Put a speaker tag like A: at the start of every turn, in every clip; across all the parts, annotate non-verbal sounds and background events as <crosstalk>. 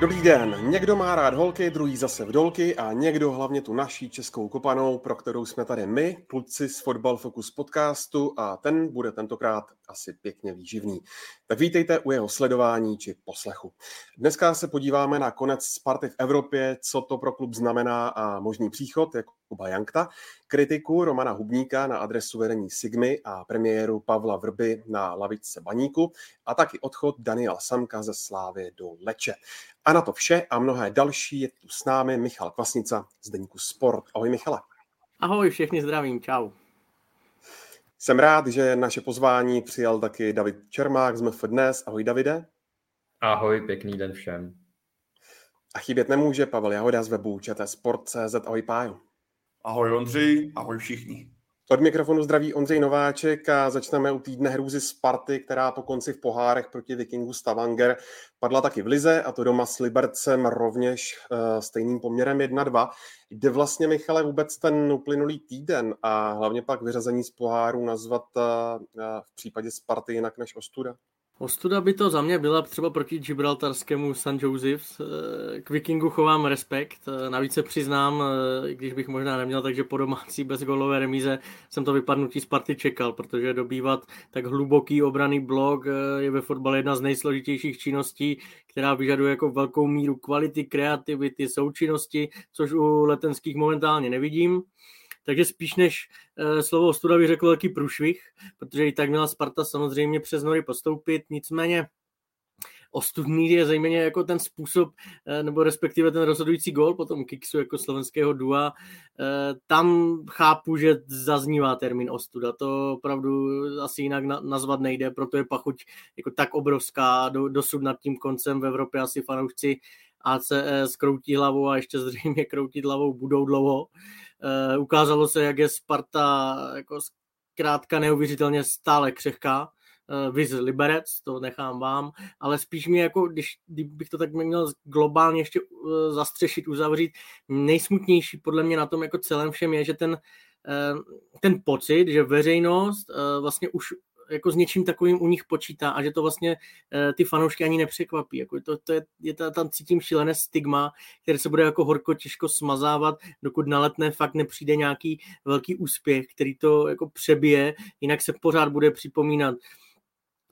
A: Dobrý den. Někdo má rád holky, druhý zase v dolky a někdo hlavně tu naší českou kopanou, pro kterou jsme tady my, kluci z Fotbal Focus podcastu a ten bude tentokrát asi pěkně výživný. Tak vítejte u jeho sledování či poslechu. Dneska se podíváme na konec Sparty v Evropě, co to pro klub znamená a možný příchod Jakuba Jankta, kritiku Romana Hubníka na adresu vedení Sigmy a premiéru Pavla Vrby na lavičce Baníku a taky odchod Daniela Samka ze Slávy do Leče. A na to vše a mnohé další je tu s námi Michal Kvasnica z Deníku Sport. Ahoj Michale.
B: Ahoj, všechny zdravím, čau.
A: Jsem rád, že naše pozvání přijal taky David Čermák z MF Dnes. Ahoj Davide.
C: Ahoj, pěkný den všem.
A: A chybět nemůže Pavel Jahoda z webu Sport.cz. Ahoj Pájo.
D: Ahoj Ondřej, ahoj všichni.
A: Od mikrofonu zdraví Ondřej Nováček a začneme u týdne hrůzy Sparty, která po konci v pohárech proti Vikingu Stavanger padla taky v Lize a to doma s Libercem rovněž uh, stejným poměrem 1-2. Jde vlastně, Michale, vůbec ten uplynulý týden a hlavně pak vyřazení z poháru nazvat uh, v případě Sparty jinak než ostuda?
B: Ostuda by to za mě byla třeba proti gibraltarskému St. Joseph's. Eh, k Vikingu chovám respekt, eh, navíc se přiznám, eh, když bych možná neměl, takže po domácí bezgolové remíze jsem to vypadnutí Sparty čekal, protože dobývat tak hluboký obraný blok je ve fotbale jedna z nejsložitějších činností, která vyžaduje jako velkou míru kvality, kreativity, součinnosti, což u letenských momentálně nevidím. Takže spíš než uh, slovo ostuda bych řekl velký průšvih, protože i tak měla Sparta samozřejmě přes nory postoupit, nicméně ostudný je zejména jako ten způsob, eh, nebo respektive ten rozhodující gol potom Kiksu jako slovenského dua. Eh, tam chápu, že zaznívá termín ostuda. To opravdu asi jinak nazvat nejde, proto je pachuť jako tak obrovská. Dosud nad tím koncem v Evropě asi fanoušci ACS kroutí hlavou a ještě zřejmě kroutit hlavou budou dlouho. Uh, ukázalo se, jak je Sparta jako zkrátka neuvěřitelně stále křehká. Uh, Viz Liberec, to nechám vám, ale spíš mi jako, když, kdybych to tak měl globálně ještě zastřešit, uzavřít, nejsmutnější podle mě na tom jako celém všem je, že ten, ten pocit, že veřejnost vlastně už jako s něčím takovým u nich počítá a že to vlastně uh, ty fanoušky ani nepřekvapí. Jako to, to je, je ta, tam cítím šílené stigma, které se bude jako horko těžko smazávat, dokud na letné fakt nepřijde nějaký velký úspěch, který to jako přebije, jinak se pořád bude připomínat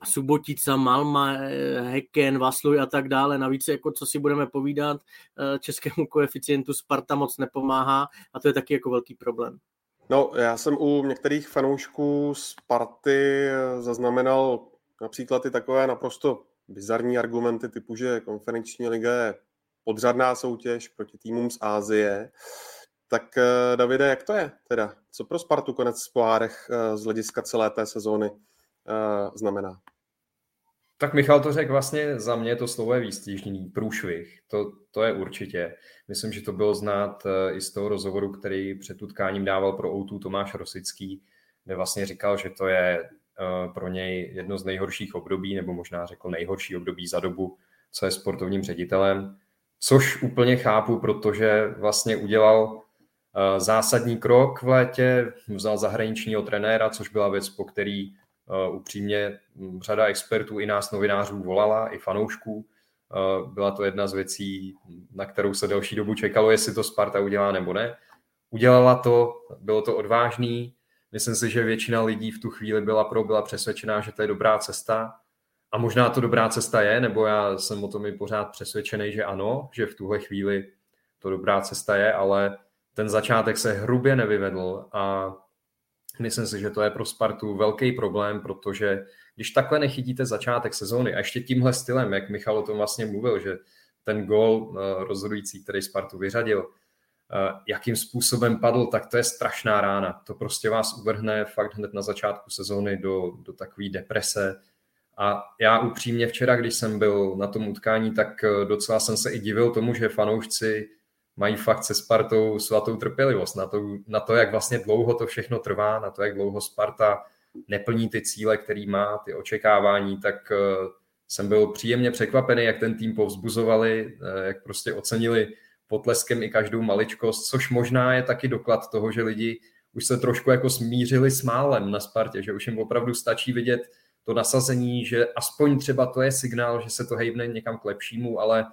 B: Subotica, Malma, eh, Heken, Vasluj a tak dále. Navíc, jako co si budeme povídat, eh, českému koeficientu Sparta moc nepomáhá a to je taky jako velký problém.
A: No, já jsem u některých fanoušků Sparty zaznamenal například i takové naprosto bizarní argumenty typu, že konferenční liga je podřadná soutěž proti týmům z Ázie. Tak eh, Davide, jak to je teda? Co pro Spartu konec v pohárech eh, z hlediska celé té sezóny eh, znamená?
C: Tak Michal to řekl vlastně za mě to slovo je výstížný, průšvih, to, to je určitě. Myslím, že to bylo znát eh, i z toho rozhovoru, který před utkáním dával pro Outu Tomáš Rosický, kde vlastně říkal, že to je eh, pro něj jedno z nejhorších období, nebo možná řekl nejhorší období za dobu, co je sportovním ředitelem, což úplně chápu, protože vlastně udělal eh, zásadní krok v létě, vzal zahraničního trenéra, což byla věc, po který upřímně řada expertů i nás novinářů volala, i fanoušků. Uh, byla to jedna z věcí, na kterou se delší dobu čekalo, jestli to Sparta udělá nebo ne. Udělala to, bylo to odvážný. Myslím si, že většina lidí v tu chvíli byla pro, byla přesvědčená, že to je dobrá cesta. A možná to dobrá cesta je, nebo já jsem o tom i pořád přesvědčený, že ano, že v tuhle chvíli to dobrá cesta je, ale ten začátek se hrubě nevyvedl a Myslím si, že to je pro Spartu velký problém, protože když takhle nechytíte začátek sezóny a ještě tímhle stylem, jak Michal o tom vlastně mluvil, že ten gol eh, rozhodující, který Spartu vyřadil, eh, jakým způsobem padl, tak to je strašná rána. To prostě vás uvrhne fakt hned na začátku sezóny do, do takové deprese. A já upřímně včera, když jsem byl na tom utkání, tak eh, docela jsem se i divil tomu, že fanoušci mají fakt se Spartou svatou trpělivost na to, na to, jak vlastně dlouho to všechno trvá, na to, jak dlouho Sparta neplní ty cíle, který má, ty očekávání, tak eh, jsem byl příjemně překvapený, jak ten tým povzbuzovali, eh, jak prostě ocenili potleskem i každou maličkost, což možná je taky doklad toho, že lidi už se trošku jako smířili s málem na Spartě, že už jim opravdu stačí vidět to nasazení, že aspoň třeba to je signál, že se to hejbne někam k lepšímu, ale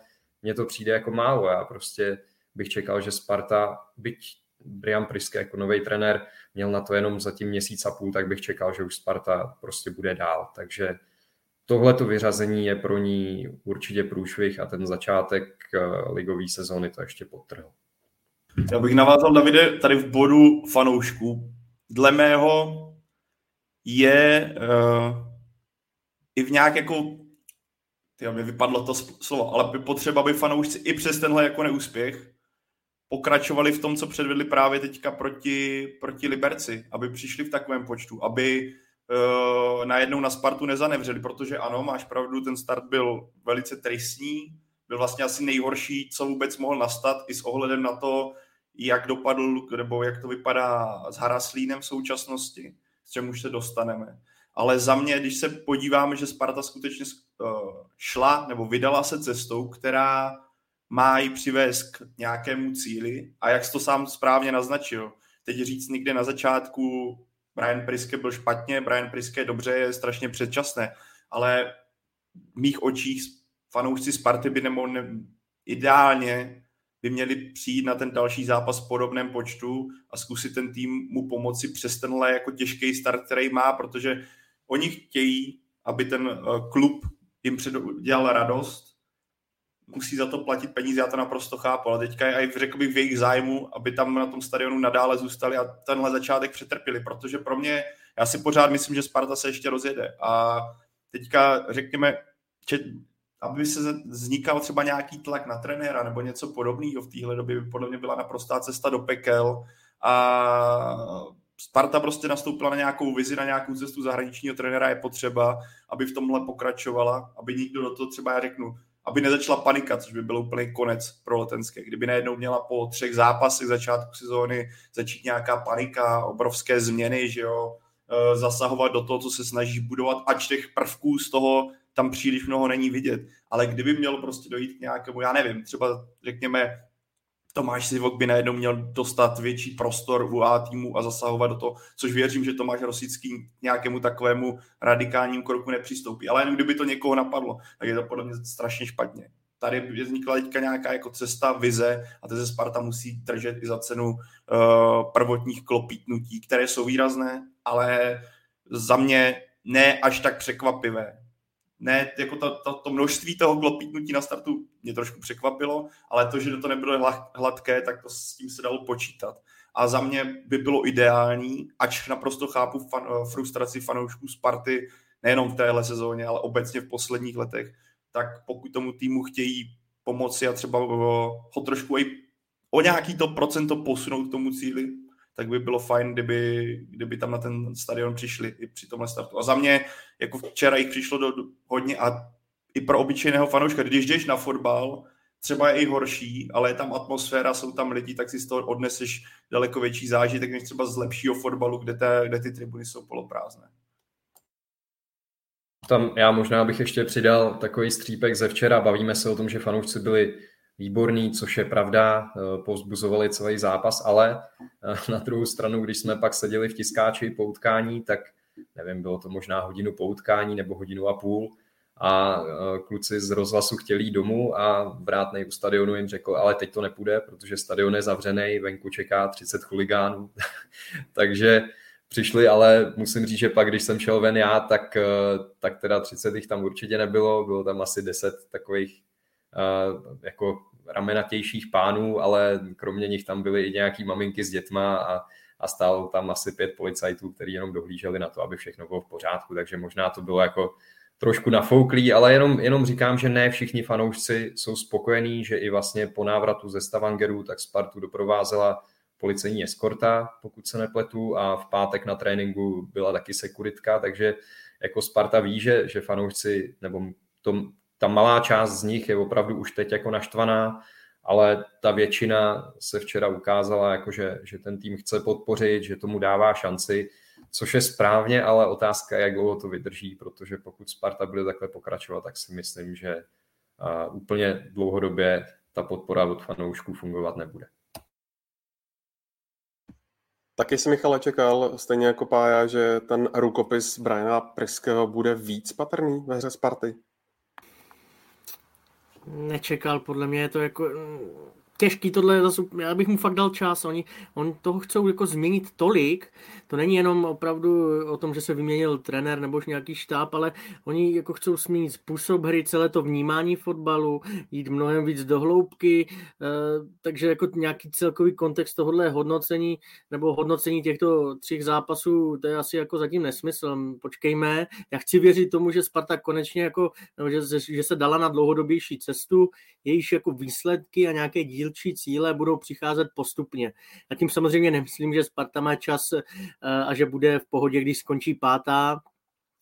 C: mně to přijde jako málo. Já prostě bych čekal, že Sparta, byť Brian Priske jako nový trenér měl na to jenom zatím měsíc a půl, tak bych čekal, že už Sparta prostě bude dál. Takže tohle to vyřazení je pro ní určitě průšvih a ten začátek eh, ligové sezóny to ještě podtrhl.
D: Já bych navázal, Davide, tady v bodu fanoušků. Dle mého je uh, i v nějak jako tyjo, mi vypadlo to slovo, ale by potřeba, aby fanoušci i přes tenhle jako neúspěch pokračovali v tom, co předvedli právě teďka proti, proti Liberci, aby přišli v takovém počtu, aby uh, najednou na Spartu nezanevřeli, protože ano, máš pravdu, ten start byl velice tristní, byl vlastně asi nejhorší, co vůbec mohl nastat, i s ohledem na to, jak dopadl, nebo jak to vypadá s Haraslínem v současnosti, s čem už se dostaneme. Ale za mě, když se podíváme, že Sparta skutečně uh, šla nebo vydala se cestou, která má ji přivést k nějakému cíli. A jak jsi to sám správně naznačil, teď říct někde na začátku Brian Priske byl špatně, Brian Priske dobře, je strašně předčasné, ale v mých očích fanoušci Sparty by nemohli ideálně by měli přijít na ten další zápas v podobném počtu a zkusit ten tým mu pomoci přes tenhle jako těžký start, který má, protože oni chtějí, aby ten eh, klub jim dělal radost musí za to platit peníze, já to naprosto chápu, ale teďka je i řekl bych v jejich zájmu, aby tam na tom stadionu nadále zůstali a tenhle začátek přetrpěli, protože pro mě, já si pořád myslím, že Sparta se ještě rozjede. A teďka řekněme, če, aby se vznikal třeba nějaký tlak na trenéra nebo něco podobného v téhle době by podle mě byla naprostá cesta do pekel. A Sparta prostě nastoupila na nějakou vizi, na nějakou cestu zahraničního trenéra je potřeba, aby v tomhle pokračovala, aby nikdo do toho třeba, já řeknu, aby nezačala panika, což by byl úplný konec pro Letenské. Kdyby najednou měla po třech zápasech začátku sezóny začít nějaká panika, obrovské změny, že jo, e, zasahovat do toho, co se snaží budovat, ač těch prvků z toho tam příliš mnoho není vidět. Ale kdyby mělo prostě dojít k nějakému, já nevím, třeba řekněme Tomáš Sivok by najednou měl dostat větší prostor v UA týmu a zasahovat do toho, což věřím, že Tomáš Rosický nějakému takovému radikálnímu kroku nepřistoupí. Ale jen kdyby to někoho napadlo, tak je to podle mě strašně špatně. Tady vznikla teďka nějaká jako cesta, vize a teď se Sparta musí držet i za cenu uh, prvotních klopítnutí, které jsou výrazné, ale za mě ne až tak překvapivé ne, jako to, to, to množství toho glopítnutí na startu mě trošku překvapilo, ale to, že to nebylo hladké, tak to s tím se dalo počítat. A za mě by bylo ideální, ač naprosto chápu fan, eh, frustraci fanoušků Sparty, nejenom v téhle sezóně, ale obecně v posledních letech, tak pokud tomu týmu chtějí pomoci a třeba ho trošku i o nějaký to procento posunout k tomu cíli, tak by bylo fajn, kdyby, kdyby tam na ten stadion přišli i při tomhle startu. A za mě, jako včera jich přišlo do, do hodně a i pro obyčejného fanouška, když jdeš na fotbal, třeba je i horší, ale je tam atmosféra, jsou tam lidi, tak si z toho odneseš daleko větší zážitek než třeba z lepšího fotbalu, kde, te, kde ty tribuny jsou poloprázdné.
C: Tam já možná bych ještě přidal takový střípek ze včera. Bavíme se o tom, že fanoušci byli výborný, což je pravda, eh, pozbuzovali celý zápas, ale eh, na druhou stranu, když jsme pak seděli v tiskáči po utkání, tak nevím, bylo to možná hodinu po utkání nebo hodinu a půl a eh, kluci z rozhlasu chtěli jít domů a vrátnej u stadionu jim řekl, ale teď to nepůjde, protože stadion je zavřený, venku čeká 30 chuligánů, <laughs> takže přišli, ale musím říct, že pak, když jsem šel ven já, tak, tak teda 30 jich tam určitě nebylo, bylo tam asi 10 takových jako ramenatějších pánů, ale kromě nich tam byly i nějaký maminky s dětma a, a stál tam asi pět policajtů, kteří jenom dohlíželi na to, aby všechno bylo v pořádku, takže možná to bylo jako trošku nafouklý, ale jenom, jenom říkám, že ne všichni fanoušci jsou spokojení, že i vlastně po návratu ze Stavangeru tak Spartu doprovázela policejní eskorta, pokud se nepletu, a v pátek na tréninku byla taky sekuritka, takže jako Sparta ví, že, že fanoušci, nebo to, ta malá část z nich je opravdu už teď jako naštvaná ale ta většina se včera ukázala, jako že, že ten tým chce podpořit, že tomu dává šanci, což je správně, ale otázka je, jak dlouho to vydrží, protože pokud Sparta bude takhle pokračovat, tak si myslím, že úplně dlouhodobě ta podpora od fanoušků fungovat nebude.
A: Taky si Michale čekal, stejně jako Pája, že ten rukopis Briana Priského bude víc patrný ve hře Sparty?
B: Nečekal, podle mě je to jako těžký tohle, zase, já bych mu fakt dal čas, oni, oni toho chcou jako změnit tolik, to není jenom opravdu o tom, že se vyměnil trenér nebo nějaký štáb, ale oni jako chcou změnit způsob hry, celé to vnímání fotbalu, jít mnohem víc do hloubky, eh, takže jako nějaký celkový kontext tohohle hodnocení nebo hodnocení těchto třích zápasů, to je asi jako zatím nesmysl. Počkejme, já chci věřit tomu, že Sparta konečně jako, že, že se dala na dlouhodobější cestu, jejíž jako výsledky a nějaké díl dílčí cíle budou přicházet postupně. A tím samozřejmě nemyslím, že Sparta má čas eh, a že bude v pohodě, když skončí pátá,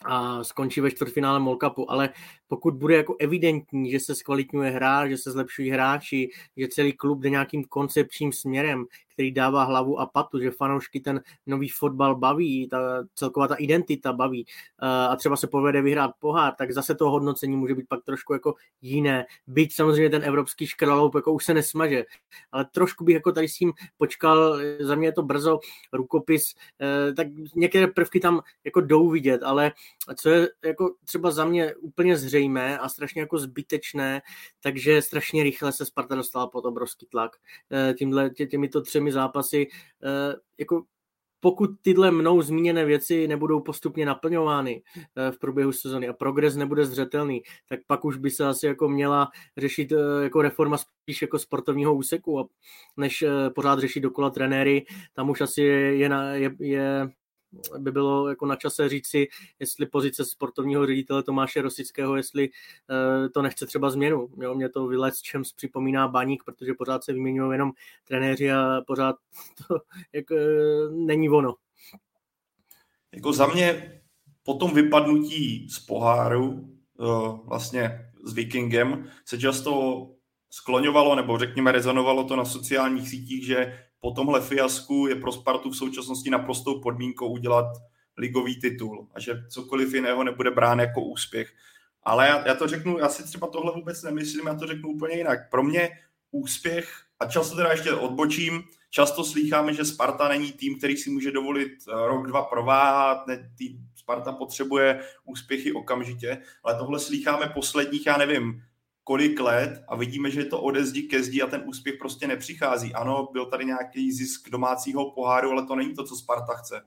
B: a skončí ve čtvrtfinále Molkapu, ale pokud bude jako evidentní, že se zkvalitňuje hra, že se zlepšují hráči, že celý klub jde nějakým koncepčním směrem, který dává hlavu a patu, že fanoušky ten nový fotbal baví, ta celková ta identita baví eh, a třeba se povede vyhrát pohár, tak zase to hodnocení může být pak trošku jako jiné. Byť samozřejmě ten evropský škraloup jako už se nesmaže, ale trošku bych jako tady s tím počkal, za mě je to brzo, rukopis, eh, tak některé prvky tam jako jdou vidět, ale co je jako třeba za mě úplně zřejmé a strašně jako zbytečné, takže strašně rychle se Sparta dostala pod obrovský tlak. Eh, tímhle, tě, těmito třemi zápasy, eh, jako pokud tyhle mnou zmíněné věci nebudou postupně naplňovány eh, v průběhu sezony a progres nebude zřetelný, tak pak už by se asi jako měla řešit jako reforma spíš jako sportovního úseku, než pořád řešit dokola trenéry. Tam už asi je, je, je, je by bylo jako na čase říci, jestli pozice sportovního ředitele Tomáše Rosického, jestli uh, to nechce třeba změnu. Jo, mě to vylec čem připomíná baník, protože pořád se vyměňují jenom trenéři a pořád to <laughs> jako, není ono.
D: Jako za mě po tom vypadnutí z poháru uh, vlastně s Vikingem se často skloňovalo, nebo řekněme rezonovalo to na sociálních sítích, že po tomhle fiasku je pro Spartu v současnosti naprostou podmínkou udělat ligový titul a že cokoliv jiného nebude brán jako úspěch. Ale já, já to řeknu, já si třeba tohle vůbec nemyslím, já to řeknu úplně jinak. Pro mě úspěch, a často teda ještě odbočím, často slýcháme, že Sparta není tým, který si může dovolit eh, rok, dva prováhat, ne, tým, Sparta potřebuje úspěchy okamžitě, ale tohle slýcháme posledních, já nevím, kolik let a vidíme, že je to ode zdi ke zdi a ten úspěch prostě nepřichází. Ano, byl tady nějaký zisk domácího poháru, ale to není to, co Sparta chce.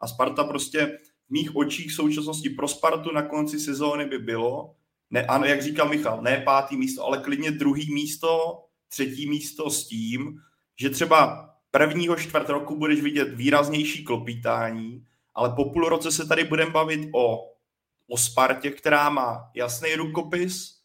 D: A Sparta prostě v mých očích v současnosti pro Spartu na konci sezóny by bylo, ne, ano, jak říkal Michal, ne pátý místo, ale klidně druhý místo, třetí místo s tím, že třeba prvního čtvrt roku budeš vidět výraznější klopítání, ale po půl roce se tady budeme bavit o, o Spartě, která má jasný rukopis,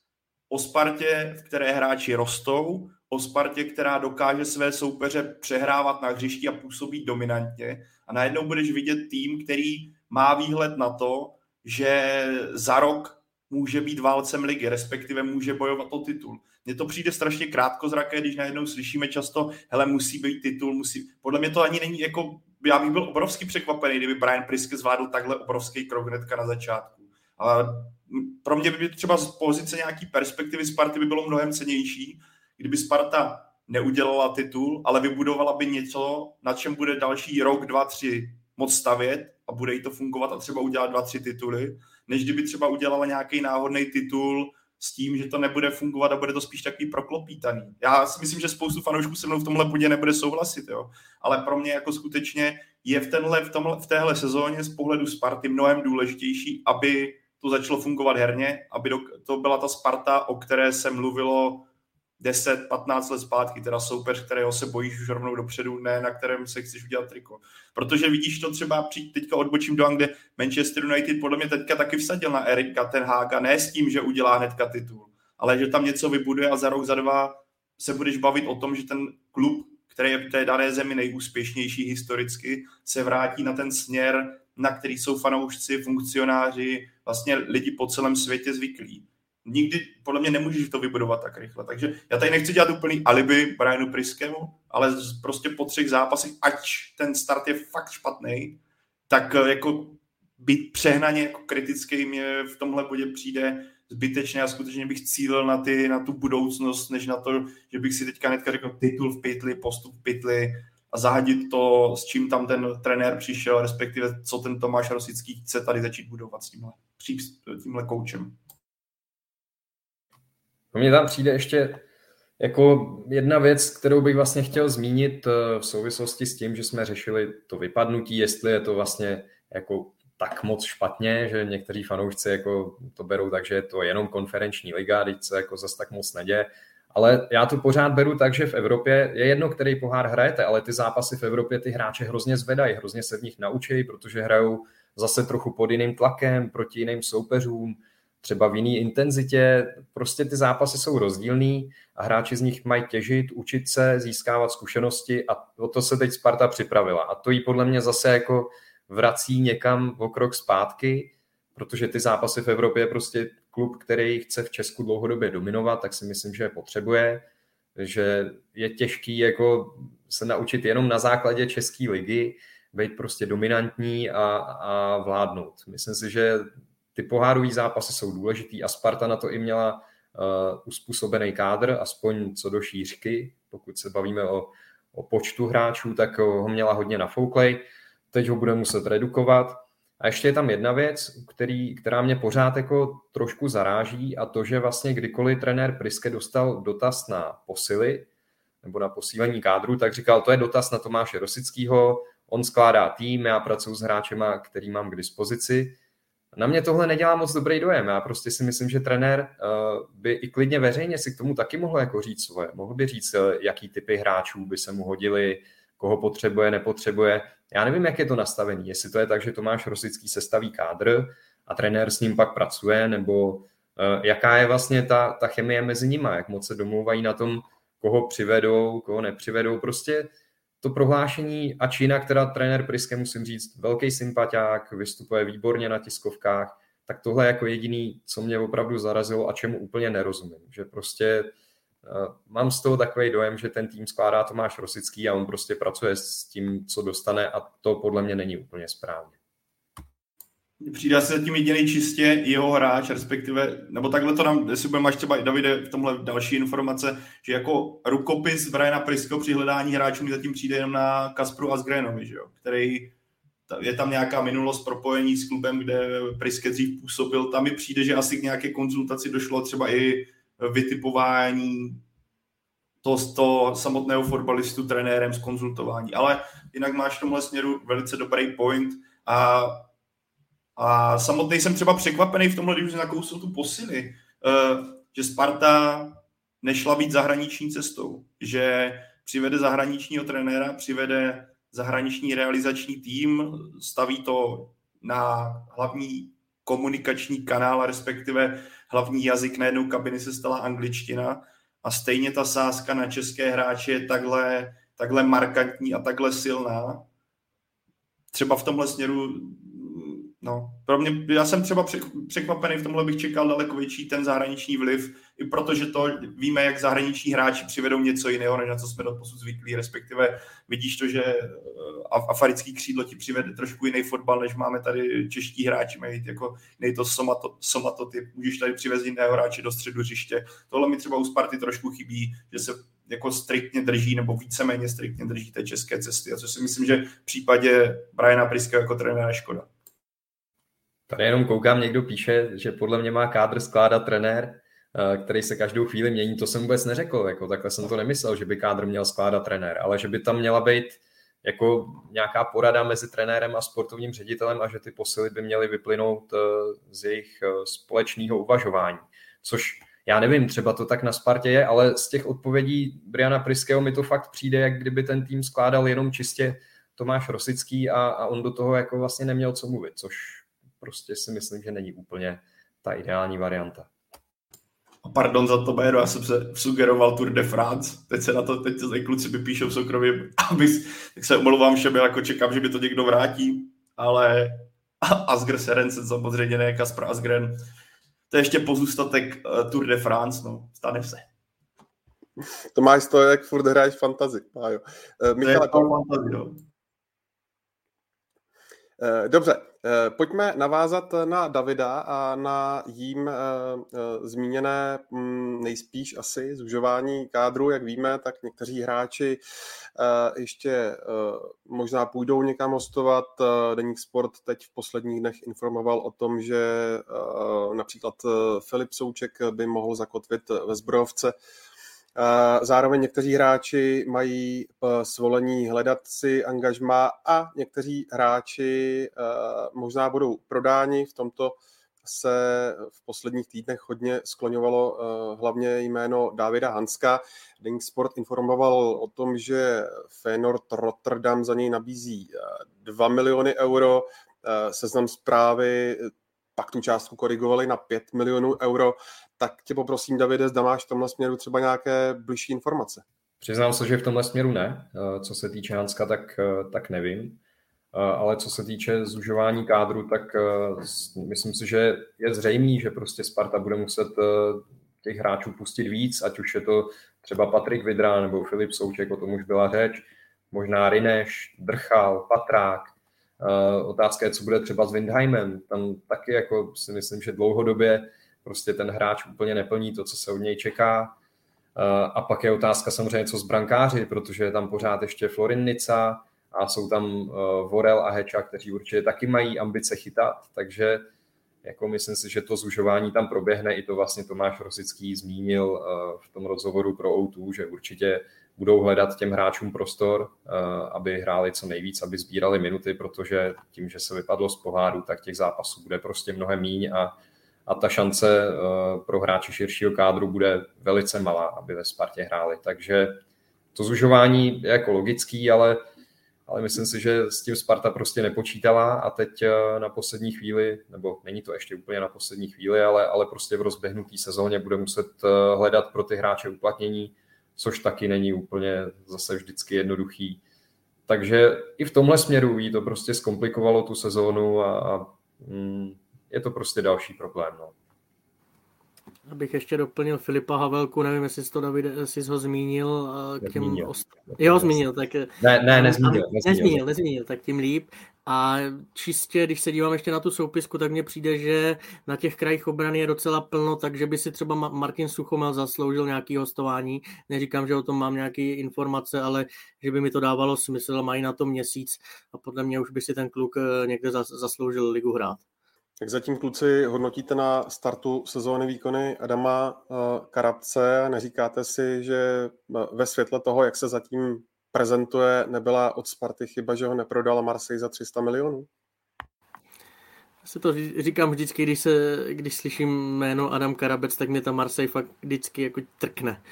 D: o Spartě, v které hráči rostou, o Spartě, která dokáže své soupeře přehrávat na hřišti a působí dominantně. A najednou budeš vidět tým, který má výhled na to, že za rok může být válcem ligy, respektive může bojovat o titul. Mně to přijde strašně krátkozraké, když najednou slyšíme často, hele, musí být titul, musí... Podle mě to ani není jako... Já bych byl obrovský překvapený, kdyby Brian Priske zvládl takhle obrovský krok hnedka na začátku. Ale pro mě by třeba z pozice nějaký perspektivy Sparty by bylo mnohem cenější, kdyby Sparta neudělala titul, ale vybudovala by něco, na čem bude další rok, dva, tři moc stavět a bude jí to fungovat a třeba udělat dva, tři tituly, než kdyby třeba udělala nějaký náhodný titul s tím, že to nebude fungovat a bude to spíš takový proklopítaný. Já si myslím, že spoustu fanoušků se mnou v tomhle bodě nebude souhlasit, jo. ale pro mě jako skutečně je v, tenhle, v, tomhle, v téhle sezóně z pohledu Sparty mnohem důležitější, aby to začalo fungovat herně, aby to byla ta Sparta, o které se mluvilo 10-15 let zpátky, teda soupeř, kterého se bojíš už rovnou dopředu, ne na kterém se chceš udělat triko. Protože vidíš to třeba, přijít, teďka odbočím do Anglie, Manchester United podle mě teďka taky vsadil na Erika Tenhága, ne s tím, že udělá hnedka titul, ale že tam něco vybuduje a za rok, za dva se budeš bavit o tom, že ten klub, který je v té dané zemi nejúspěšnější historicky, se vrátí na ten směr, na který jsou fanoušci, funkcionáři, vlastně lidi po celém světě zvyklí. nikdy podle mě nemůžeš to vybudovat tak rychle. Takže já tady nechci dělat úplný alibi Brianu Priskemu, ale prostě po třech zápasech, ať ten start je fakt špatný, tak eh, jako být přehnaně jako kritický mě v tomhle bodě přijde zbytečně a skutečně bych cílil na, ty, na tu budoucnost, než na to, že bych si teďka netka řekl titul v pytli, postup v pytli a zahadit to, s čím tam ten trenér přišel, respektive co ten Tomáš Rosický chce tady začít budovat s tímhle, tímhle koučem.
C: Mně tam přijde ještě jako jedna věc, kterou bych vlastně chtěl zmínit eh, v souvislosti s tím, že jsme řešili to vypadnutí, jestli je to vlastně jako tak moc špatně, že někteří fanoušci jako to berou tak, že je to jenom konferenční liga, teď se jako zase tak moc neděje. Ale já to pořád beru tak, že v Evropě je jedno, který pohár hrajete, ale ty zápasy v Evropě ty hráče hrozně zvedají, hrozně se v nich naučí, protože hrajou zase trochu pod jiným tlakem, proti jiným soupeřům, třeba v jiné intenzitě. Prostě ty zápasy jsou rozdílný a hráči z nich mají těžit, učit se, získávat zkušenosti a o to se teď Sparta připravila. A to jí podle mě zase jako vrací někam o krok zpátky, protože ty zápasy v Evropě prostě klub, který chce v Česku dlouhodobě dominovat, tak si myslím, že je potřebuje, že je těžký jako se naučit jenom na základě české ligy, být prostě dominantní a, a vládnout. Myslím si, že ty pohárové zápasy jsou důležitý a Sparta na to i měla uh, uspůsobený kádr, aspoň co do šířky, pokud se bavíme o, o počtu hráčů, tak ho měla hodně nafouklej teď ho bude muset redukovat. A ještě je tam jedna věc, který, která mě pořád jako trošku zaráží a to, že vlastně kdykoliv trenér Priske dostal dotaz na posily nebo na posílení kádru, tak říkal, to je dotaz na Tomáše Rosického, on skládá tým, já pracuji s hráčema, který mám k dispozici. Na mě tohle nedělá moc dobrý dojem. Já prostě si myslím, že trenér uh, by i klidně veřejně si k tomu taky mohl jako říct svoje. Mohl by říct, uh, jaký typy hráčů by se mu hodili, koho potřebuje, nepotřebuje. Já nevím, jak je to nastavený, jestli to je tak, že Tomáš Rosický sestaví kádr a trenér s ním pak pracuje, nebo uh, jaká je vlastně ta, ta chemie mezi nimi, jak moc se domlouvají na tom, koho přivedou, koho nepřivedou. Prostě to prohlášení a Čína, která trenér Priske, musím říct, velký sympatiák, vystupuje výborně na tiskovkách, tak tohle jako jediný, co mě opravdu zarazilo a čemu úplně nerozumím. Že prostě Eh, mám z toho takový dojem, že ten tým skládá Tomáš Rosický a on prostě pracuje s tím, co dostane a to podle mě není úplně správně.
D: Přijde se zatím jediný čistě jeho hráč, respektive, nebo takhle to nám, jestli budeme máš třeba i Davide v tomhle další informace, že jako rukopis Briana Prisko při hledání hráčů mi zatím přijde jenom na Kaspru Asgrenovi, že jo, který je tam nějaká minulost propojení s klubem, kde Priske dřív působil. Tam mi přijde, že asi k nějaké konzultaci došlo třeba i vytipování to, to samotného fotbalistu trenérem z konzultování. Ale jinak máš v tomhle směru velice dobrý point a, a samotný jsem třeba překvapený v tomhle, když už nakousl tu posily, uh, že Sparta nešla být zahraniční cestou, že přivede zahraničního trenéra, přivede zahraniční realizační tým, staví to na hlavní komunikační kanál, respektive hlavní jazyk najednou kabiny se stala angličtina a stejně ta sázka na české hráče je takhle, takhle markantní a takhle silná. Třeba v tomhle směru No, pro mě, já jsem třeba překvapený, v tomhle bych čekal daleko větší ten zahraniční vliv, i protože to víme, jak zahraniční hráči přivedou něco jiného, než na co jsme do posud zvyklí, respektive vidíš to, že eh, afarický křídlo ti přivede trošku jiný fotbal, než máme tady čeští hráči, mají jako jiný to somato, somatotyp, můžeš tady přivést jiného hráče do středu hřiště. Tohle mi třeba u Sparty trošku chybí, že se jako striktně drží, nebo víceméně striktně drží té české cesty, a co si myslím, že v případě Briana Priska jako trenéra škoda.
C: Tady jenom koukám, někdo píše, že podle mě má kádr skládat trenér, eh, který se každou chvíli mění. To jsem vůbec neřekl, jako takhle jsem to nemyslel, že by kádr měl skládat trenér, ale že by tam měla být jako nějaká porada mezi trenérem a sportovním ředitelem a že ty posily by měly vyplynout eh, z jejich eh, společného uvažování. Což já nevím, třeba to tak na Spartě je, ale z těch odpovědí Briana Priského mi to fakt přijde, jak kdyby ten tým skládal jenom čistě Tomáš Rosický a, a on do toho jako vlastně neměl co mluvit, což prostě si myslím, že není úplně ta ideální varianta.
D: Pardon za to, Béro, já jsem se sugeroval Tour de France, teď se na to, teď se kluci vypíšou v soukromí, <laughs> abys, tak se omlouvám všem, jako čekám, že by to někdo vrátí, ale <laughs> Asger Serencen samozřejmě ne, Kaspar Asgren, to je ještě pozůstatek uh, Tour de France, no, stane se.
A: To máš to, jak furt hraješ fantazy. Uh,
D: Michale, to je fantazy, no.
A: Eh, dobře, eh, pojďme navázat na Davida a na jím eh, zmíněné mm, nejspíš asi zužování kádru. Jak víme, tak někteří hráči ještě možná půjdou někam hostovat. Deník Sport teď v posledních dnech informoval o tom, že například Filip Souček by mohl zakotvit ve Zbrojovce Zároveň někteří hráči mají eh, svolení hledat si angažma a někteří hráči eh, možná budou prodáni. V tomto se v posledních týdnech hodně skloňovalo eh, hlavně jméno Davida Hanska. Deník Sport informoval o tom, že Feyenoord Rotterdam za něj nabízí 2 miliony euro. Seznam zprávy pak tu částku korigovali na 5 milionů euro, tak tě poprosím, Davide, zda máš v tomhle směru třeba nějaké blížší informace.
C: Přiznám se, že v tomhle směru ne. Eh, co se týče Hanska, tak, eh, tak nevím. Eh, ale co se týče zužování kádru, tak myslím si, že je zřejmý, že prostě Sparta bude muset těch hráčů pustit víc, ať už je to třeba Patrik Vidra nebo Filip Souček, o tom už byla řeč, možná Rineš, Drchal, Patrák, Uh, otázka je, co bude třeba s Windheimem. Tam taky jako si myslím, že dlouhodobě prostě ten hráč úplně neplní to, co se od něj čeká. Uh, a pak je otázka samozřejmě, co s brankáři, protože je tam pořád ještě Florin Nica a jsou tam Vorel a Heča, kteří určitě taky mají ambice chytat, takže jako myslím si, že to zužování tam proběhne, i to vlastně Tomáš Rosický zmínil v tom rozhovoru pro O2, že určitě budou hledat těm hráčům prostor, eh, aby hráli co nejvíc, aby sbírali minuty, protože tím, že se vypadlo z poháru, tak těch zápasů bude prostě mnohem míň a, a ta šance eh, pro hráče širšího kádru bude velice malá, aby ve Spartě hráli. Takže to zužování je jako logický, ale, ale myslím si, že s tím Sparta prostě nepočítala a teď eh, na poslední chvíli, nebo není to ještě úplně na poslední chvíli, ale, ale prostě v rozběhnutý sezóně bude muset hledat pro ty hráče uplatnění, což taky není úplně zase vždycky jednoduchý. Takže i v tomhle směru jí to prostě zkomplikovalo tu sezónu a, a mm, je to prostě další problém. No.
B: Abych ještě doplnil Filipa Havelku, nevím, jestli jsi to David, jsi ho zmínil. K těm ost... Jo, zmínil, tak...
C: Ne, ne, nezmínil, nezmínil.
B: Nezmínil, nezmínil, tak tím líp. A čistě, když se dívám ještě na tu soupisku, tak mně přijde, že na těch krajích obrany je docela plno, takže by si třeba Martin Suchomel zasloužil nějaký hostování. Neříkám, že o tom mám nějaké informace, ale že by mi to dávalo smysl, mají na to měsíc a podle mě už by si ten kluk eh, někde zasloužil ligu hrát.
A: Jak zatím kluci hodnotíte na startu sezóny výkony Adama eh, Karabce? Neříkáte si, že eh, ve světle toho, jak se zatím prezentuje, nebyla od Sparty chyba, že ho neprodala Marseille za 300 milionů?
B: Já si to říkám vždycky, když, se, když slyším jméno Adam Karabec, tak mě ta Marseille fakt vždycky jako trkne.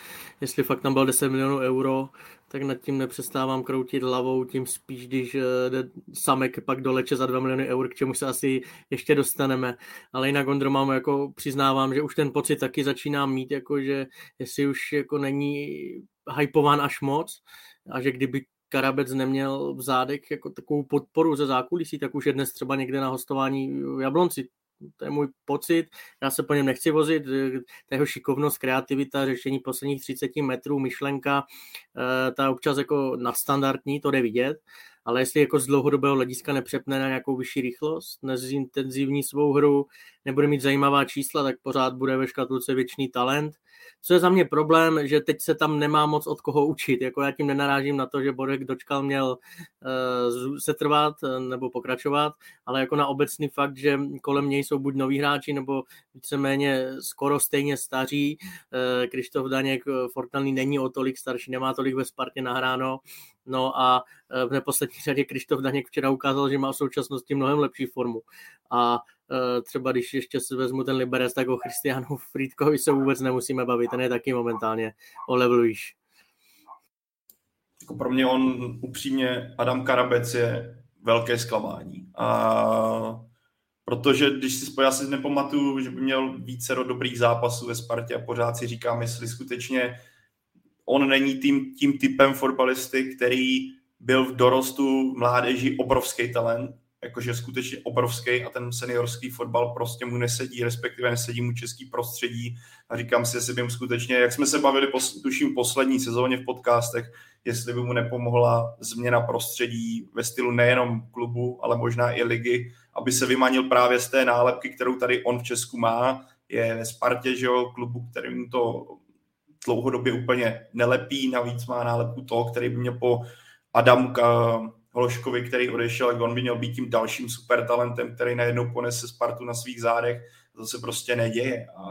B: Jestli fakt tam bylo 10 milionů euro, tak nad tím nepřestávám kroutit hlavou, tím spíš, když eh, jde Samek pak doleče za 2 miliony eur, k čemu se asi ještě dostaneme. Ale jinak Ondro mám jako přiznávám, že už ten pocit taky začínám mít, jako že jestli už jako není hypován až moc a že kdyby Karabec neměl v zádech jako takovou podporu ze zákulisí, tak už je dnes třeba někde na hostování v Jablonci. To je můj pocit. Já se po něm nechci vozit. Ta jeho šikovnost, kreativita, řešení posledních 30 metrů, myšlenka, eh, ta občas jako nadstandardní, to jde vidět. Ale jestli jako z dlouhodobého hlediska nepřepne na nějakou vyšší rychlost, nezintenzivní svou hru, nebude mít zajímavá čísla, tak pořád bude ve škatulce věčný talent co je za mě problém, že teď se tam nemá moc od koho učit. Jako já tím nenarážím na to, že Borek dočkal měl uh, se trvat eh, nebo pokračovat, ale jako na obecný fakt, že kolem něj jsou buď noví hráči nebo víceméně skoro stejně staří. Uh, Krištof Daněk Fortelný není o tolik starší, nemá tolik ve Spartě nahráno. No a v neposlední řadě Krištof Daněk včera ukázal, že má v současnosti mnohem lepší formu. A Eh, třeba když ještě si vezmu ten Liberec, tak o Christianu Friedkovi se vůbec nemusíme bavit, ten je taky momentálně o levelu již.
D: Jako pro mě on upřímně, Adam Karabec je velké zklamání. A protože když si spojil, si nepamatuju, že by měl více dobrých zápasů ve Spartě a pořád si říkám, jestli skutečně on není tím, tím typem fotbalisty, který byl v dorostu mládeži obrovský talent, jakože skutečně obrovský a ten seniorský fotbal prostě mu nesedí, respektive nesedí mu český prostředí. A říkám si, jestli by mu skutečně, jak jsme se bavili, tuším, poslední sezóně v podcastech, jestli by mu nepomohla změna prostředí ve stylu nejenom klubu, ale možná i ligy, aby se vymanil právě z té nálepky, kterou tady on v Česku má, je ve Spartě, že jo, klubu, kterým to dlouhodobě úplně nelepí, navíc má nálepku toho, který by měl po Adamu Hloškovi, který odešel, jak on by měl být tím dalším supertalentem, který najednou ponese Spartu na svých zádech, to se prostě neděje. A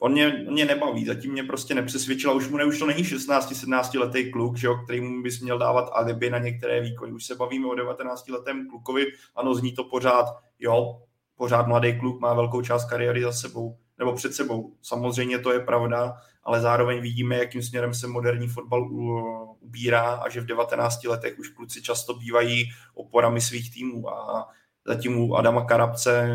D: on mě, on mě nebaví, zatím mě prostě nepřesvědčila, už mu ne, už to není 16-17 letý kluk, že jo, který mu bys měl dávat alibi na některé výkony. Už se bavíme o 19 letém klukovi, ano, zní to pořád, jo, pořád mladý kluk, má velkou část kariéry za sebou, nebo před sebou. Samozřejmě to je pravda, ale zároveň vidíme, jakým směrem se moderní fotbal ubírá a že v 19 letech už kluci často bývají oporami svých týmů a zatím u Adama Karabce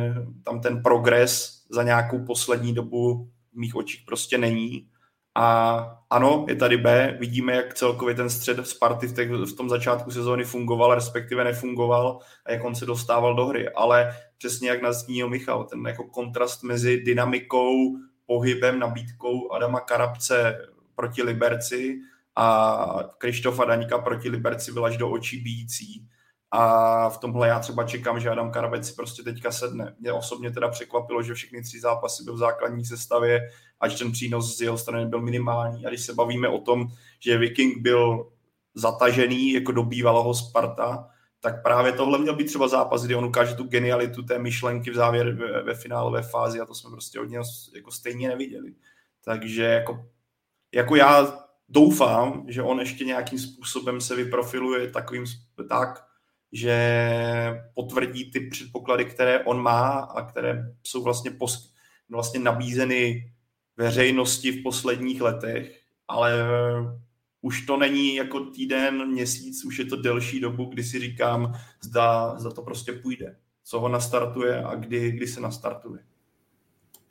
D: tam ten progres za nějakou poslední dobu v mých očích prostě není. A ano, je tady B, vidíme, jak celkově ten střed Sparty v, těch, v tom začátku sezóny fungoval, respektive nefungoval a jak on se dostával do hry. Ale přesně jak nastínil Michal, ten jako kontrast mezi dynamikou, pohybem, nabídkou Adama Karabce proti Liberci a Krištofa Daňka proti Liberci byl až do očí bíjící. A v tomhle já třeba čekám, že Adam Karabec si prostě teďka sedne. Mě osobně teda překvapilo, že všechny tři zápasy byl v základní sestavě, ať ten přínos z jeho strany byl minimální. A když se bavíme o tom, že Viking byl zatažený jako do bývalého Sparta, tak právě tohle měl být třeba zápas, kdy on ukáže tu genialitu té myšlenky v závěr ve, ve finálové fázi a to jsme prostě od něho jako stejně neviděli. Takže jako, jako já doufám, že on ještě nějakým způsobem se vyprofiluje takovým tak, že potvrdí ty předpoklady, které on má a které jsou vlastně, post, vlastně nabízeny veřejnosti v posledních letech, ale už to není jako týden, měsíc, už je to delší dobu, kdy si říkám, zda, zda to prostě půjde. Co ho nastartuje a kdy, kdy se nastartuje.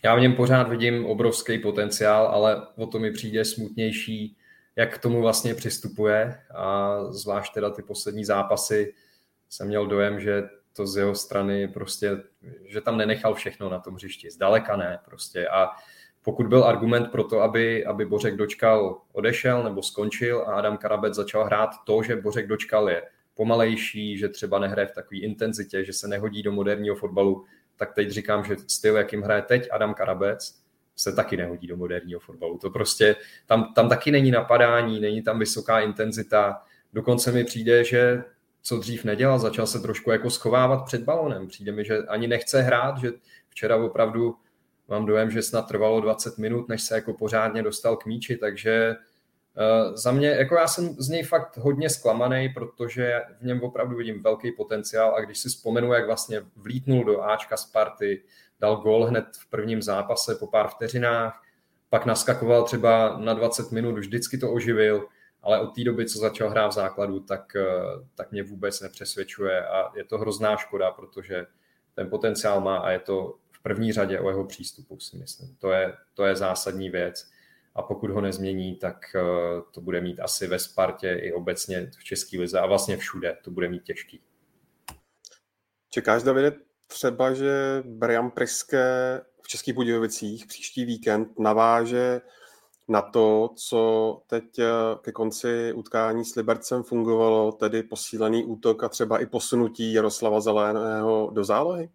C: Já v něm pořád vidím obrovský potenciál, ale o to mi přijde smutnější, jak k tomu vlastně přistupuje a zvlášť teda ty poslední zápasy jsem měl dojem, že to z jeho strany prostě, že tam nenechal všechno na tom hřišti. Zdaleka ne prostě a pokud byl argument pro to, aby, aby Bořek dočkal odešel nebo skončil a Adam Karabec začal hrát to, že Bořek dočkal je pomalejší, že třeba nehraje v takové intenzitě, že se nehodí do moderního fotbalu, tak teď říkám, že styl, jakým hraje teď Adam Karabec, se taky nehodí do moderního fotbalu. To prostě, tam, tam taky není napadání, není tam vysoká intenzita. Dokonce mi přijde, že co dřív nedělal, začal se trošku jako schovávat před balonem. Přijde mi, že ani nechce hrát, že včera opravdu mám dojem, že snad trvalo 20 minut, než se jako pořádně dostal k míči, takže uh, za mě, jako já jsem z něj fakt hodně zklamaný, protože v něm opravdu vidím velký potenciál a když si vzpomenu, jak vlastně vlítnul do Ačka Sparty, dal gol hned v prvním zápase po pár vteřinách, pak naskakoval třeba na 20 minut, už vždycky to oživil, ale od té doby, co začal hrát v základu, tak, eh, tak mě vůbec nepřesvědčuje a je to hrozná škoda, protože ten potenciál má a je to první řadě o jeho přístupu, si myslím. To je, to je zásadní věc. A pokud ho nezmění, tak eh, to bude mít asi ve Spartě i obecně v České lize a vlastně všude to bude mít těžký.
A: Čekáš, Davide, třeba, že Brian Priske v Českých Budějovicích příští víkend naváže na to, co teď eh, ke konci utkání s Libercem fungovalo, tedy posílený útok a třeba i posunutí Jaroslava Zeleného do zálohy?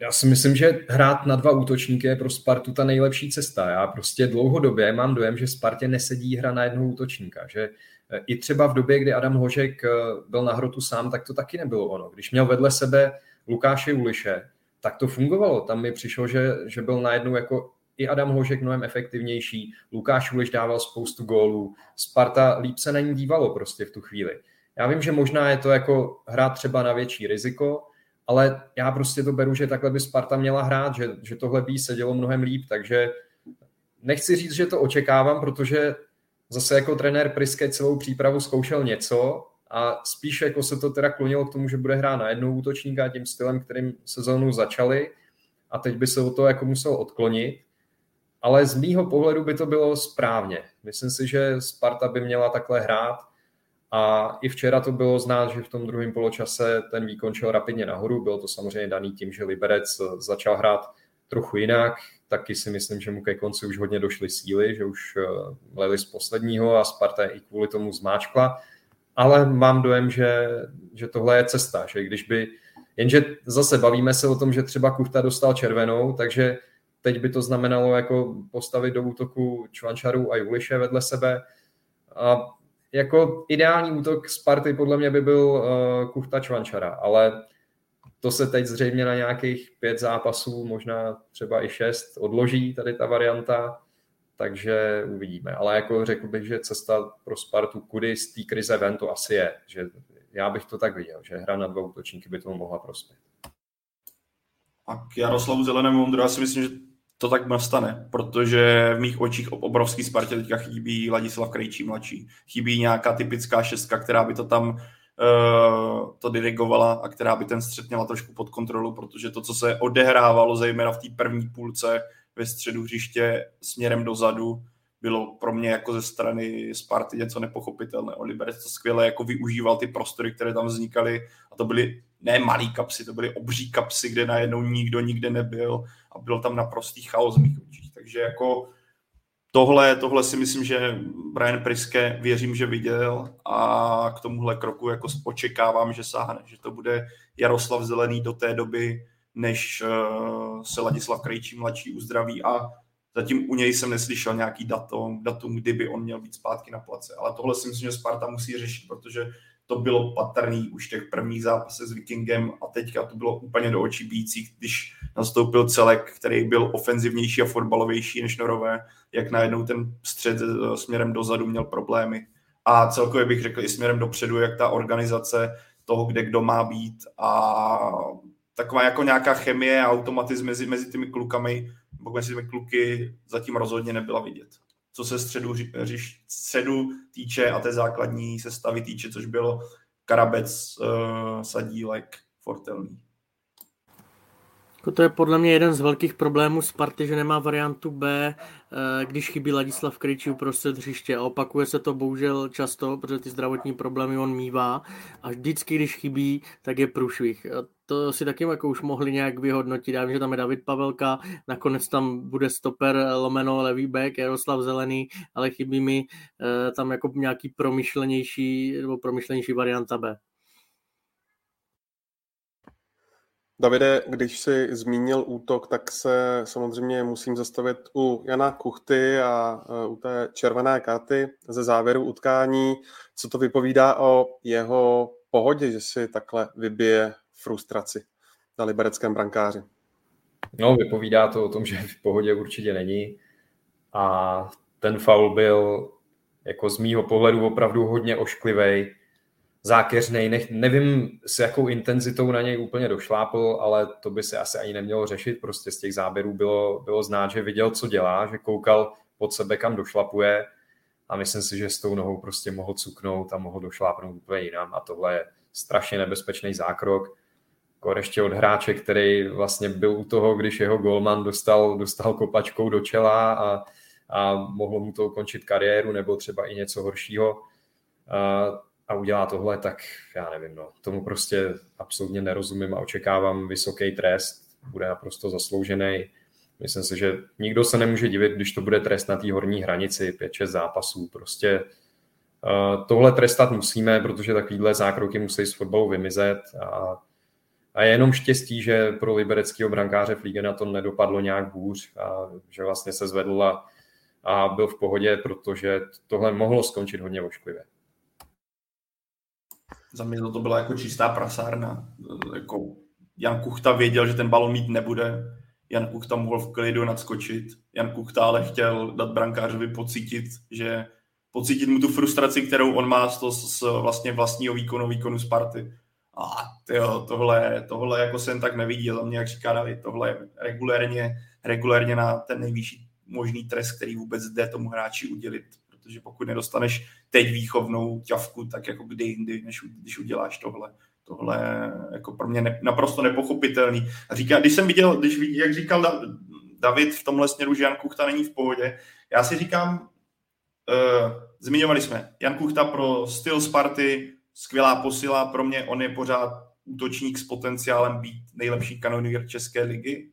C: Já si myslím, že hrát na dva útočníky je pro Spartu ta nejlepší cesta. Já prostě dlouhodobě mám dojem, že Spartě nesedí hra na jednoho útočníka. Že eh, i třeba v době, kdy Adam Hožek eh, byl na hrotu sám, tak to taky nebylo ono. Když měl vedle sebe Lukáše Uliše, tak to fungovalo. Tam mi přišlo, že, že byl najednou jako i Adam Hožek mnohem efektivnější, Lukáš Uliš dával spoustu gólů, Sparta líp se na ní dívalo prostě v tu chvíli. Já vím, že možná je to jako hrát třeba na větší riziko, ale já prostě to beru, že takhle by Sparta měla hrát, že, že tohle by se dělo mnohem líp, takže nechci říct, že to očekávám, protože zase jako trenér Priske celou přípravu zkoušel něco a spíš jako se to teda klonilo k tomu, že bude hrát na jednou útočníka tím stylem, kterým sezónu začali a teď by se o to jako musel odklonit ale z mýho pohledu by to bylo správně. Myslím si, že Sparta by měla takhle hrát A i včera to bylo znát, že v tom druhém poločase ten výkon šel rapidně nahoru. Bylo to samozřejmě daný tím, že Liberec začal hrát trochu jinak. Taky si myslím, že mu ke konci už hodně došly síly, že už eh, leli z posledního a Sparta i kvůli tomu zmáčkla. Ale mám dojem, že, že tohle je cesta, že když by, jenže zase bavíme se o tom, že třeba Kuchta dostal červenou, takže teď by to znamenalo jako postavit do útoku Čvančaru a Juliše vedle sebe. A jako ideální útok Sparty podle mě by byl uh, Kuchta Čvančara, ale to se teď zřejmě na nějakých pět zápasů, možná třeba i šest, odloží tady ta varianta, takže uvidíme. Ale jako řekl bych, že cesta pro Spartu, kudy z té krize ven, to asi je. Že já bych to tak viděl, že hra na dva útočníky by tomu mohla prospět.
D: A k Jaroslavu Zelenému já si myslím, že to tak nastane, protože v mých očích obrovský Spartě teďka chybí Ladislav Krejčí mladší. Chybí nějaká typická šestka, která by to tam uh, to dirigovala a která by ten střed měla trošku pod kontrolu, protože to, co se odehrávalo zejména v té první půlce ve středu hřiště směrem dozadu, bylo pro mě jako ze strany Sparty něco nepochopitelné. Oliver to skvěle jako využíval ty prostory, které tam vznikaly a to byly ne malý kapsy, to byly obří kapsy, kde najednou nikdo nikde nebyl a byl tam naprostý chaos v mých očích. Takže jako tohle, tohle si myslím, že Brian Priske věřím, že viděl a k tomuhle kroku jako očekávám, že sáhne, že to bude Jaroslav Zelený do té doby, než uh, se Ladislav Krejčí mladší uzdraví a zatím u něj jsem neslyšel nějaký datum, datum, kdyby on měl být zpátky na place. Ale tohle si myslím, že Sparta musí řešit, protože to bylo patrný už těch prvních zápasech s Vikingem a teďka to bylo úplně do očí bící, když nastoupil celek, který byl ofenzivnější a fotbalovější než Norové, jak najednou ten střed eh, směrem dozadu měl problémy. A celkově bych řekl i směrem dopředu, jak ta organizace toho, kde kdo má být a taková jako nějaká chemie a automatism mezi, mezi těmi klukami, mezi těmi kluky zatím rozhodně nebyla vidět co se středu, řiš, středu týče a té základní sestavy týče, což bylo Karabec, uh, Sadílek, Fortelný.
B: Jako to je podle mě jeden z velkých problémů Sparty, že nemá variantu B, eh, když chybí Ladislav Kryčí uprostřed hřiště. A opakuje se to bohužel často, protože ty zdravotní problémy on mívá. A vždycky, když chybí, tak je průšvih. To si taky jako už mohli nějak vyhodnotit. Já vím, že tam je David Pavelka, nakonec tam bude stoper lomeno levý back, Jaroslav Zelený, ale chybí mi eh, tam jako nějaký promyšlenější nebo promyšlenější varianta B.
A: Davide, když jsi zmínil útok, tak se samozřejmě musím zastavit u Jana Kuchty a e, u té červené karty ze závěru utkání. Co to vypovídá o jeho pohodě, že si takhle vybije frustraci na libereckém brankáři?
C: No, vypovídá to o tom, že v pohodě určitě není. A ten faul byl jako z mýho pohledu opravdu hodně ošklivý zákeřnej. Ne, nevím, s jakou intenzitou na něj úplně došlápl, ale to by se asi ani nemělo řešit. Prostě z těch záběrů bylo, bylo znát, že viděl, co dělá, že koukal pod sebe, kam došlapuje a myslím si, že s tou nohou prostě mohl cuknout a mohl došlápnout úplně jinam a tohle je strašně nebezpečný zákrok. Kor ještě od hráče, který vlastně byl u toho, když jeho golman dostal, dostal kopačkou do čela a, a mohlo mu to ukončit kariéru nebo třeba i něco horšího a udělá tohle, tak já nevím, no, tomu prostě absolutně nerozumím a očekávám vysoký trest, bude naprosto zasloužený. Myslím si, že nikdo se nemůže divit, když to bude trest na té horní hranici, 5-6 zápasů. Prostě uh, tohle trestat musíme, protože takovýhle zákroky musí z fotbalu vymizet a, a je jenom štěstí, že pro libereckého brankáře Flíge na to nedopadlo nějak hůř a že vlastně se zvedl a, a byl v pohodě, protože tohle mohlo skončit hodně ošklivě
D: za mě to, byla jako čistá prasárna. Jako Jan Kuchta věděl, že ten balon mít nebude. Jan Kuchta mohl v klidu nadskočit. Jan Kuchta ale chtěl dát brankářovi pocítit, že pocítit mu tu frustraci, kterou on má z, to, z vlastně vlastního výkonu, výkonu Sparty. A tyjo, tohle, tohle jako jsem tak nevidí, za mě, jak říká David, tohle je regulérně, regulérně na ten nejvyšší možný trest, který vůbec jde tomu hráči udělit protože pokud nedostaneš teď výchovnou ťavku, tak jako kdy jindy, než když uděláš tohle. Tohle jako pro mě ne, naprosto nepochopitelný. A říká, když jsem viděl, když, jak říkal David v tomhle směru, že Jan Kuchta není v pohodě, já si říkám, zmiňovali jsme Jan Kuchta pro styl Sparty, skvělá posila, pro mě on je pořád útočník s potenciálem být nejlepší kanonier České ligy.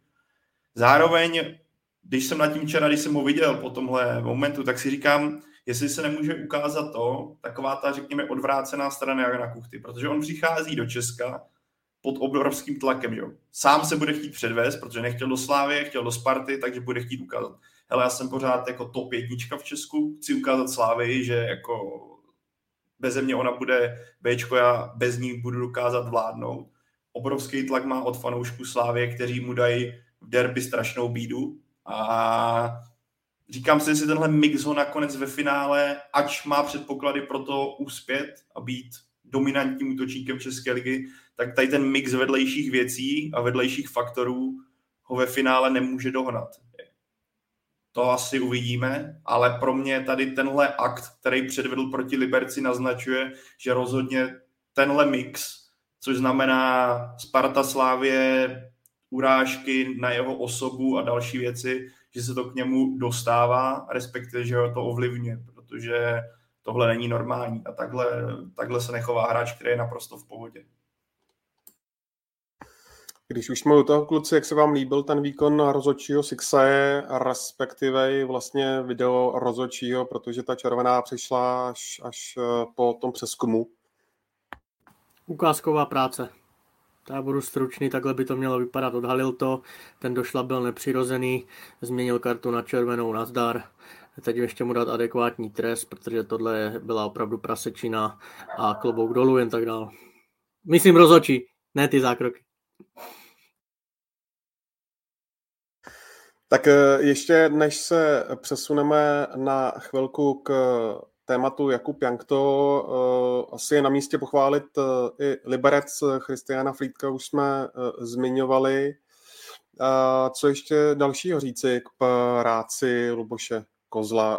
D: Zároveň, když jsem nad tím včera, když jsem ho viděl po tomhle momentu, tak si říkám, jestli se nemůže ukázat to, taková ta, řekněme, odvrácená strana Jana Kuchty, protože on přichází do Česka pod obrovským tlakem, jo. Sám se bude chtít předvést, protože nechtěl do Slávy, chtěl do Sparty, takže bude chtít ukázat. Hele, já jsem pořád jako top jednička v Česku, chci ukázat Slávy, že jako bez mě ona bude Bčko, já bez ní budu dokázat vládnout. Obrovský tlak má od fanoušků Slávy, kteří mu dají v derby strašnou bídu a říkám si, jestli tenhle mix ho nakonec ve finále, ač má předpoklady pro to uspět a být dominantním útočníkem České ligy, tak tady ten mix vedlejších věcí a vedlejších faktorů ho ve finále nemůže dohnat. To asi uvidíme, ale pro mě tady tenhle akt, který předvedl proti Liberci, naznačuje, že rozhodně tenhle mix, což znamená Sparta Slávě, urážky na jeho osobu a další věci, že se to k němu dostává, respektive, že ho to ovlivňuje, protože tohle není normální a takhle, takhle se nechová hráč, který je naprosto v pohodě.
A: Když už jsme u toho kluci, jak se vám líbil ten výkon rozhodčího Sixaje, respektive vlastně video rozhodčího, protože ta červená přišla až, až eh, po tom přeskumu?
B: Ukázková práce. Já budu stručný, takhle by to mělo vypadat. Odhalil to, ten došla byl nepřirozený, změnil kartu na červenou nazdar. Teď ještě mu dát adekvátní trest, protože tohle byla opravdu prasečina a klobouk dolů jen tak dál. Myslím rozhodčí, ne ty zákroky.
A: Tak eh, ještě než se přesuneme na chvilku k tématu Jakub Jankto, uh, asi je na místě pochválit uh, i Liberec Christiana Frýdka, už jsme uh, zmiňovali. Co ještě dalšího říci k práci Luboše Kozla,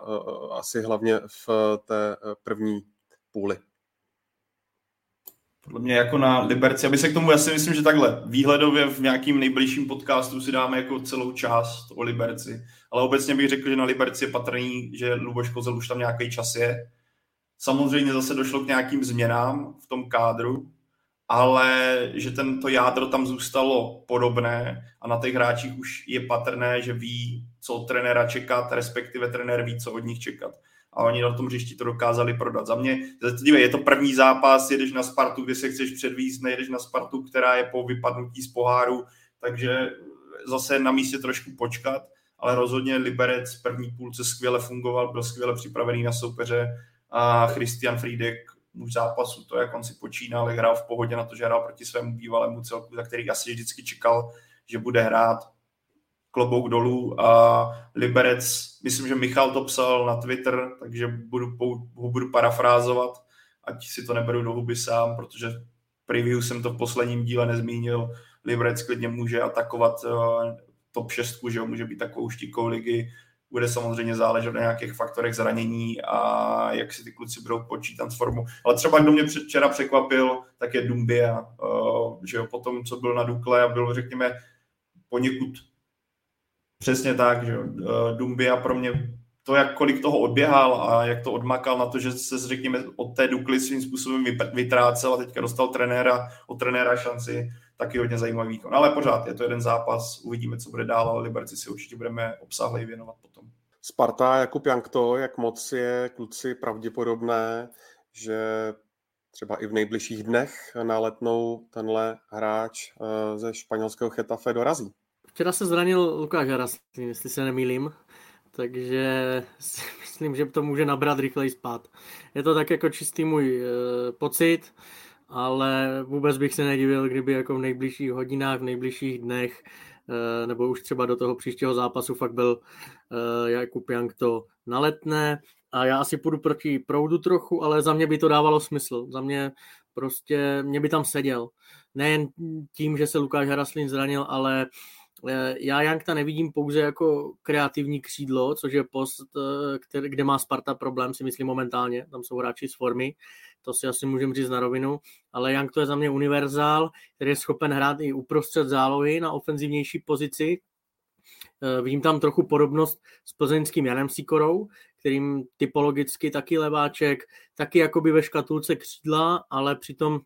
A: asi hlavně v té první půli?
D: Podle mě jako na Liberci, aby se k tomu, já si myslím, že takhle, výhledově v nějakým nejbližším podcastu si dáme jako celou část o Liberci, ale obecně bych řekl, že na Liberci je patrný, že Luboš Kozel už tam nějaký čas je. Samozřejmě zase došlo k nějakým změnám v tom kádru, ale že tento jádro tam zůstalo podobné a na těch hráčích už je patrné, že ví, co trenéra čekat, respektive trenér ví, co od nich čekat a oni na tom hřišti to dokázali prodat. Za mě, dívej, je to první zápas, jedeš na Spartu, kde se chceš předvízt, nejedeš na Spartu, která je po vypadnutí z poháru, takže zase na místě trošku počkat, ale rozhodně Liberec v první půlce skvěle fungoval, byl skvěle připravený na soupeře a Christian Friedek už zápasu, to jak on si počínal, hrál v pohodě na to, že hrál proti svému bývalému celku, za který asi vždycky čekal, že bude hrát klobouk dolů a Liberec, myslím, že Michal to psal na Twitter, takže budu, ho budu parafrázovat, ať si to neberu do huby sám, protože preview jsem to v posledním díle nezmínil, Liberec klidně může atakovat eh, top 6, že jo, může být takovou štikou ligy, bude samozřejmě záležet na nějakých faktorech zranění a jak si ty kluci budou počítat formu. Ale třeba kdo mě včera překvapil, tak je Dumbia, eh, že jo, potom, co byl na Dukle a byl, řekněme, poněkud Přesně tak, že eh, Dumbia pro mě to, jak kolik toho odběhal a jak to odmakal na to, že se řekněme od té Dukly svým způsobem vytrácel a teďka dostal trenéra, od trenéra šanci, taky hodně zajímavý výkon. Ale pořád je to jeden zápas, uvidíme, co bude dál, ale Liberci si určitě budeme obsáhleji věnovat potom.
A: Sparta, Jakub Jankto, jak moc je kluci pravděpodobné, že třeba i v nejbližších dnech na letnou tenhle hráč eh, ze španělského Chetafe dorazí?
B: Včera se zranil Lukáš Haraslín, jestli se nemýlím, takže si <laughs> myslím, že to může nabrat rychleji spát. Je to tak jako čistý můj e, pocit, ale vůbec bych se nedivil, kdyby jako v nejbližších hodinách, v nejbližších dnech e, nebo už třeba do toho příštího zápasu fakt byl e, Jakub Jank to naletné a já asi půjdu proti proudu trochu, ale za mě by to dávalo smysl. Za mě prostě, mě by tam seděl. Nejen tím, že se Lukáš Haraslín zranil, ale Eh, já Jankta nevidím pouze jako kreativní křídlo, což je post, eh, který, kde má Sparta problém, si myslím momentálně, tam jsou hráči z formy, to si asi můžeme říct na rovinu, ale Jank to je za mě univerzál, který je schopen hrát i uprostřed zálohy na ofenzivnější pozici. Eh, vidím tam trochu podobnost s plzeňským Janem Sikorou, kterým typologicky taky leváček, taky jakoby ve škatulce křídla, ale přitom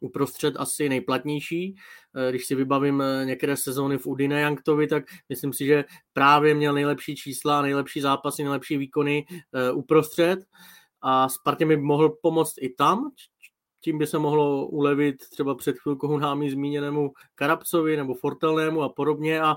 B: uprostřed asi nejplatnější. Eh, když si vybavím eh, některé sezóny v Udine Janktovi, tak myslím si, že právě měl nejlepší čísla, nejlepší zápasy, nejlepší výkony eh, uprostřed. A Spartě mi mohl pomoct i tam, tím by se mohlo ulevit třeba před chvilkou námi zmíněnému Karabcovi nebo Fortelnému a podobně. A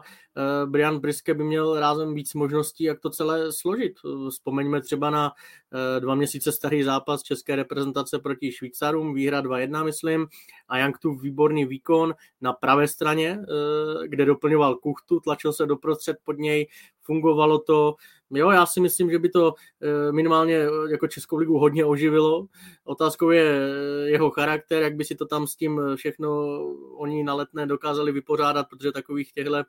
B: Brian Briske by měl rázem víc možností, jak to celé složit. Vzpomeňme třeba na uh, dva měsíce starý zápas české reprezentace proti Švýcarům, výhra 2-1, myslím, a Jank tu výborný výkon na pravé straně, kde doplňoval Kuchtu, tlačil se doprostřed pod něj, fungovalo to, Jo, já si myslím, že by to eh, minimálně eh, jako Českou ligu hodně oživilo. Otázkou je eh, jeho charakter, jak by si to tam s tím všechno oni na letné dokázali vypořádat, protože takových těchto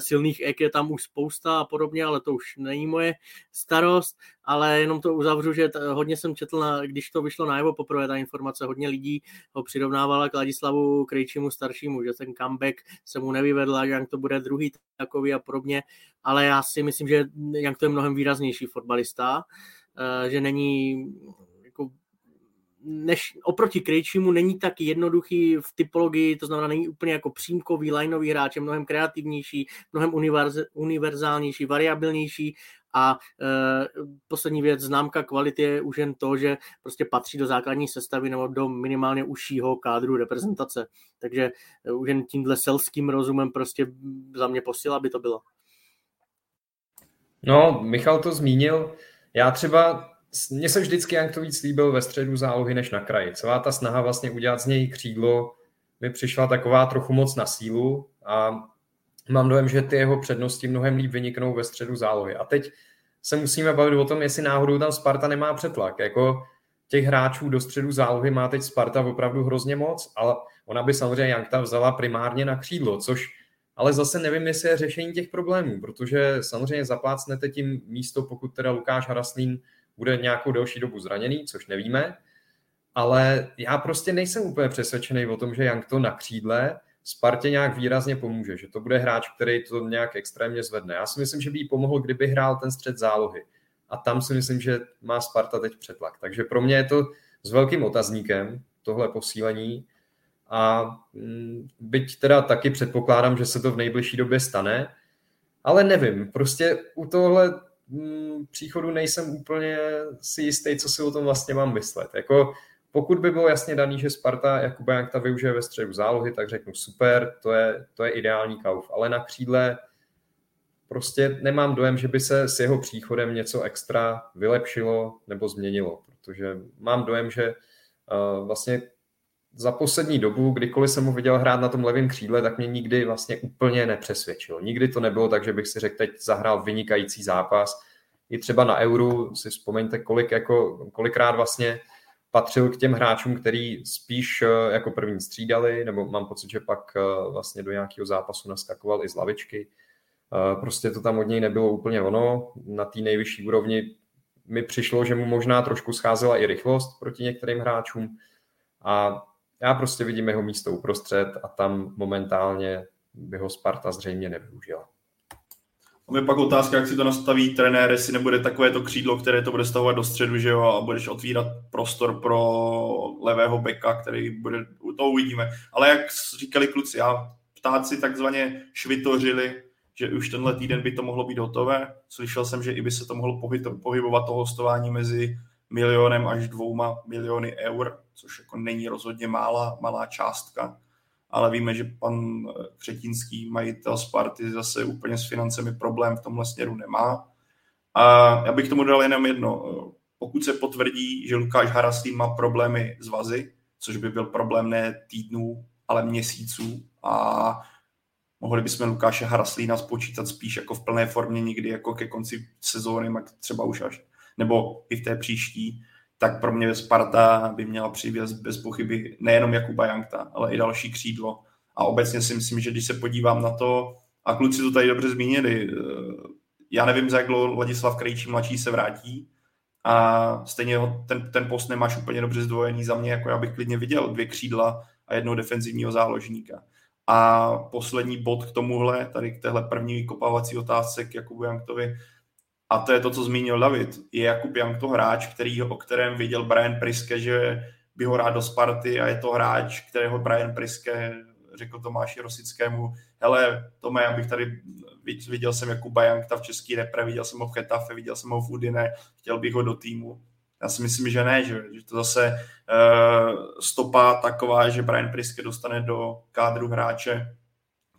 B: silných ek je tam už spousta a podobně, ale to už není moje starost, ale jenom to uzavřu, že hodně jsem četl, na, když to vyšlo najevo poprvé, ta informace, hodně lidí ho přirovnávala k Ladislavu Krejčímu staršímu, že ten comeback se mu nevyvedl a že to bude druhý takový a podobně, ale já si myslím, že Jank to je mnohem výraznější fotbalista, eh, že není než oproti Krejčímu není tak jednoduchý v typologii, to znamená není úplně jako přímkový, lineový hráč, je mnohem kreativnější, mnohem univerzálnější, variabilnější a e, poslední věc, známka kvality je už jen to, že prostě patří do základní sestavy nebo do minimálně užšího kádru reprezentace. Takže e, už jen tímhle selským rozumem prostě za mě posila by to bylo.
C: No, Michal to zmínil. Já třeba, mně se vždycky Jank to víc líbil ve středu zálohy než na kraji. Celá ta snaha vlastně udělat z něj křídlo mi přišla taková trochu moc na sílu a mám dojem, že ty jeho přednosti mnohem líp vyniknou ve středu zálohy. A teď se musíme bavit o tom, jestli náhodou tam Sparta nemá přetlak. Jako těch hráčů do středu zálohy má teď Sparta opravdu hrozně moc, ale ona by samozřejmě Jankta vzala primárně na křídlo, což ale zase nevím, jestli je řešení těch problémů, protože samozřejmě zaplácnete tím místo, pokud teda Lukáš Haraslín bude nějakou delší dobu zraněný, což nevíme, ale já prostě nejsem úplně přesvědčený o tom, že Jank to na křídle Spartě nějak výrazně pomůže, že to bude hráč, který to nějak extrémně zvedne. Já si myslím, že by jí pomohl, kdyby hrál ten střed zálohy. A tam si myslím, že má Sparta teď přetlak. Takže pro mě je to s velkým otazníkem tohle posílení. A mm, byť teda taky předpokládám, že se to v nejbližší době stane, ale nevím, prostě u tohle příchodu nejsem úplně si jistý, co si o tom vlastně mám myslet. Jako, pokud by bylo jasně daný, že Sparta Jakuba Jankta využije ve středu zálohy, tak řeknu super, to je, to je ideální kauf. Ale na křídle prostě nemám dojem, že by se s jeho příchodem něco extra vylepšilo nebo změnilo, protože mám dojem, že uh, vlastně za poslední dobu, kdykoliv jsem mu viděl hrát na tom levém křídle, tak mě nikdy vlastně úplně nepřesvědčil. Nikdy to nebylo tak, že bych si řekl, teď zahrál vynikající zápas. I třeba na Euru si vzpomeňte, kolik jako, kolikrát vlastně patřil k těm hráčům, který spíš eh, jako první střídali, nebo mám pocit, že pak eh, vlastně do nějakého zápasu naskakoval i z lavičky. Eh, prostě to tam od něj nebylo úplně ono. Na té nejvyšší úrovni mi přišlo, že mu možná trošku scházela i rychlost proti některým hráčům. A já prostě vidím jeho místo uprostřed a tam momentálně by ho Sparta zřejmě nevyužila.
D: A je pak otázka, jak si to nastaví trenér, jestli nebude takové to křídlo, které to bude stavovat do středu, že jo, a budeš otvírat prostor pro levého beka, který bude, to uvidíme. Ale jak říkali kluci, já ptáci takzvaně švitořili, že už tenhle týden by to mohlo být hotové. Slyšel jsem, že i by se to mohlo pohybovat to hostování mezi milionem až dvouma miliony eur, což jako není rozhodně mála, malá částka, ale víme, že pan Křetínský, majitel Sparty, zase úplně s financemi problém v tomhle směru nemá. A já bych tomu dal jenom jedno. Pokud se potvrdí, že Lukáš Haraslín má problémy s vazy, což by byl problém ne týdnů, ale měsíců a mohli bychom Lukáše Haraslína spočítat spíš jako v plné formě někdy jako ke konci sezóny, třeba už až nebo i v té příští, tak pro mě Sparta by měla přivést bez pochyby nejenom Jakuba Jankta, ale i další křídlo. A obecně si myslím, že když se podívám na to, a kluci to tady dobře zmínili, eh, já nevím, za jak Ladislav Krejčí mladší se vrátí, a stejně ten, ten post nemáš úplně dobře zdvojený za mě, jako já bych klidně viděl dvě křídla a jednoho defenzivního záložníka. A poslední bod k tomuhle, tady k téhle první vykopávací otázce k Jakubu Janktovi, a to je to, co zmínil David. Je Jakub Jank to hráč, který, o kterém viděl Brian Priske, že by ho rád do Sparty a je to hráč, kterého Brian Priske řekl Tomáši Rosickému, hele, Tome, já bych tady viděl jsem Jakuba Jankta v český repre, viděl jsem ho v Chetafe, viděl jsem ho v Udine, chtěl bych ho do týmu. Já si myslím, že ne, že, že to zase uh, stopa taková, že Brian Priske dostane do kádru hráče,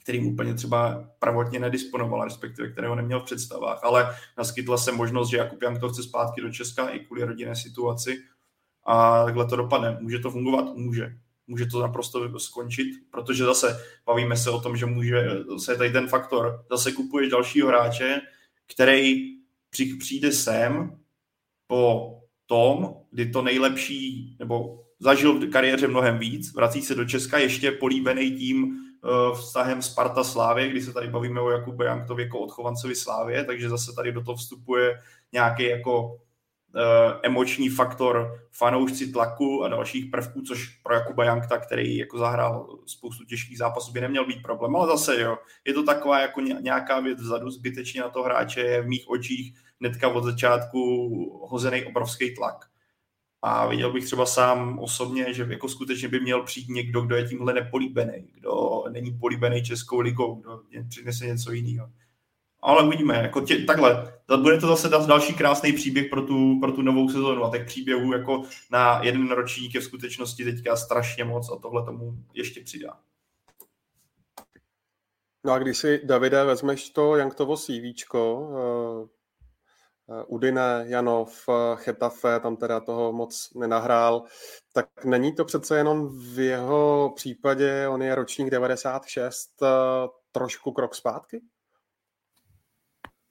D: kterým úplně třeba pravotně nedisponoval, respektive kterého neměl v představách, ale naskytla se možnost, že Jakub Jank to chce zpátky do Česka i kvůli rodinné situaci a takhle to dopadne. Může to fungovat? Může. Může to naprosto skončit, protože zase bavíme se o tom, že může, zase je tady ten faktor, zase kupuješ dalšího hráče, který přijde sem po tom, kdy to nejlepší, nebo zažil v kariéře mnohem víc, vrací se do Česka ještě políbený tím, vztahem Sparta Slávě, kdy se tady bavíme o Jakubu Janktovi jako odchovancovi Slávě, takže zase tady do toho vstupuje nějaký jako uh, emoční faktor fanoušci tlaku a dalších prvků, což pro Jakuba Jankta, který jako zahrál spoustu těžkých zápasů, by neměl být problém, ale zase jo, je to taková jako nějaká věc vzadu, zbytečně na to hráče je v mých očích hnedka od začátku hozený obrovský tlak. A viděl bych třeba sám osobně, že jako skutečně by měl přijít někdo, kdo je tímhle nepolíbený, kdo není políbený Českou ligou, kdo přinese něco jiného. Ale uvidíme, jako tě, takhle, bude to zase další krásný příběh pro tu, pro tu novou sezonu a těch příběhů jako na jeden ročník je v skutečnosti teďka strašně moc a tohle tomu ještě přidá.
A: No a když si, Davide, vezmeš to Janktovo Eh, Udine, Janov, eh, Chetafe, tam teda toho moc nenahrál, tak není to přece jenom v jeho případě, on je ročník 96, eh, trošku krok zpátky?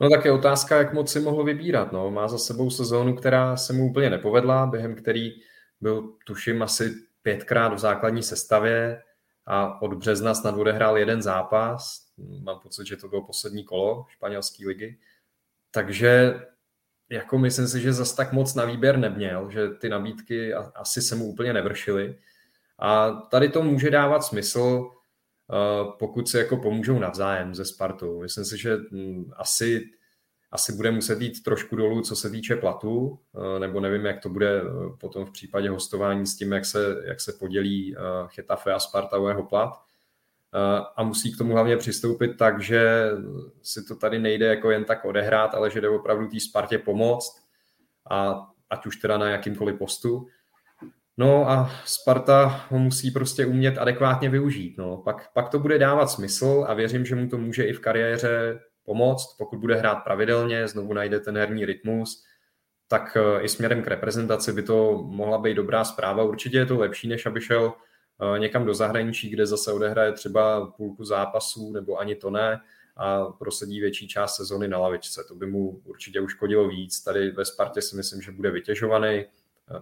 C: No tak je otázka, jak moc si mohl vybírat. No. Má za sebou sezónu, která se mu úplně nepovedla, během který byl, tuším, asi pětkrát v základní sestavě a od března snad odehrál jeden zápas. Mám pocit, že to bylo poslední kolo španělské ligy. Takže jako myslím si, že zas tak moc na výběr neměl, že ty nabídky asi se mu úplně nevršily. A tady to může dávat smysl, eh, pokud se jako pomůžou navzájem ze Spartou. Myslím si, že hm, asi, asi bude muset jít trošku dolů, co se týče platu, eh, nebo nevím, jak to bude eh, potom v případě hostování s tím, jak se, jak se podělí Chetafe a Sparta o jeho plat a musí k tomu hlavně přistoupit tak, že si to tady nejde jako jen tak odehrát, ale že jde opravdu té Spartě pomoct a ať už teda na jakýmkoliv postu. No a Sparta ho musí prostě umět adekvátně využít. No. Pak, pak to bude dávat smysl a věřím, že mu to může i v kariéře pomoct, pokud bude hrát pravidelně, znovu najde ten herní rytmus, tak eh, i směrem k reprezentaci by to mohla být dobrá zpráva. Určitě je to lepší, než aby šel Eh, někam do zahraničí, kde zase odehraje třeba půlku zápasů nebo ani to ne a prosedí větší část sezony na lavičce. To by mu určitě uškodilo víc. Tady ve Spartě si myslím, že bude vytěžovaný. Eh,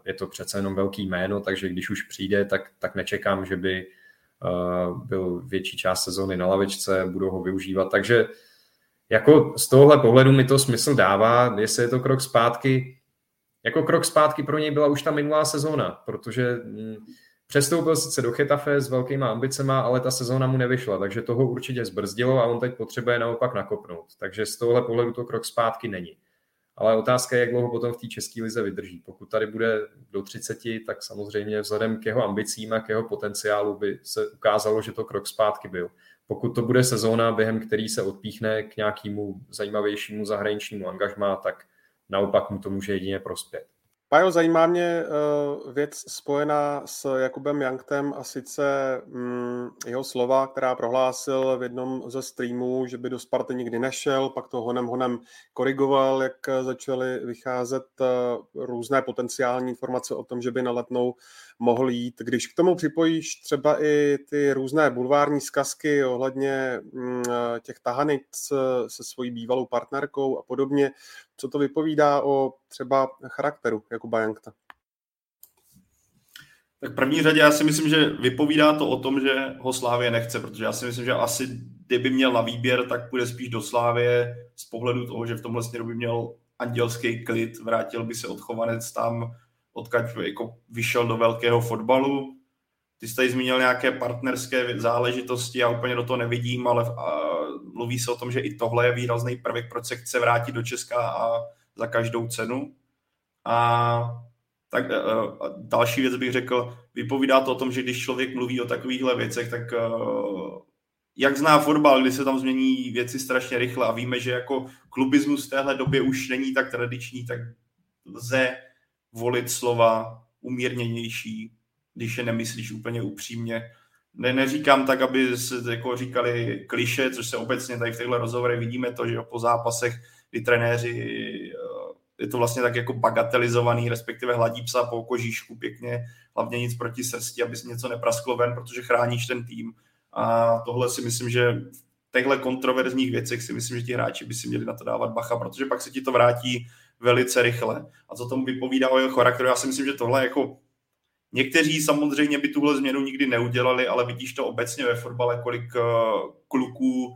C: je to přece jenom velký jméno, takže když už přijde, tak, tak nečekám, že by eh, byl větší část sezony na lavičce, budou ho využívat. Takže jako z tohohle pohledu mi to smysl dává, jestli je to krok zpátky. Jako krok zpátky pro něj byla už ta minulá sezóna, protože hm, Přestoupil sice do Chetafe s velkýma ambicema, ale ta sezóna mu nevyšla, takže toho určitě zbrzdilo a on teď potřebuje naopak nakopnout. Takže z tohle pohledu to krok zpátky není. Ale otázka je, jak dlouho potom v té české lize vydrží. Pokud tady bude do 30, tak samozřejmě vzhledem k jeho ambicím a k jeho potenciálu by se ukázalo, že to krok zpátky byl. Pokud to bude sezóna, během který se odpíchne k nějakému zajímavějšímu zahraničnímu angažmá, tak naopak mu to může jedině prospět.
A: Pajo, zajímá mě uh, věc spojená s Jakubem Janktem a sice um, jeho slova, která prohlásil v jednom ze streamů, že by do Sparty nikdy nešel, pak to honem honem korigoval, jak začaly vycházet uh, různé potenciální informace o tom, že by na letnou mohl jít. Když k tomu připojíš třeba i ty různé bulvární zkazky ohledně um, těch tahanic se svojí bývalou partnerkou a podobně, co to vypovídá o třeba charakteru Jakuba Jankta?
D: Tak v první řadě já si myslím, že vypovídá to o tom, že ho Slávě nechce, protože já si myslím, že asi kdyby měl na výběr, tak půjde spíš do Slávě z pohledu toho, že v tomhle směru by měl andělský klid, vrátil by se odchovanec tam, odkaď jako vyšel do velkého fotbalu ty jsi tady zmínil nějaké partnerské záležitosti, já úplně do toho nevidím, ale mluví se o tom, že i tohle je výrazný prvek, proč se chce vrátit do Česka a za každou cenu. A tak další věc bych řekl, vypovídá to o tom, že když člověk mluví o takovýchhle věcech, tak jak zná fotbal, kdy se tam změní věci strašně rychle a víme, že jako klubismus v téhle době už není tak tradiční, tak lze volit slova umírněnější, když je nemyslíš úplně upřímně. Ne, neříkám tak, aby se jako říkali kliše, což se obecně tady v těchto rozhovorech vidíme to, že po zápasech, kdy trenéři eh, je to vlastně tak jako bagatelizovaný, respektive hladí psa po kožíšku pěkně, hlavně nic proti srsti, aby si něco neprasklo ven, protože chráníš ten tým a tohle si myslím, že v těchto kontroverzních věcech si myslím, že ti hráči by si měli na to dávat bacha, protože pak se ti to vrátí velice rychle. A co tomu vypovídá o jeho charakteru, já si myslím, že tohle jako Někteří samozřejmě by tuhle změnu nikdy neudělali, ale vidíš to obecně ve fotbale, kolik eh, kluků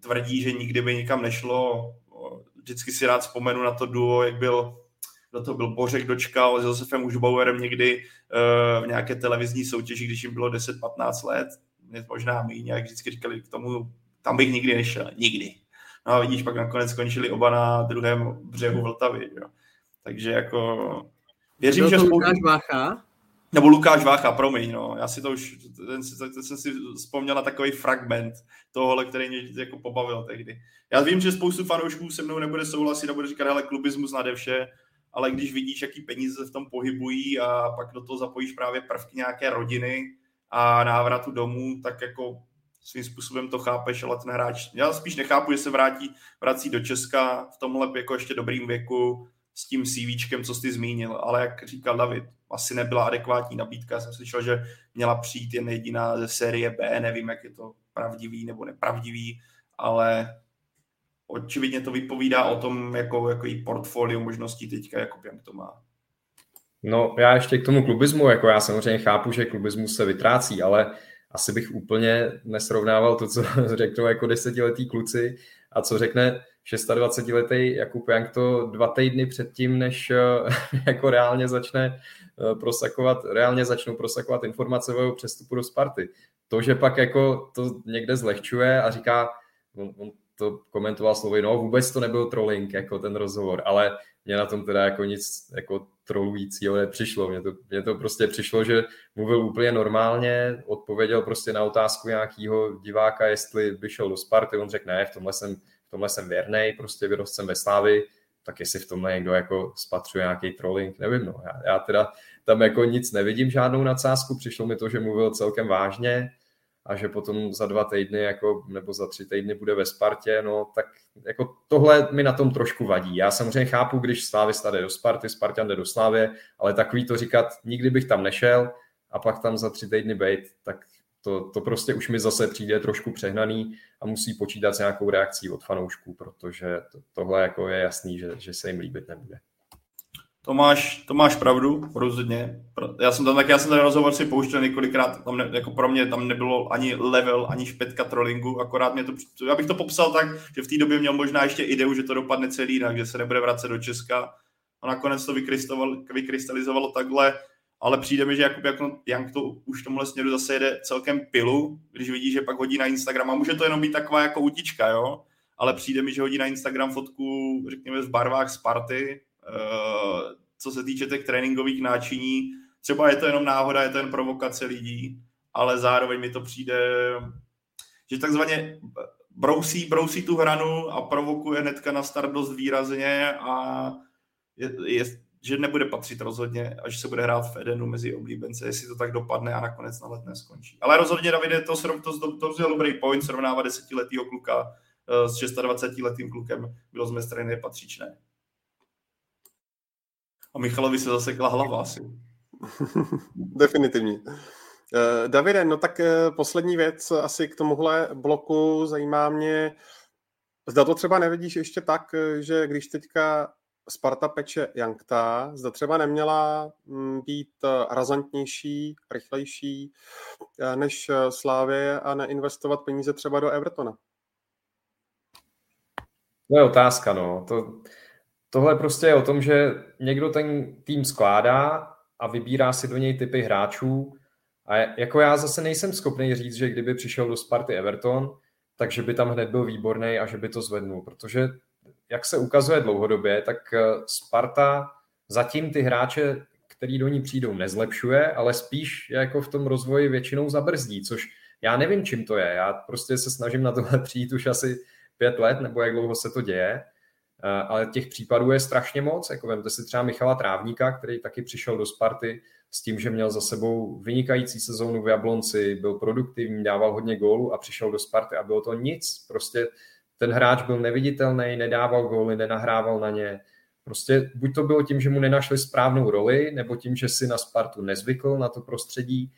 D: tvrdí, že nikdy by nikam nešlo. Vždycky si rád vzpomenu na to duo, jak byl kdo to byl Bořek Dočkal s Josefem Užbauerem někdy uh, v nějaké televizní soutěži, když jim bylo 10-15 let možná méně, jak vždycky říkali k tomu, tam bych nikdy nešel, nikdy. No a vidíš, pak nakonec skončili oba na druhém břehu Vltavy. Jo. Takže jako
B: věřím, Byl že... Spolu... Lukáš Vácha?
D: Nebo Lukáš Vácha, promiň, no. Já si to už, ten, ten jsem si vzpomněl na takový fragment tohohle, který mě jako pobavil tehdy. Já vím, že spoustu fanoušků se mnou nebude souhlasit a bude říkat, hele, klubismus nade vše, ale když vidíš, jaký peníze v tom pohybují a pak do toho zapojíš právě prvky nějaké rodiny, a návratu domů, tak jako svým způsobem to chápeš, ale ten hráč, já spíš nechápu, že se vrátí, vrací do Česka v tomhle jako ještě dobrým věku s tím CVčkem, co jsi zmínil, ale jak říkal David, asi nebyla adekvátní nabídka, já jsem slyšel, že měla přijít jen jediná ze série B, nevím, jak je to pravdivý nebo nepravdivý, ale očividně to vypovídá o tom, jako, jako jí portfolio možností teďka, jako jak to má.
C: No já ještě k tomu klubismu, jako já samozřejmě chápu, že klubismus se vytrácí, ale asi bych úplně nesrovnával to, co <laughs> řeknou jako desetiletí kluci a co řekne 26-letý Jakub Jank to dva týdny předtím, než <laughs> jako reálně začne eh, prosakovat, reálně začnou prosakovat informace o přestupu do Sparty. To, že pak jako to někde zlehčuje a říká, on, on to komentoval slovy, no vůbec to nebyl trolling, jako ten rozhovor, ale mě na tom teda jako nic jako trolujícího nepřišlo. Mně to, mně to prostě přišlo, že mluvil úplně normálně, odpověděl prostě na otázku nějakého diváka, jestli by šel do Sparty, on řekl, ne, v tomhle jsem, v tomhle jsem věrnej, prostě vyrost jsem ve Slávi, tak jestli v tomhle někdo jako spatřuje nějaký trolling, nevím, no. Já, já teda tam jako nic nevidím, žádnou nadsázku, přišlo mi to, že mluvil celkem vážně, a že potom za dva týdny jako, nebo za tři týdny bude ve Spartě, no tak jako tohle mi na tom trošku vadí. Já samozřejmě chápu, když Slávy jde do Sparty, Spartan jde do Slávy, ale takový to říkat, nikdy bych tam nešel a pak tam za tři týdny být, tak to, to prostě už mi zase přijde trošku přehnaný a musí počítat s nějakou reakcí od fanoušků, protože to, tohle jako je jasný, že, že se jim líbit nebude.
D: To máš, to máš pravdu, rozhodně. Já jsem tam tak, já jsem ten rozhovor si pouštěl několikrát, tam ne, jako pro mě tam nebylo ani level, ani špetka trollingu, akorát mě to, já bych to popsal tak, že v té době měl možná ještě ideu, že to dopadne celý jinak, že se nebude vracet do Česka. A nakonec to vykrystalizovalo takhle, ale přijde mi, že Jakub jako Jank to už tomhle směru zase jede celkem pilu, když vidí, že pak hodí na Instagram. A může to jenom být taková jako utička, jo, ale přijde mi, že hodí na Instagram fotku, řekněme, v barvách Sparty, Eh, co se týče těch tréninkových náčiní. Třeba je to jenom náhoda, je to jen provokace lidí, ale zároveň mi to přijde, že takzvaně brousí, brousí tu hranu a provokuje hnedka na start dost výrazně a je, je, že nebude patřit rozhodně a že se bude hrát v Edenu mezi oblíbence, jestli to tak dopadne a nakonec na let neskončí. Ale rozhodně, Davide, to, to, to, to, to dobrý point, srovnávat desetiletýho kluka eh, s 26-letým klukem bylo z mé strany nepatřičné. A Michalovi se zasekla hlava asi. <laughs>
A: Definitivně. Uh, Davide, no tak uh, poslední věc asi k tomuhle bloku zajímá mě, zda to třeba nevidíš ještě tak, eh, že když teďka Sparta peče Jankta, zda třeba neměla mm, být razantnější, rychlejší než Slávě a neinvestovat peníze třeba do Evertona?
C: To je otázka, no. To, tohle prostě je o tom, že někdo ten tým skládá a vybírá si do něj typy hráčů. A jako já zase nejsem schopný říct, že kdyby přišel do Sparty Everton, takže by tam hned byl výborný a že by to zvednul, protože jak se ukazuje dlouhodobě, tak eh, Sparta zatím ty hráče, který do ní přijdou, nezlepšuje, ale spíš jako v tom rozvoji většinou zabrzdí, což já nevím, čím to je. Já prostě se snažím na tohle přijít už asi pět let, nebo jak dlouho se to děje, ale těch případů je strašně moc. Jako vemte si třeba Michala Trávníka, který taky přišel do Sparty s tím, že měl za sebou vynikající sezónu v Jablonci, byl produktivní, dával hodně gólů a přišel do Sparty a bylo to nic. Prostě ten hráč byl neviditelný, nedával góly, nenahrával na ně. Prostě buď to bylo tím, že mu nenašli správnou roli, nebo tím, že si na Spartu nezvykl na to prostředí,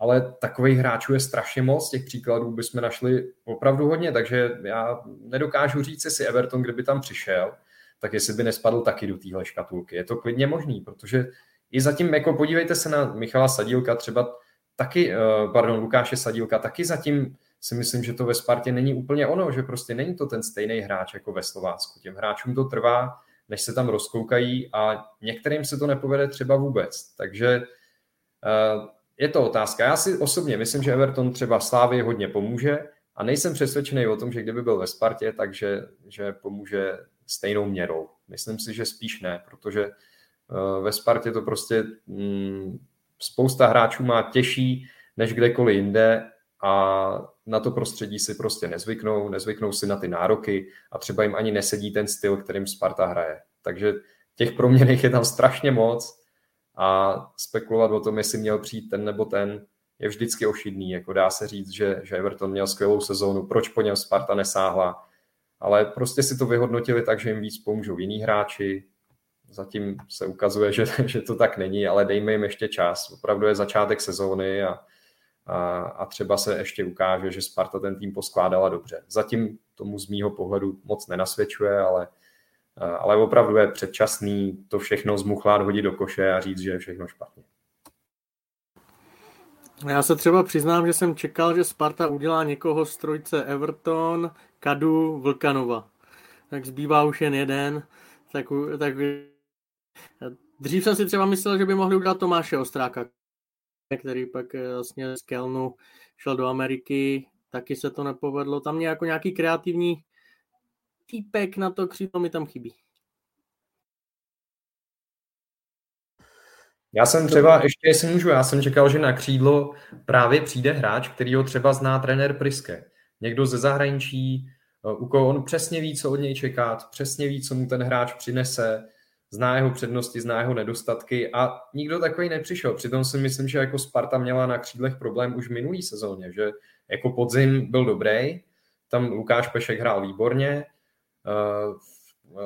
C: ale takových hráčů je strašně moc, těch příkladů bychom našli opravdu hodně, takže já nedokážu říct, jestli Everton, kdyby tam přišel, tak jestli by nespadl taky do téhle škatulky. Je to klidně možný, protože i zatím, jako podívejte se na Michala Sadílka, třeba taky, eh, pardon, Lukáše Sadílka, taky zatím si myslím, že to ve Spartě není úplně ono, že prostě není to ten stejný hráč jako ve Slovácku. Těm hráčům to trvá, než se tam rozkoukají a některým se to nepovede třeba vůbec. Takže eh, je to otázka. Já si osobně myslím, že Everton třeba Slávy hodně pomůže a nejsem přesvědčený o tom, že kdyby byl ve Spartě, takže že pomůže stejnou měrou. Myslím si, že spíš ne, protože eh, ve Spartě to prostě mm, spousta hráčů má těžší než kdekoliv jinde a na to prostředí si prostě nezvyknou, nezvyknou si na ty nároky a třeba jim ani nesedí ten styl, kterým Sparta hraje. Takže těch proměných je tam strašně moc a spekulovat o tom, jestli měl přijít ten nebo ten, je vždycky ošidný. Jako dá se říct, že, že Everton měl skvělou sezónu, proč po něm Sparta nesáhla, ale prostě si to vyhodnotili tak, že jim víc pomůžou jiní hráči. Zatím se ukazuje, že, že to tak není, ale dejme jim ještě čas. Opravdu je začátek sezóny a a, a třeba se ještě ukáže, že Sparta ten tým poskládala dobře. Zatím tomu z mýho pohledu moc nenasvědčuje, ale, ale opravdu je předčasný to všechno zmuchlát, hodit do koše a říct, že je všechno špatně.
B: Já se třeba přiznám, že jsem čekal, že Sparta udělá někoho z trojce Everton, Kadu, Vlkanova. Tak zbývá už jen jeden. Tak, tak dřív jsem si třeba myslel, že by mohli udělat Tomáše Ostráka, který pak eh, vlastně z Kelnu šel do Ameriky, taky se to nepovedlo. Tam jako nějaký kreativní týpek na to křídlo mi tam chybí.
C: Já jsem třeba, ještě jestli můžu, já jsem čekal, že na křídlo právě přijde hráč, který ho třeba zná trenér Priske. Někdo ze zahraničí, eh, u koho on přesně ví, co od něj čekat, přesně ví, co mu ten hráč přinese, zná jeho přednosti, zná jeho nedostatky a nikdo takový nepřišel. Přitom si myslím, že jako Sparta měla na křídlech problém už v minulý sezóně, že jako podzim byl dobrý, tam Lukáš Pešek hrál výborně,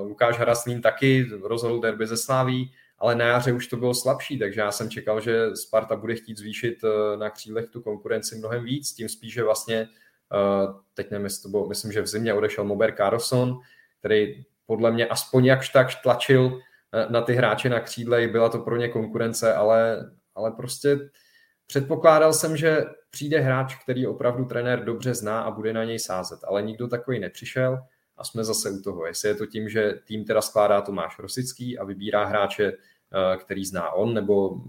C: Lukáš Hraslín taky rozhodl derby ze Sláví, ale na jaře už to bylo slabší, takže já jsem čekal, že Sparta bude chtít zvýšit uh, na křídlech tu konkurenci mnohem víc, tím spíš, že vlastně, uh, teď nevím, to bylo, myslím, že v zimě odešel Mober Carlson, který podle mě aspoň jakž tak tlačil na ty hráče na křídle, byla to pro ně konkurence, ale, ale prostě předpokládal jsem, že přijde hráč, který opravdu trenér dobře zná a bude na něj sázet, ale nikdo takový nepřišel a jsme zase u toho. Jestli je to tím, že tým teda skládá Tomáš Rosický a vybírá hráče, eh, který zná on, nebo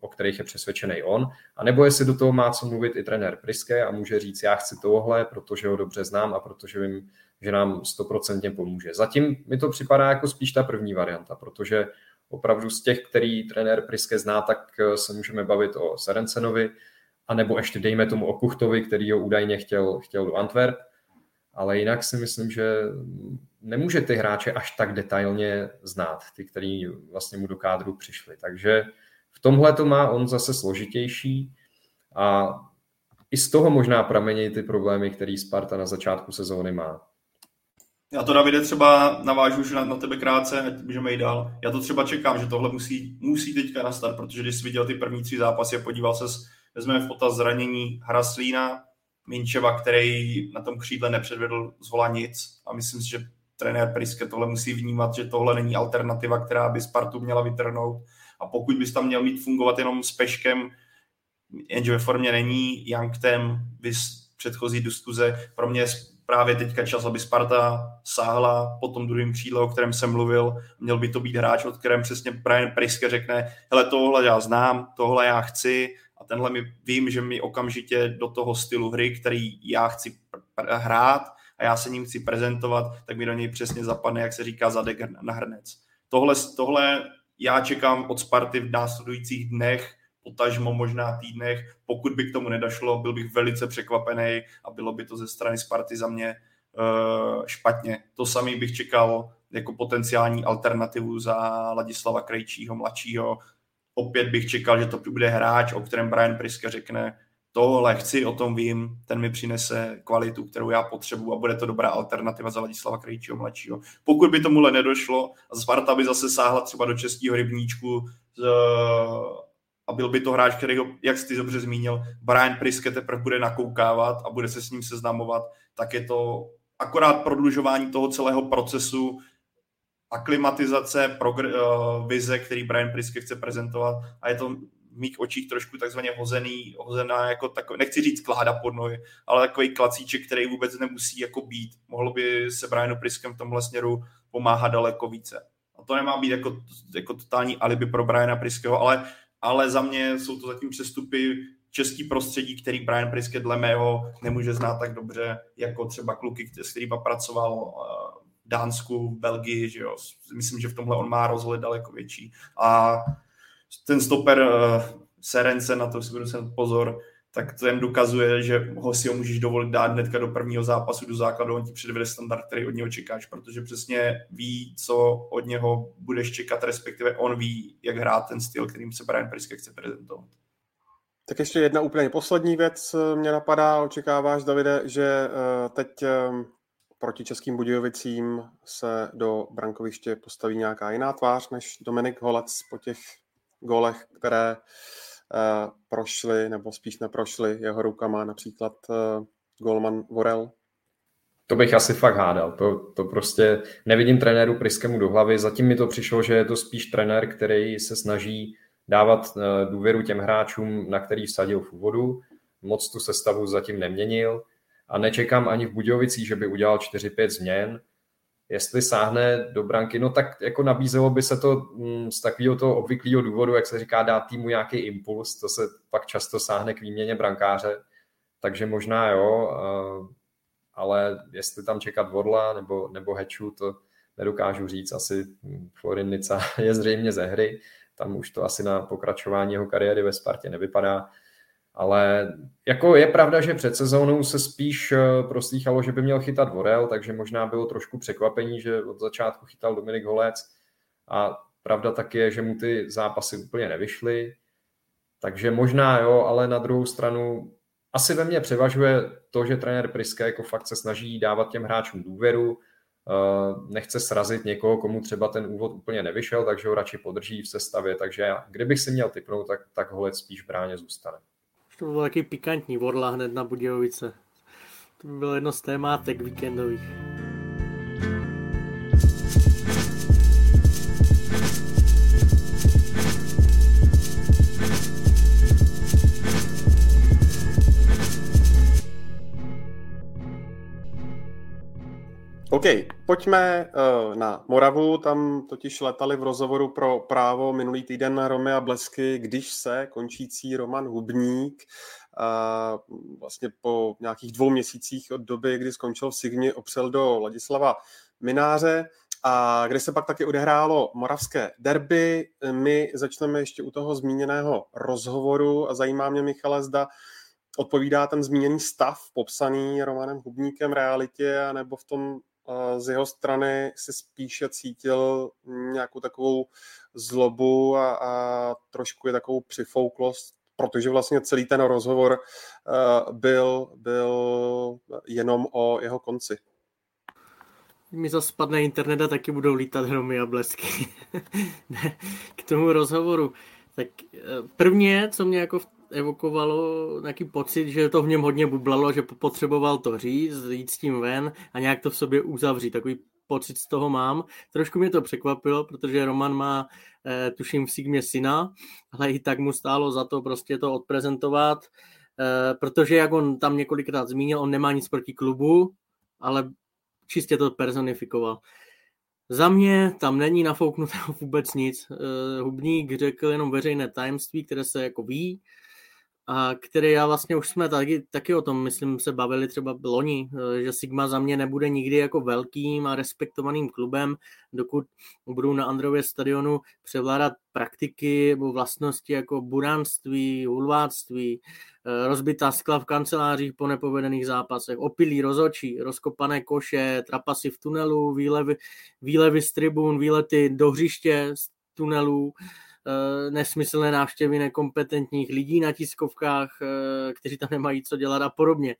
C: o kterých je přesvědčený on, a nebo jestli do toho má co mluvit i trenér Priske a může říct, já chci tohle, protože ho dobře znám a protože vím, že nám stoprocentně pomůže. Zatím mi to připadá jako spíš ta první varianta, protože opravdu z těch, který trenér Priske zná, tak eh, se můžeme bavit o Serencenovi, anebo ještě dejme tomu o Kuchtovi, který ho údajně chtěl, chtěl do Antwerp, ale jinak si myslím, že nemůže ty hráče až tak detailně znát, ty, který vlastně mu do kádru přišli. Takže v tomhle to má on zase složitější a i z toho možná pramení ty problémy, které Sparta na začátku sezóny má.
D: Já to, Davide, třeba navážu už na, na tebe krátce, ať můžeme jít dál. Já to třeba čekám, že tohle musí, musí teďka nastat, protože když jsi viděl ty první tři zápasy a podíval se, vezmeme v potaz zranění Hraslína, Minčeva, který na tom křídle nepředvedl zvola nic. A myslím si, že trenér Priske tohle musí vnímat, že tohle není alternativa, která by Spartu měla vytrhnout. A pokud bys tam měl mít fungovat jenom s Peškem, jenže ve formě není, Janktem, vys předchozí diskuze, pro mě právě teďka čas, aby Sparta sáhla po tom druhém křídle, o kterém jsem mluvil. Měl by to být hráč, od kterém přesně Brian Priske řekne, hele, tohle já znám, tohle já chci tenhle mi vím, že mi okamžitě do toho stylu hry, který já chci hrát a já se ním chci prezentovat, tak mi do něj přesně zapadne, jak se říká, zadek na hrnec. Tohle, tohle já čekám od Sparty v následujících dnech, potažmo možná týdnech. Pokud by k tomu nedošlo, byl bych velice překvapený a bylo by to ze strany Sparty za mě uh, špatně. To samý bych čekal jako potenciální alternativu za Ladislava Krejčího mladšího. Opět bych čekal, že to bude hráč, o kterém Brian Priska řekne, tohle chci, o tom vím, ten mi přinese kvalitu, kterou já potřebuji a bude to dobrá alternativa za Ladislava Krejčího mladšího. Pokud by tomuhle nedošlo a Sparta by zase sáhla třeba do českého rybníčku a byl by to hráč, který ho, jak jsi dobře zmínil, Brian Priske teprve bude nakoukávat a bude se s ním seznamovat, tak je to akorát prodlužování toho celého procesu aklimatizace, progr- uh, vize, který Brian Priske chce prezentovat a je to v mých očích trošku takzvaně hozený, hozená jako takový, nechci říct kláda pod nohy, ale takový klacíček, který vůbec nemusí jako být. Mohlo by se Brianu Priskem v tomhle směru pomáhat daleko více. A to nemá být jako, jako totální alibi pro Briana Priskeho, ale, ale za mě jsou to zatím přestupy český prostředí, který Brian Priske dle mého nemůže znát tak dobře, jako třeba kluky, s kterými pracoval eh, Dánsku, v Belgii, že jo. Myslím, že v tomhle on má rozhled daleko větší. A ten stoper uh, Serence, na to si budu se pozor, tak ten dokazuje, že ho si ho můžeš dovolit dát hnedka do prvního zápasu, do základu, on ti předvede standard, který od něho čekáš, protože přesně ví, co od něho budeš čekat, respektive on ví, jak hrát ten styl, kterým se Brian Priske chce prezentovat.
A: Tak ještě jedna úplně poslední věc eh, mě napadá. Očekáváš, Davide, že eh, teď proti Českým Budějovicím se do brankoviště postaví nějaká jiná tvář než Dominik Holec po těch golech, které uh, prošly, nebo spíš neprošly jeho rukama, například uh, golman Vorel?
C: To bych asi fakt hádal. To, to prostě nevidím trenéru Priskemu do hlavy. Zatím mi to přišlo, že je to spíš trenér, který se snaží dávat uh, důvěru těm hráčům, na který vsadil v úvodu. Moc tu sestavu zatím neměnil a nečekám ani v Budějovicích, že by udělal 4-5 změn. Jestli sáhne do branky, no tak jako nabízelo by se to mm, z takového toho obvyklého důvodu, jak se říká, dát týmu nějaký impuls, to se pak často sáhne k výměně brankáře, takže možná jo, ale jestli tam čekat Vodla nebo, nebo Heču, to nedokážu říct, asi Florinnica <laughs> je zřejmě ze hry, tam už to asi na pokračování jeho kariéry ve Spartě nevypadá, ale jako je pravda, že před sezónou se spíš eh, proslýchalo, že by měl chytat Vorel, takže možná bylo trošku překvapení, že od začátku chytal Dominik Holec. A pravda tak je, že mu ty zápasy úplně nevyšly. Takže možná jo, ale na druhou stranu asi ve mně převažuje to, že trenér Priske jako fakt se snaží dávat těm hráčům důvěru, eh, nechce srazit někoho, komu třeba ten úvod úplně nevyšel, takže ho radši podrží v sestavě. Takže já, kdybych si měl typnout, tak, tak Holec spíš v bráně zůstane.
B: To bylo taky pikantní Vorla hned na Budějovice. To by bylo jedno z témátek víkendových.
A: OK, pojďme uh, na Moravu, tam totiž letali v rozhovoru pro právo minulý týden Romy a Blesky, když se končící Roman Hubník uh, vlastně po nějakých dvou měsících od doby, kdy skončil v Sigmě, opřel do Ladislava Mináře a kde se pak taky odehrálo moravské derby. My začneme ještě u toho zmíněného rozhovoru a zajímá mě, Michale, zda odpovídá ten zmíněný stav popsaný Romanem Hubníkem realitě, nebo v tom z jeho strany si spíše cítil nějakou takovou zlobu a, a trošku je takovou přifouklost, protože vlastně celý ten rozhovor uh, byl, byl jenom o jeho konci.
B: Mi zase spadne internet a taky budou lítat hromy a blesky. <laughs> k tomu rozhovoru. Tak eh, prvně, co mě jako evokovalo nějaký pocit, že to v něm hodně bublalo, že potřeboval to říct, jít s tím ven a nějak to v sobě uzavřít. Takový pocit z toho mám. Trošku mě to překvapilo, protože Roman má, eh, tuším, v Sigmě syna, ale i tak mu stálo za to prostě to odprezentovat, eh, protože jak on tam několikrát zmínil, on nemá nic proti klubu, ale čistě to personifikoval. Za mě tam není nafouknutého <laughs> vůbec nic. Eh, Hubník řekl jenom veřejné tajemství, které se jako ví, a který já vlastně už jsme taky, taky o tom, myslím, se bavili třeba loni, eh, že Sigma za mě nebude nikdy jako velkým a respektovaným klubem, dokud budou na Andrově stadionu převládat praktiky nebo vlastnosti jako buranství, hulváctví, eh, rozbitá skla v kancelářích po nepovedených zápasech, opilí rozočí, rozkopané koše, trapasy v tunelu, výlevy, výlevy z tribun, výlety do hřiště z tunelů, nesmyslné návštěvy nekompetentních lidí na tiskovkách, eh, kteří tam nemají co dělat a podobně.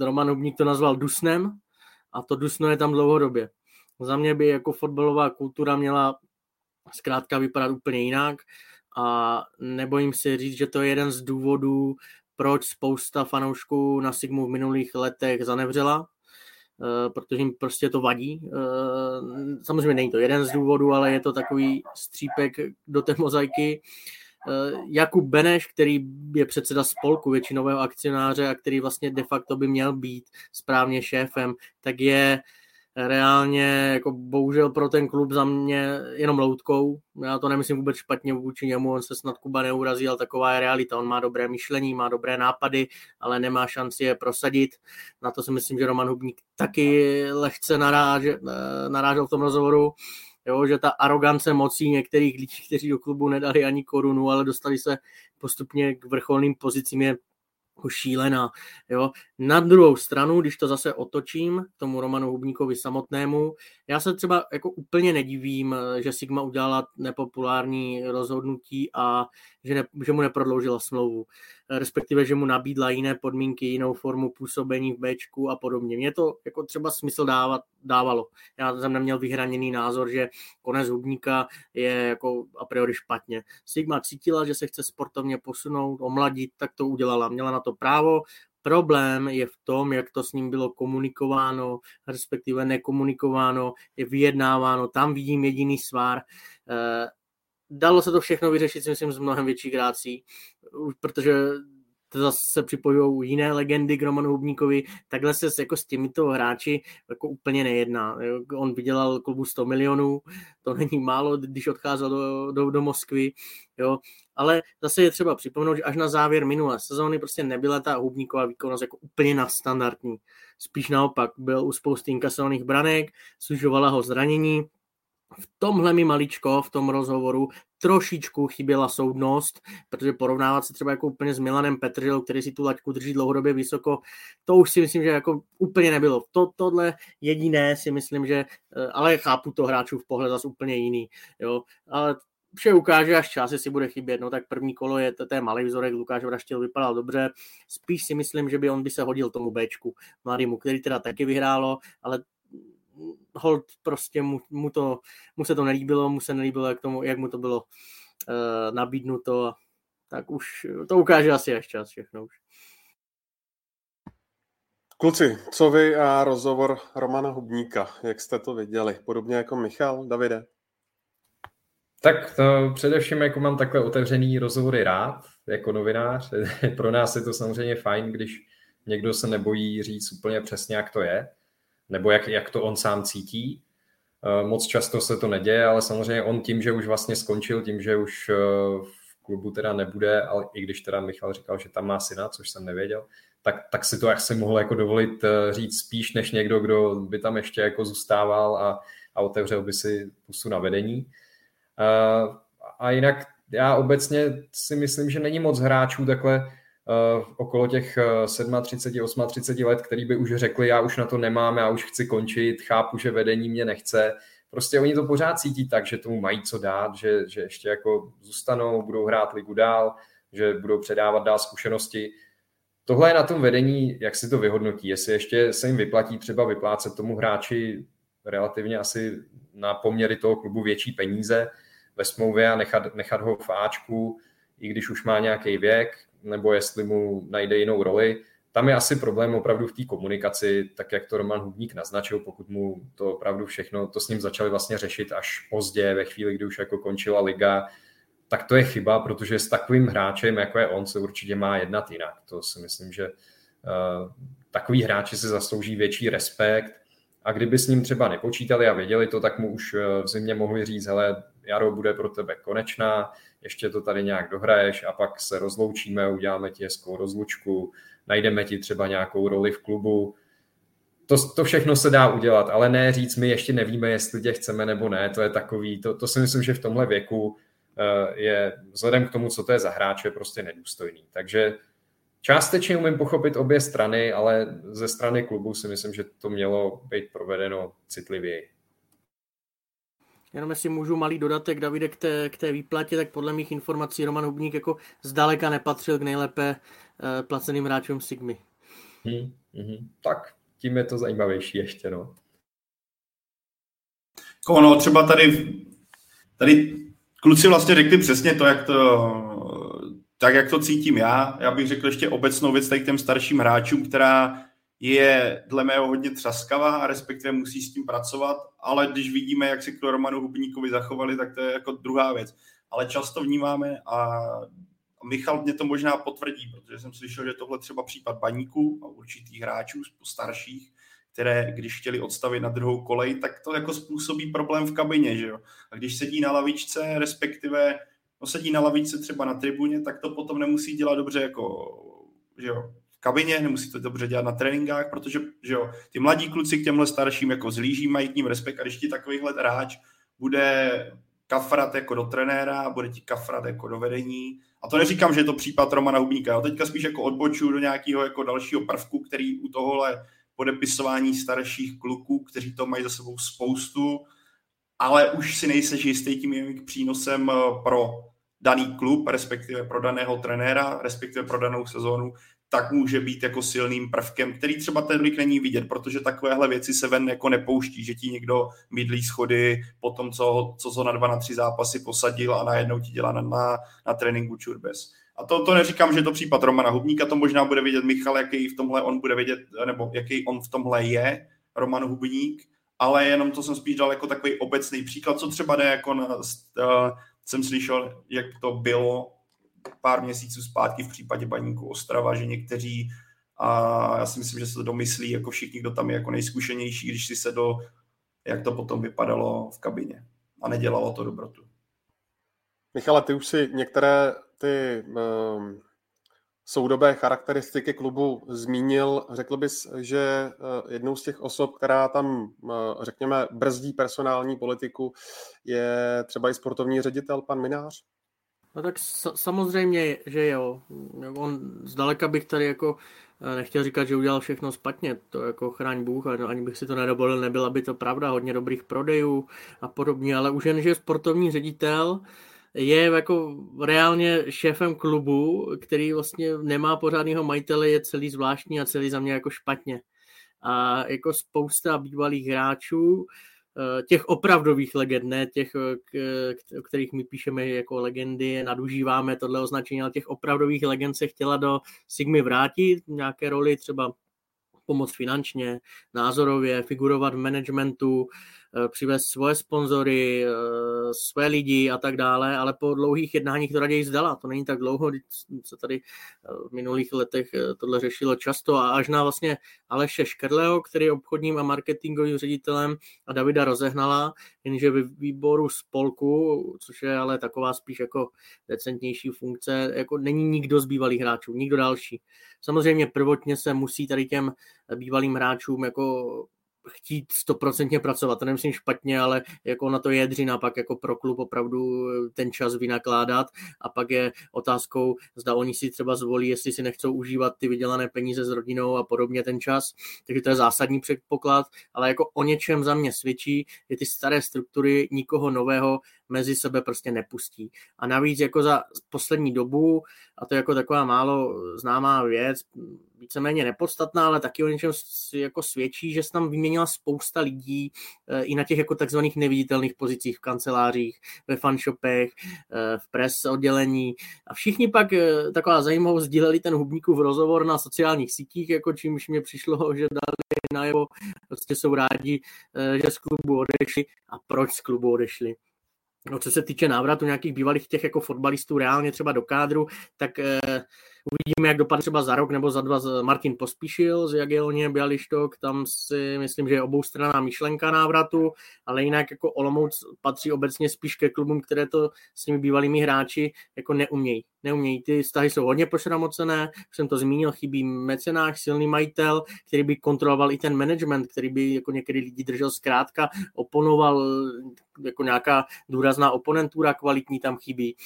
B: Roman Hubník to nazval dusnem a to dusno je tam dlouhodobě. Za mě by jako fotbalová kultura měla zkrátka vypadat úplně jinak a nebojím se říct, že to je jeden z důvodů, proč spousta fanoušků na Sigmu v minulých letech zanevřela, Eh, protože jim prostě to vadí. Eh, samozřejmě není to jeden z důvodů, ale je to takový střípek do té mozaiky. Eh, Jakub Beneš, který je předseda spolku většinového akcionáře a který vlastně de facto by měl být správně šéfem, tak je reálně jako bohužel pro ten klub za mě jenom loutkou. Já to nemyslím vůbec špatně vůči němu, on se snad Kuba neurazí, ale taková je realita. On má dobré myšlení, má dobré nápady, ale nemá šanci je prosadit. Na to si myslím, že Roman Hubník taky lehce naráže, narážel v tom rozhovoru. Jo, že ta arogance mocí některých lidí, kteří do klubu nedali ani korunu, ale dostali se postupně k vrcholným pozicím, je jako šílená. Jo. Na druhou stranu, když to zase otočím tomu Romanu Hubníkovi samotnému, já se třeba jako úplně nedivím, že Sigma udělala nepopulární rozhodnutí a že, ne, že mu neprodloužila smlouvu respektive, že mu nabídla jiné podmínky, jinou formu působení v Bčku a podobně. Mě to jako třeba smysl dávat, dávalo. Já jsem neměl vyhraněný názor, že konec hubníka je jako a priori špatně. Sigma cítila, že se chce sportovně posunout, omladit, tak to udělala. Měla na to právo, Problém je v tom, jak to s ním bylo komunikováno, respektive nekomunikováno, je vyjednáváno. Tam vidím jediný svár. Dalo se to všechno vyřešit, si myslím, s mnohem větší grácí, protože zase připojují jiné legendy k Romanu Hubníkovi, takhle se jako s těmito hráči jako úplně nejedná. On vydělal klubu 100 milionů, to není málo, když odcházel do, do, do Moskvy, jo. ale zase je třeba připomenout, že až na závěr minulé sezóny prostě nebyla ta Hubníková výkonnost jako úplně nadstandardní. Spíš naopak, byl u spousty inkasovaných branek, služovala ho zranění, v tomhle mi maličko, v tom rozhovoru, trošičku chyběla soudnost, protože porovnávat se třeba jako úplně s Milanem Petržilou, který si tu laťku drží dlouhodobě vysoko, to už si myslím, že jako úplně nebylo. To, tohle jediné si myslím, že, eh, ale chápu to hráčů v pohled zase úplně jiný, jo, ale vše ukáže až čas, jestli bude chybět. No tak první kolo je, to je malý vzorek, Lukáš Vraštil vypadal dobře. Spíš si myslím, že by on by se hodil tomu Bčku mladému, který teda taky vyhrálo, ale hold prostě mu, mu, to, mu se to nelíbilo, mu se nelíbilo, jak, tomu, jak mu to bylo uh, nabídnuto, tak už to ukáže asi až čas všechno už.
A: Kluci, co vy a rozhovor Romana Hubníka, jak jste to viděli? Podobně jako Michal, Davide?
C: Tak to především jako mám takhle otevřený rozhovory rád, jako novinář. <laughs> Pro nás je to samozřejmě fajn, když někdo se nebojí říct úplně přesně, jak to je nebo jak, jak to on sám cítí. Eh, moc často se to neděje, ale samozřejmě on tím, že už vlastně skončil, tím, že už eh, v klubu teda nebude, ale i když teda Michal říkal, že tam má syna, což jsem nevěděl, tak, tak si to asi mohl jako dovolit eh, říct spíš než někdo, kdo by tam ještě jako zůstával a, a otevřel by si pusu na vedení. A jinak já obecně si myslím, že není moc hráčů takhle okolo těch 37, eh, 38 let, který by už řekli, já už na to nemám, já už chci končit, chápu, že vedení mě nechce. Prostě oni to pořád cítí tak, že tomu mají co dát, že, že ještě jako zůstanou, budou hrát ligu dál, že budou předávat dál zkušenosti. Tohle je na tom vedení, jak si to vyhodnotí, jestli ještě se jim vyplatí třeba vyplácet tomu hráči relativně asi na poměry toho klubu větší peníze ve smlouvě a nechat, nechat ho v Ačku, i když už má nějaký věk, nebo jestli mu najde jinou roli. Tam je asi problém opravdu v té komunikaci, tak jak to Roman Hudník naznačil, pokud mu to opravdu všechno, to s ním začali vlastně řešit až pozdě, ve chvíli, kdy už jako končila liga, tak to je chyba, protože s takovým hráčem, jako je on, se určitě má jednat jinak. To si myslím, že uh, takový hráči si zaslouží větší respekt a kdyby s ním třeba nepočítali a věděli to, tak mu už uh, v zimě mohli říct, hele, jaro bude pro tebe konečná, ještě to tady nějak dohraješ a pak se rozloučíme, uděláme ti hezkou rozlučku, najdeme ti třeba nějakou roli v klubu. To, to všechno se dá udělat, ale ne říct, my ještě nevíme, jestli tě chceme nebo ne, to je takový, to, to si myslím, že v tomhle věku eh, je vzhledem k tomu, co to je za hráče, prostě nedůstojný. Takže částečně umím pochopit obě strany, ale ze strany klubu si myslím, že to mělo být provedeno citlivěji.
B: Jenom jestli můžu malý dodatek, Davide, k té, k té výplatě, tak podle mých informací Roman Hubník jako zdaleka nepatřil k nejlépe uh, placeným hráčům Sigmy.
C: Hmm, hmm, tak tím je to zajímavější ještě, no.
D: Ono, třeba tady, tady kluci vlastně řekli přesně to, jak to, tak jak to cítím já. Já bych řekl ještě obecnou věc tady k těm starším hráčům, která je dle mého hodně třaskavá a respektive musí s tím pracovat, ale když vidíme, jak se k Romanu Hubníkovi zachovali, tak to je jako druhá věc. Ale často vnímáme a Michal mě to možná potvrdí, protože jsem slyšel, že tohle třeba případ baníků a určitých hráčů starších, které když chtěli odstavit na druhou kolej, tak to jako způsobí problém v kabině, že jo. A když sedí na lavičce, respektive no sedí na lavičce třeba na tribuně, tak to potom nemusí dělat dobře jako, že jo, kabině, nemusí to dobře dělat na tréninkách, protože že jo, ty mladí kluci k těmhle starším jako zlíží, mají k ním respekt a když ti takovýhle hráč bude kafrat jako do trenéra, bude ti kafrat jako do vedení. A to neříkám, že je to případ Romana Hubníka, já teďka spíš jako odbočuju do nějakého jako dalšího prvku, který u tohohle podepisování starších kluků, kteří to mají za sebou spoustu, ale už si nejseš jistý tím jejich přínosem eh, pro daný klub, respektive pro daného trenéra, respektive pro danou sezónu, tak může být jako silným prvkem, který třeba tolik není vidět, protože takovéhle věci se ven jako nepouští, že ti někdo mydlí schody po tom, co, co ho na dva, na tři zápasy posadil a najednou ti dělá na, na, na tréninku čurbes. A to, to neříkám, že je to případ Romana Hubníka, to možná bude vidět Michal, jaký v tomhle on bude vidět, nebo jaký on v tomhle je, Roman Hubník, ale jenom to jsem spíš dal jako takový obecný příklad, co třeba jde jako na, uh, jsem slyšel, jak to bylo pár měsíců zpátky v případě baníku Ostrava, že někteří, a já si myslím, že se to domyslí jako všichni, kdo tam je jako nejzkušenější, když si se do, jak to potom vypadalo v kabině. A nedělalo to dobrotu.
A: Michale, ty už si některé ty um, soudobé charakteristiky klubu zmínil. Řekl bys, že uh, jednou z těch osob, která tam, uh, řekněme, brzdí personální politiku, je třeba i sportovní ředitel, pan Minář?
B: No tak samozřejmě, že jo. On zdaleka bych tady jako eh, nechtěl říkat, že udělal všechno špatně, to jako chráň Bůh, ani bych si to nedovolil, nebyla by to pravda, hodně dobrých prodejů a podobně, ale už jen, že sportovní ředitel je jako reálně šéfem klubu, který vlastně nemá pořádného majitele, je celý zvláštní a celý za mě jako špatně. A jako spousta bývalých hráčů, těch opravdových legend, ne těch, eh, o kterých my píšeme jako legendy, nadužíváme tohle označení, ale těch opravdových legend se chtěla do Sigmy vrátit, nějaké roli třeba pomoct finančně, názorově, figurovat v managementu, Eh, přivést svoje sponzory, eh, své lidi a tak dále, ale po dlouhých jednáních to raději zdala. To není tak dlouho, se tady eh, v minulých letech tohle řešilo často a až na vlastně Aleše Škerleho, který je obchodním a marketingovým ředitelem a Davida rozehnala, jenže ve výboru spolku, což je ale taková spíš jako decentnější funkce, jako není nikdo z bývalých hráčů, nikdo další. Samozřejmě prvotně se musí tady těm bývalým hráčům jako chtít stoprocentně pracovat. To nemyslím špatně, ale jako na to je dřina pak jako pro klub opravdu ten čas vynakládat a pak je otázkou, zda oni si třeba zvolí, jestli si nechcou užívat ty vydělané peníze s rodinou a podobně ten čas. Takže to je zásadní předpoklad, ale jako o něčem za mě svědčí, že ty staré struktury nikoho nového mezi sebe prostě nepustí. A navíc jako za poslední dobu, a to je jako taková málo známá věc, víceméně nepodstatná, ale taky o něčem jako svědčí, že se tam vyměnila spousta lidí eh, i na těch jako takzvaných neviditelných pozicích v kancelářích, ve fanshopech, eh, v press oddělení a všichni pak eh, taková zajímavost sdíleli ten Hubníkův rozhovor na sociálních sítích, jako čímž mě přišlo, <laughs> že dali najevo, prostě jsou rádi, že z klubu odešli a proč z klubu odešli. No, co se týče návratu nějakých bývalých těch jako fotbalistů reálně třeba do kádru, tak eh, Uvidíme, jak dopadne třeba za rok nebo za dva Martin Pospíšil z Jagiellonie Bialyštok, tam si myslím, že je oboustranná myšlenka návratu, ale jinak jako Olomouc patří obecně spíš ke klubům, které to s těmi bývalými hráči jako neumějí. Neumějí, ty vztahy jsou hodně pošramocené, už jsem to zmínil, chybí mecenář, silný majitel, který by kontroloval i ten management, který by jako některý lidi držel zkrátka, oponoval, jako nějaká důrazná oponentura kvalitní tam chybí.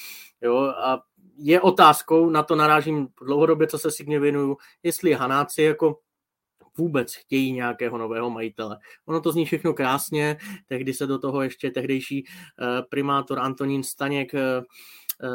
B: Jo, a je otázkou, na to narážím dlouhodobě, co se Signě věnuju, jestli Hanáci jako vůbec chtějí nějakého nového majitele. Ono to zní všechno krásně, tehdy se do toho ještě tehdejší eh, primátor Antonín Staněk eh, eh,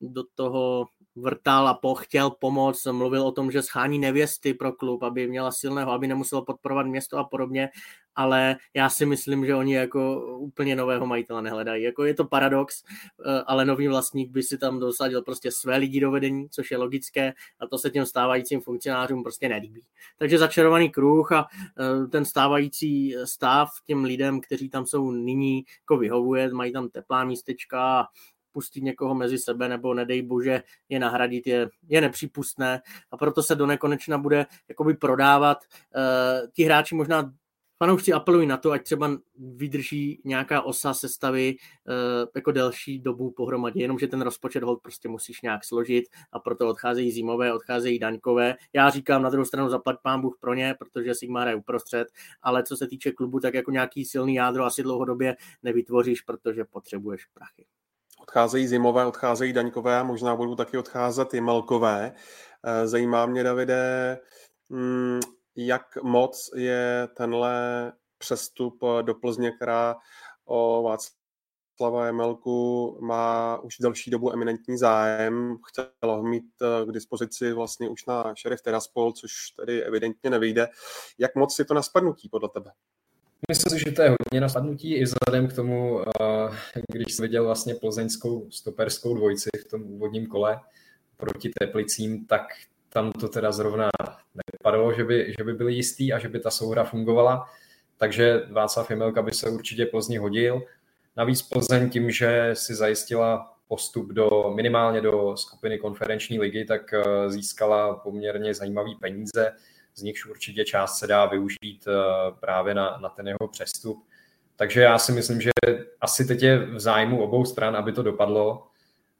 B: do toho vrtal a po, chtěl pomoct, mluvil o tom, že schání nevěsty pro klub, aby měla silného, aby nemuselo podporovat město a podobně, ale já si myslím, že oni jako úplně nového majitele nehledají. Jako je to paradox, eh, ale nový vlastník by si tam dosadil prostě své lidi do vedení, což je logické a to se těm stávajícím funkcionářům prostě nelíbí. Takže začarovaný kruh a eh, ten stávající stav těm lidem, kteří tam jsou nyní, jako vyhovuje, mají tam teplá místečka pustit někoho mezi sebe nebo nedej bože je nahradit je, je nepřípustné a proto se do nekonečna bude jakoby prodávat. Uh, ti hráči možná fanoušci apelují na to, ať třeba vydrží nějaká osa sestavy uh, jako delší dobu pohromadě, jenomže ten rozpočet hold prostě musíš nějak složit a proto odcházejí zimové, odcházejí daňkové. Já říkám na druhou stranu zaplať pán Bůh pro ně, protože Sigmar je uprostřed, ale co se týče klubu, tak jako nějaký silný jádro asi dlouhodobě nevytvoříš, protože potřebuješ prachy.
A: Odcházejí zimové, odcházejí daňkové a možná budou taky odcházet i melkové. Eh, zajímá mě, Davide, mm, jak moc je tenhle přestup do Plzně, která o Václava Jemelku má už delší dobu eminentní zájem. Chtěla ho mít eh, k dispozici vlastně už na šerif Teraspol, což tedy evidentně nevyjde. Jak moc je to na spadnutí podle tebe?
C: Myslím si, že to je hodně na spadnutí i vzhledem k tomu, eh, když jsem viděl vlastně plzeňskou stoperskou dvojici v tom úvodním kole proti Teplicím, tak tam to teda zrovna nevypadalo, že by, že by byli jistý a že by ta souhra fungovala. Takže Václav Jemelka by se určitě Plzni hodil. Navíc Plzeň tím, že si zajistila postup do, minimálně do skupiny konferenční ligy, tak eh, získala poměrně zajímavý peníze z nichž určitě část se dá využít eh, právě na, na ten jeho přestup. Takže já si myslím, že asi teď je v zájmu obou stran, aby to dopadlo.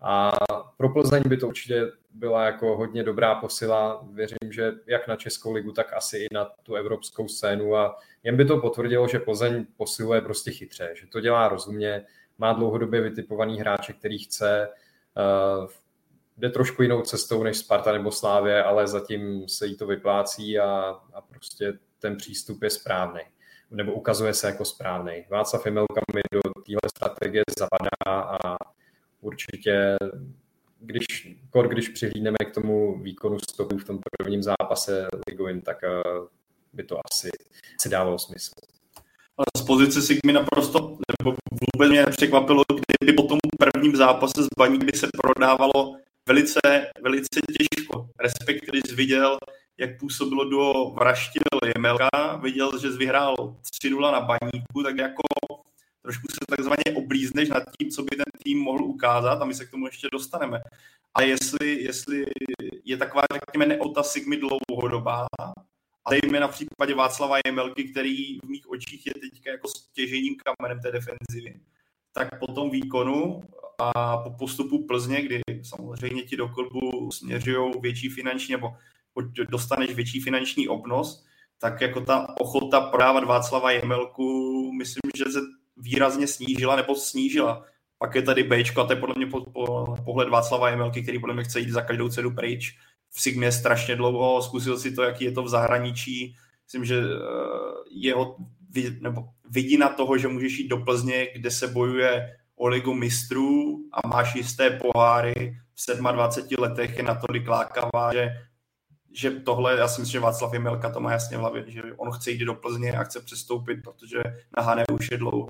C: A pro Plzeň by to určitě byla jako hodně dobrá posila. Věřím, že jak na Českou ligu, tak asi i na tu evropskou scénu. A jen by to potvrdilo, že Plzeň posiluje prostě chytře, že to dělá rozumně, má dlouhodobě vytipovaný hráče, který chce. Eh, jde trošku jinou cestou než Sparta nebo Slávě, ale zatím se jí to vyplácí a, a prostě ten přístup je správný nebo ukazuje se jako správný. Václav Jemelka mi do téhle strategie zapadá a určitě, když, kor, když přihlídneme k tomu výkonu stopů v tom prvním zápase ligovým, tak eh, by to asi si dávalo smysl.
D: Z pozice Sigmy naprosto, nebo vůbec mě nepřekvapilo, kdyby po tom prvním zápase s Baní, kdy se prodávalo velice, velice těžko. Respekt, když viděl, jak působilo do vraštil Jemelka, viděl, že vyhrál 3-0 na baníku, tak jako trošku se takzvaně oblízneš nad tím, co by ten tým mohl ukázat a my se k tomu ještě dostaneme. A jestli, jestli je taková, řekněme, neota Sigmy dlouhodobá, a zejména v případě Václava Jemelky, který v mých očích je teď jako stěžením kamenem té defenzivy, tak po tom výkonu a po postupu Plzně, kdy samozřejmě ti do klubu směřují větší finanční, nebo dostaneš větší finanční obnos, tak jako ta ochota prodávat Václava Jemelku, myslím, že se výrazně snížila nebo snížila. Pak je tady B, a to je podle mě po, po, pohled Václava Jemelky, který podle mě chce jít za každou cenu pryč. V Sigmě strašně dlouho, zkusil si to, jaký je to v zahraničí. Myslím, že eh, jeho nebo vidina toho, že můžeš jít do Plzně, kde se bojuje o ligu mistrů a máš jisté poháry v 27 letech, je natolik lákavá, že, že tohle, já si myslím, že Václav Jemelka to má jasně v hlavě, že on chce jít do Plzně a chce přestoupit, protože na Hané už je dlouho.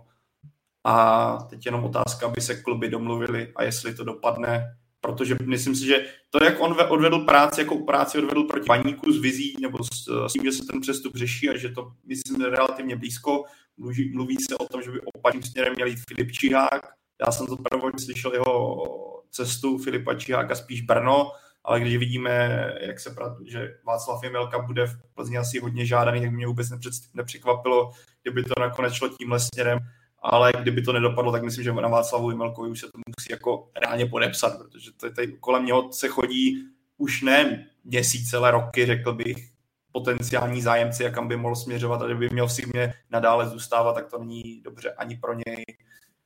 D: A teď jenom otázka, aby se kluby domluvili a jestli to dopadne, protože myslím si, že to, jak on odvedl práci, jako práci odvedl proti Baníku z vizí, nebo s, s tím, že se ten přestup řeší a že to, myslím, relativně blízko, mluví, mluví se o tom, že by opačným směrem měl jít Filip Čihák. Já jsem to prvně slyšel jeho cestu Filipa Čiháka spíš Brno, ale když vidíme, jak se že Václav Jemelka bude v Plzni asi hodně žádaný, tak mě vůbec nepřekvapilo, kdyby to nakonec šlo tímhle směrem, ale kdyby to nedopadlo, tak myslím, že na Václavu Jemelkovi už se to musí jako reálně podepsat, protože tady kolem něho se chodí už ne měsíce, ale roky, řekl bych, potenciální zájemci a kam by mohl směřovat a kdyby měl v Sigmě nadále zůstávat, tak to není dobře ani pro něj.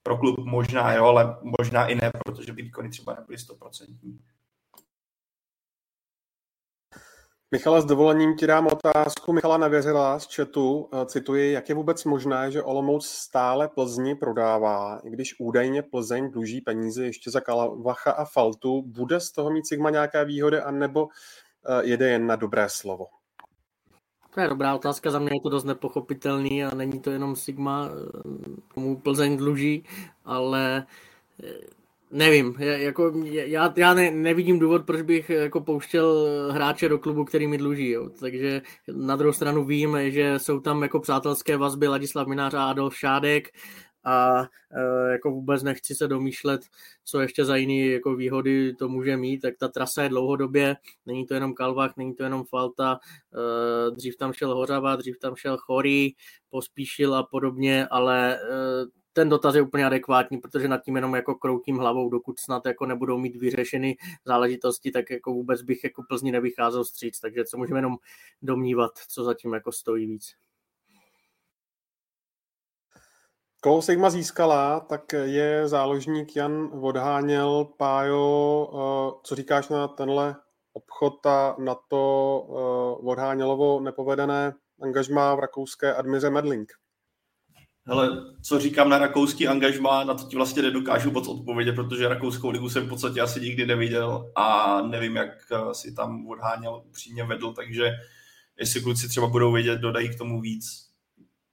D: Pro klub možná jo, ale možná i ne, protože by výkony třeba nebyly stoprocentní.
A: Michale, s dovolením ti dám otázku. Michala nevěřila z chatu, eh, cituji, jak je vůbec možné, že Olomouc stále Plzni prodává, i když údajně Plzeň dluží peníze ještě za Kalavacha a Faltu. Bude z toho mít Sigma nějaké výhody, anebo eh, jede jen na dobré slovo?
B: To je dobrá otázka, za mě je to dost nepochopitelný a není to jenom Sigma, eh, komu Plzeň dluží, ale Nevím, jako já, já ne, nevidím důvod, proč bych jako pouštěl hráče do klubu, který mi dluží, jo. takže na druhou stranu vím, že jsou tam jako přátelské vazby Ladislav Minář a Adolf Šádek a e, jako vůbec nechci se domýšlet, co ještě za jiný jako výhody to může mít, tak ta trasa je dlouhodobě, není to jenom Kalvach, není to jenom Falta, e, dřív tam šel Hořava, dřív tam šel Chorý, pospíšil a podobně, ale e, ten dotaz je úplně adekvátní, protože nad tím jenom jako kroutím hlavou, dokud snad jako nebudou mít vyřešeny záležitosti, tak jako vůbec bych jako Plzni nevycházel stříc, takže co můžeme jenom domnívat, co zatím jako stojí víc.
A: Koho Sigma získala, tak je záložník Jan Vodháněl. Pájo, eh, co říkáš na tenhle obchod a na to eh, Vodhánělovo nepovedené angažmá v rakouské admiře Medling?
D: Hele, co říkám na rakouský angažmá, na to ti vlastně nedokážu moc odpovědět, protože rakouskou ligu jsem v podstatě asi nikdy neviděl a nevím, jak eh, si tam odháněl upřímně vedl, takže jestli kluci třeba budou vědět, dodají k tomu víc.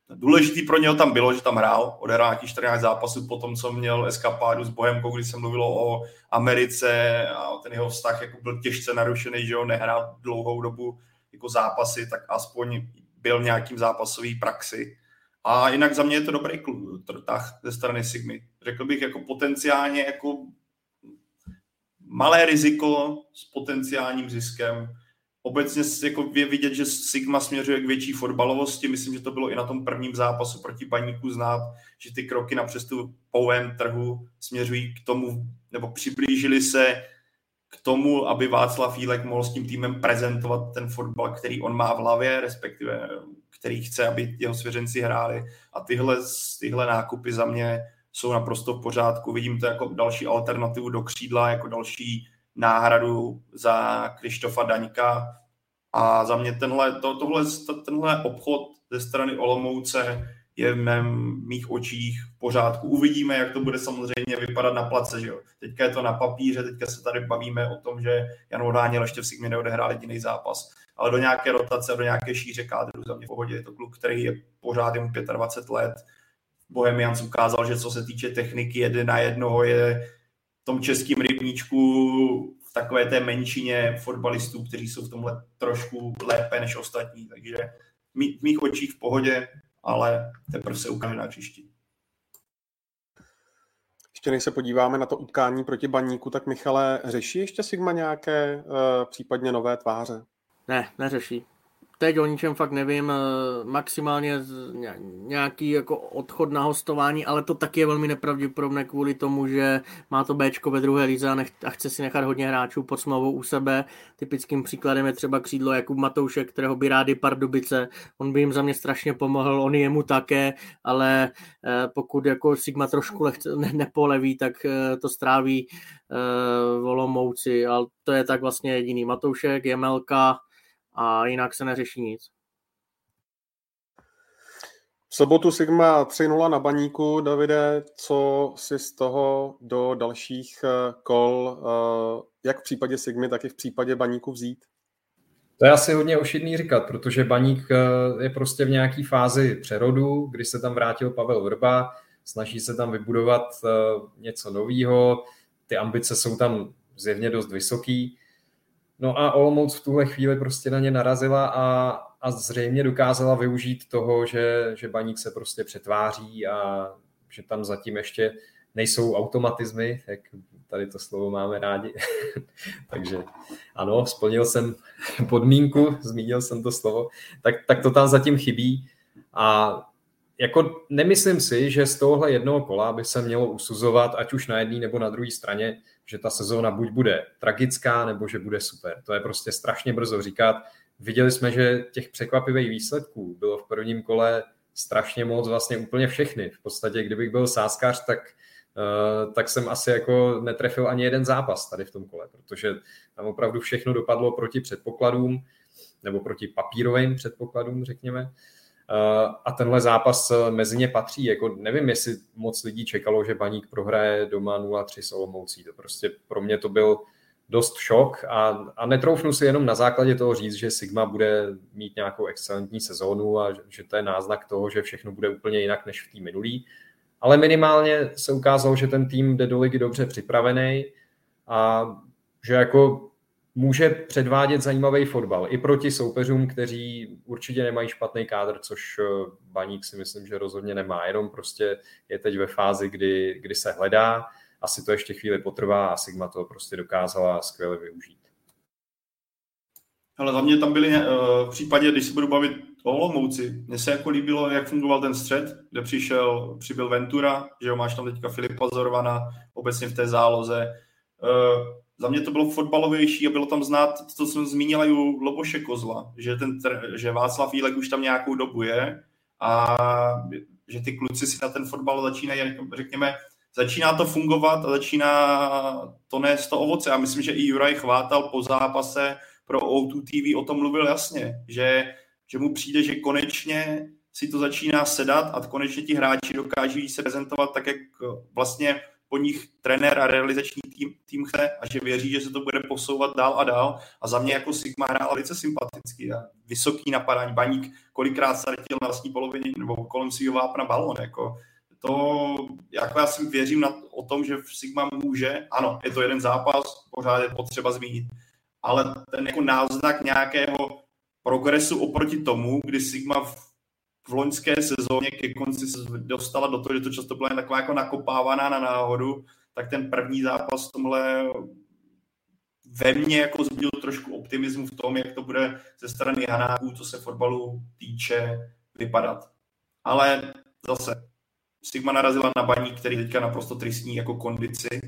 D: Důležitý pro něho tam bylo, že tam hrál, odehrál nějakých 14 zápasů po tom, co měl eskapádu s Bohemkou, kdy se mluvilo o Americe a ten jeho vztah jako byl těžce narušený, že ho nehrál dlouhou dobu jako zápasy, tak aspoň byl v nějakým zápasový praxi a jinak za mě je to dobrý tah ze strany Sigmy. Řekl bych jako potenciálně jako malé riziko s potenciálním ziskem. Obecně jako je vidět, že Sigma směřuje k větší fotbalovosti. Myslím, že to bylo i na tom prvním zápasu proti Baníku znát, že ty kroky na přestupovém trhu směřují k tomu, nebo přiblížili se k tomu, aby Václav Fílek mohl s tím týmem prezentovat ten fotbal, který on má v hlavě, respektive který chce, aby jeho svěřenci hráli. A tyhle, tyhle nákupy za mě jsou naprosto v pořádku. Vidím to jako další alternativu do křídla, jako další náhradu za Krištofa Daňka. A za mě tenhle, to, tohle, tenhle obchod ze strany Olomouce je v mém, mých očích v pořádku. Uvidíme, jak to bude samozřejmě vypadat na place. Že jo? Teďka je to na papíře, teďka se tady bavíme o tom, že Jan Odháněl ještě v Sigmě neodehrál jediný zápas ale do nějaké rotace, do nějaké šíře kádru za mě v pohodě. Je to kluk, který je pořád mu 25 let. Bohemians ukázal, že co se týče techniky jede na jednoho, je tom českém rybníčku v takové té menšině fotbalistů, kteří jsou v tomhle trošku lépe než ostatní. Takže v mých očích v pohodě, ale teprve se ukáže na příští.
A: Ještě než se podíváme na to utkání proti baníku, tak Michale, řeší ještě Sigma nějaké uh, případně nové tváře?
B: Ne, neřeší. Teď o ničem fakt nevím, eh, maximálně nějaký jako odchod na hostování, ale to taky je velmi nepravděpodobné kvůli tomu, že má to Bčko ve druhé lize a, nech, a chce si nechat hodně hráčů pod smlouvou u sebe. Typickým příkladem je třeba křídlo Jakub Matoušek, kterého by rádi Pardubice. On by jim za mě strašně pomohl, on jemu také, ale eh, pokud jako Sigma trošku lehce, ne, nepoleví, tak eh, to stráví v Olomouci, ale to je tak vlastně jediný. Matoušek, Jemelka, a jinak se neřeší nic.
A: V sobotu Sigma 3-0 na baníku. Davide, co si z toho do dalších eh, kol, eh, jak v případě Sigmy, tak i v případě baníku vzít?
C: To je asi hodně ošidný říkat, protože baník eh, je prostě v nějaké fázi přerodu, kdy se tam vrátil Pavel Vrba, snaží se tam vybudovat něco nového, ty ambice jsou tam zjevně dost vysoký No a Olomouc v tuhle chvíli prostě na ně narazila a, a zřejmě dokázala využít toho, že, že baník se prostě přetváří a že tam zatím ještě nejsou automatizmy, jak tady to slovo máme rádi. <laughs> Takže ano, splnil jsem <laughs> podmínku, zmínil jsem to slovo, tak, tak to tam zatím chybí. A jako nemyslím si, že z tohohle jednoho kola by se mělo usuzovat, ať už na jedné nebo na druhé straně, že ta sezóna buď bude tragická, nebo že bude super. To je prostě strašně brzo říkat. Viděli jsme, že těch překvapivých výsledků bylo v prvním kole strašně moc, vlastně úplně všechny. V podstatě, kdybych byl sáskař, tak, uh, tak jsem asi jako netrefil ani jeden zápas tady v tom kole, protože tam opravdu všechno dopadlo proti předpokladům, nebo proti papírovým předpokladům, řekněme. Eh, a tenhle zápas eh, mezi ně patří. Jako nevím, jestli moc lidí čekalo, že Baník prohraje doma 0-3 s Olomoucí. To prostě pro mě to byl dost šok a, a netroufnu si jenom na základě toho říct, že Sigma bude mít nějakou excelentní sezónu a že, že to je náznak toho, že všechno bude úplně jinak než v té minulý. Ale minimálně se ukázalo, že ten tým jde do ligy dobře připravený a že jako může předvádět zajímavý fotbal i proti soupeřům, kteří určitě nemají špatný kádr, což eh, Baník si myslím, že rozhodně nemá, jenom prostě je teď ve fázi, kdy, kdy se hledá, asi to ještě chvíli potrvá a Sigma to prostě dokázala skvěle využít.
D: Ale za mě tam byly eh, v případě, když se budu bavit o Olomouci, mně se jako líbilo, jak fungoval ten střed, kde přišel, přibyl Ventura, že jo, máš tam teďka Filipa Zorvana, obecně v té záloze. Za mě to bylo fotbalovější a bylo tam znát to, co jsem zmínila i u Loboše Kozla, že, ten, že Václav Jílek už tam nějakou dobu je a že ty kluci si na ten fotbal začínají, řekněme, začíná to fungovat a začíná to nést to ovoce. Já myslím, že i Juraj Chvátal po zápase pro O2 TV o tom mluvil jasně, že, že mu přijde, že konečně si to začíná sedat a konečně ti hráči dokáží se prezentovat tak, jak vlastně po nich trenér a realizační tým, tým chce a že věří, že se to bude posouvat dál a dál. A za mě jako Sigma hrál velice sympatický a vysoký napadání. Baník kolikrát ztratil na vlastní polovině nebo kolem svého vápna balon. Jako to, jako já si věřím na, o tom, že Sigma může, ano, je to jeden zápas, pořád je potřeba zmínit, ale ten jako náznak nějakého progresu oproti tomu, kdy Sigma v v loňské sezóně ke konci se dostala do toho, že to často byla taková jako nakopávaná na náhodu, tak ten první zápas tomhle ve mně jako zbudil trošku optimismu v tom, jak to bude ze strany Hanáků, co se fotbalu týče, vypadat. Ale zase, Sigma narazila na baní, který teďka naprosto tristní jako kondici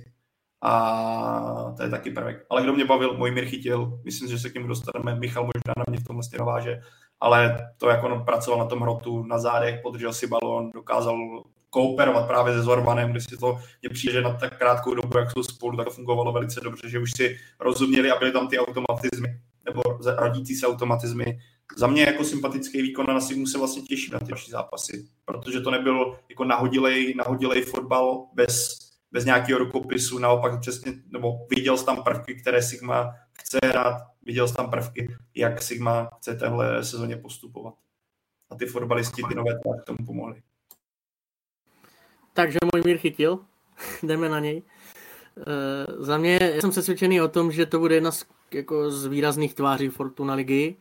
D: a to je taky prvek. Ale kdo mě bavil, můj Mir chytil, myslím, že se k němu dostaneme, Michal možná na mě v tomhle naváže, ale to, jak on pracoval na tom hrotu, na zádech, podržel si balon, dokázal kooperovat právě se Zorbanem, kde si to mě přijde, že na tak krátkou dobu, jak jsou spolu, tak to fungovalo velice dobře, že už si rozuměli a byly tam ty automatizmy, nebo rodící se automatizmy. Za mě jako sympatický výkon a na Sigmu se vlastně těším na ty další zápasy, protože to nebyl jako nahodilej, nahodilej fotbal bez, bez nějakého rukopisu, naopak přesně, nebo viděl jsi tam prvky, které Sigma chce hrát, viděl jsem tam prvky, jak Sigma chce téhle sezóně postupovat. A ty fotbalisti, ty nové k tomu pomohli.
B: Takže můj mír chytil, <laughs> jdeme na něj. E, za mě já jsem přesvědčený o tom, že to bude jedna z, jako z výrazných tváří Fortuna ligy.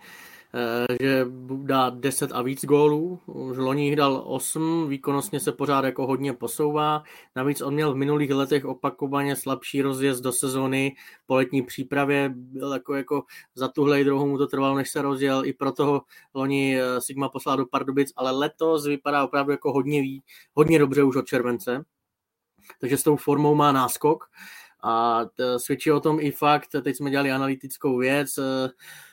B: Že dá 10 a víc gólů. Už loni jich dal 8, výkonnostně se pořád jako hodně posouvá. Navíc on měl v minulých letech opakovaně slabší rozjezd do sezóny po letní přípravě. Byl jako, jako za tuhle druhou mu to trvalo, než se rozjel. I proto ho loni eh, Sigma poslal do Pardubic, ale letos vypadá opravdu jako hodně, hodně dobře už od července. Takže s tou formou má náskok. A svědčí o tom i fakt, teď jsme dělali analytickou věc, eh,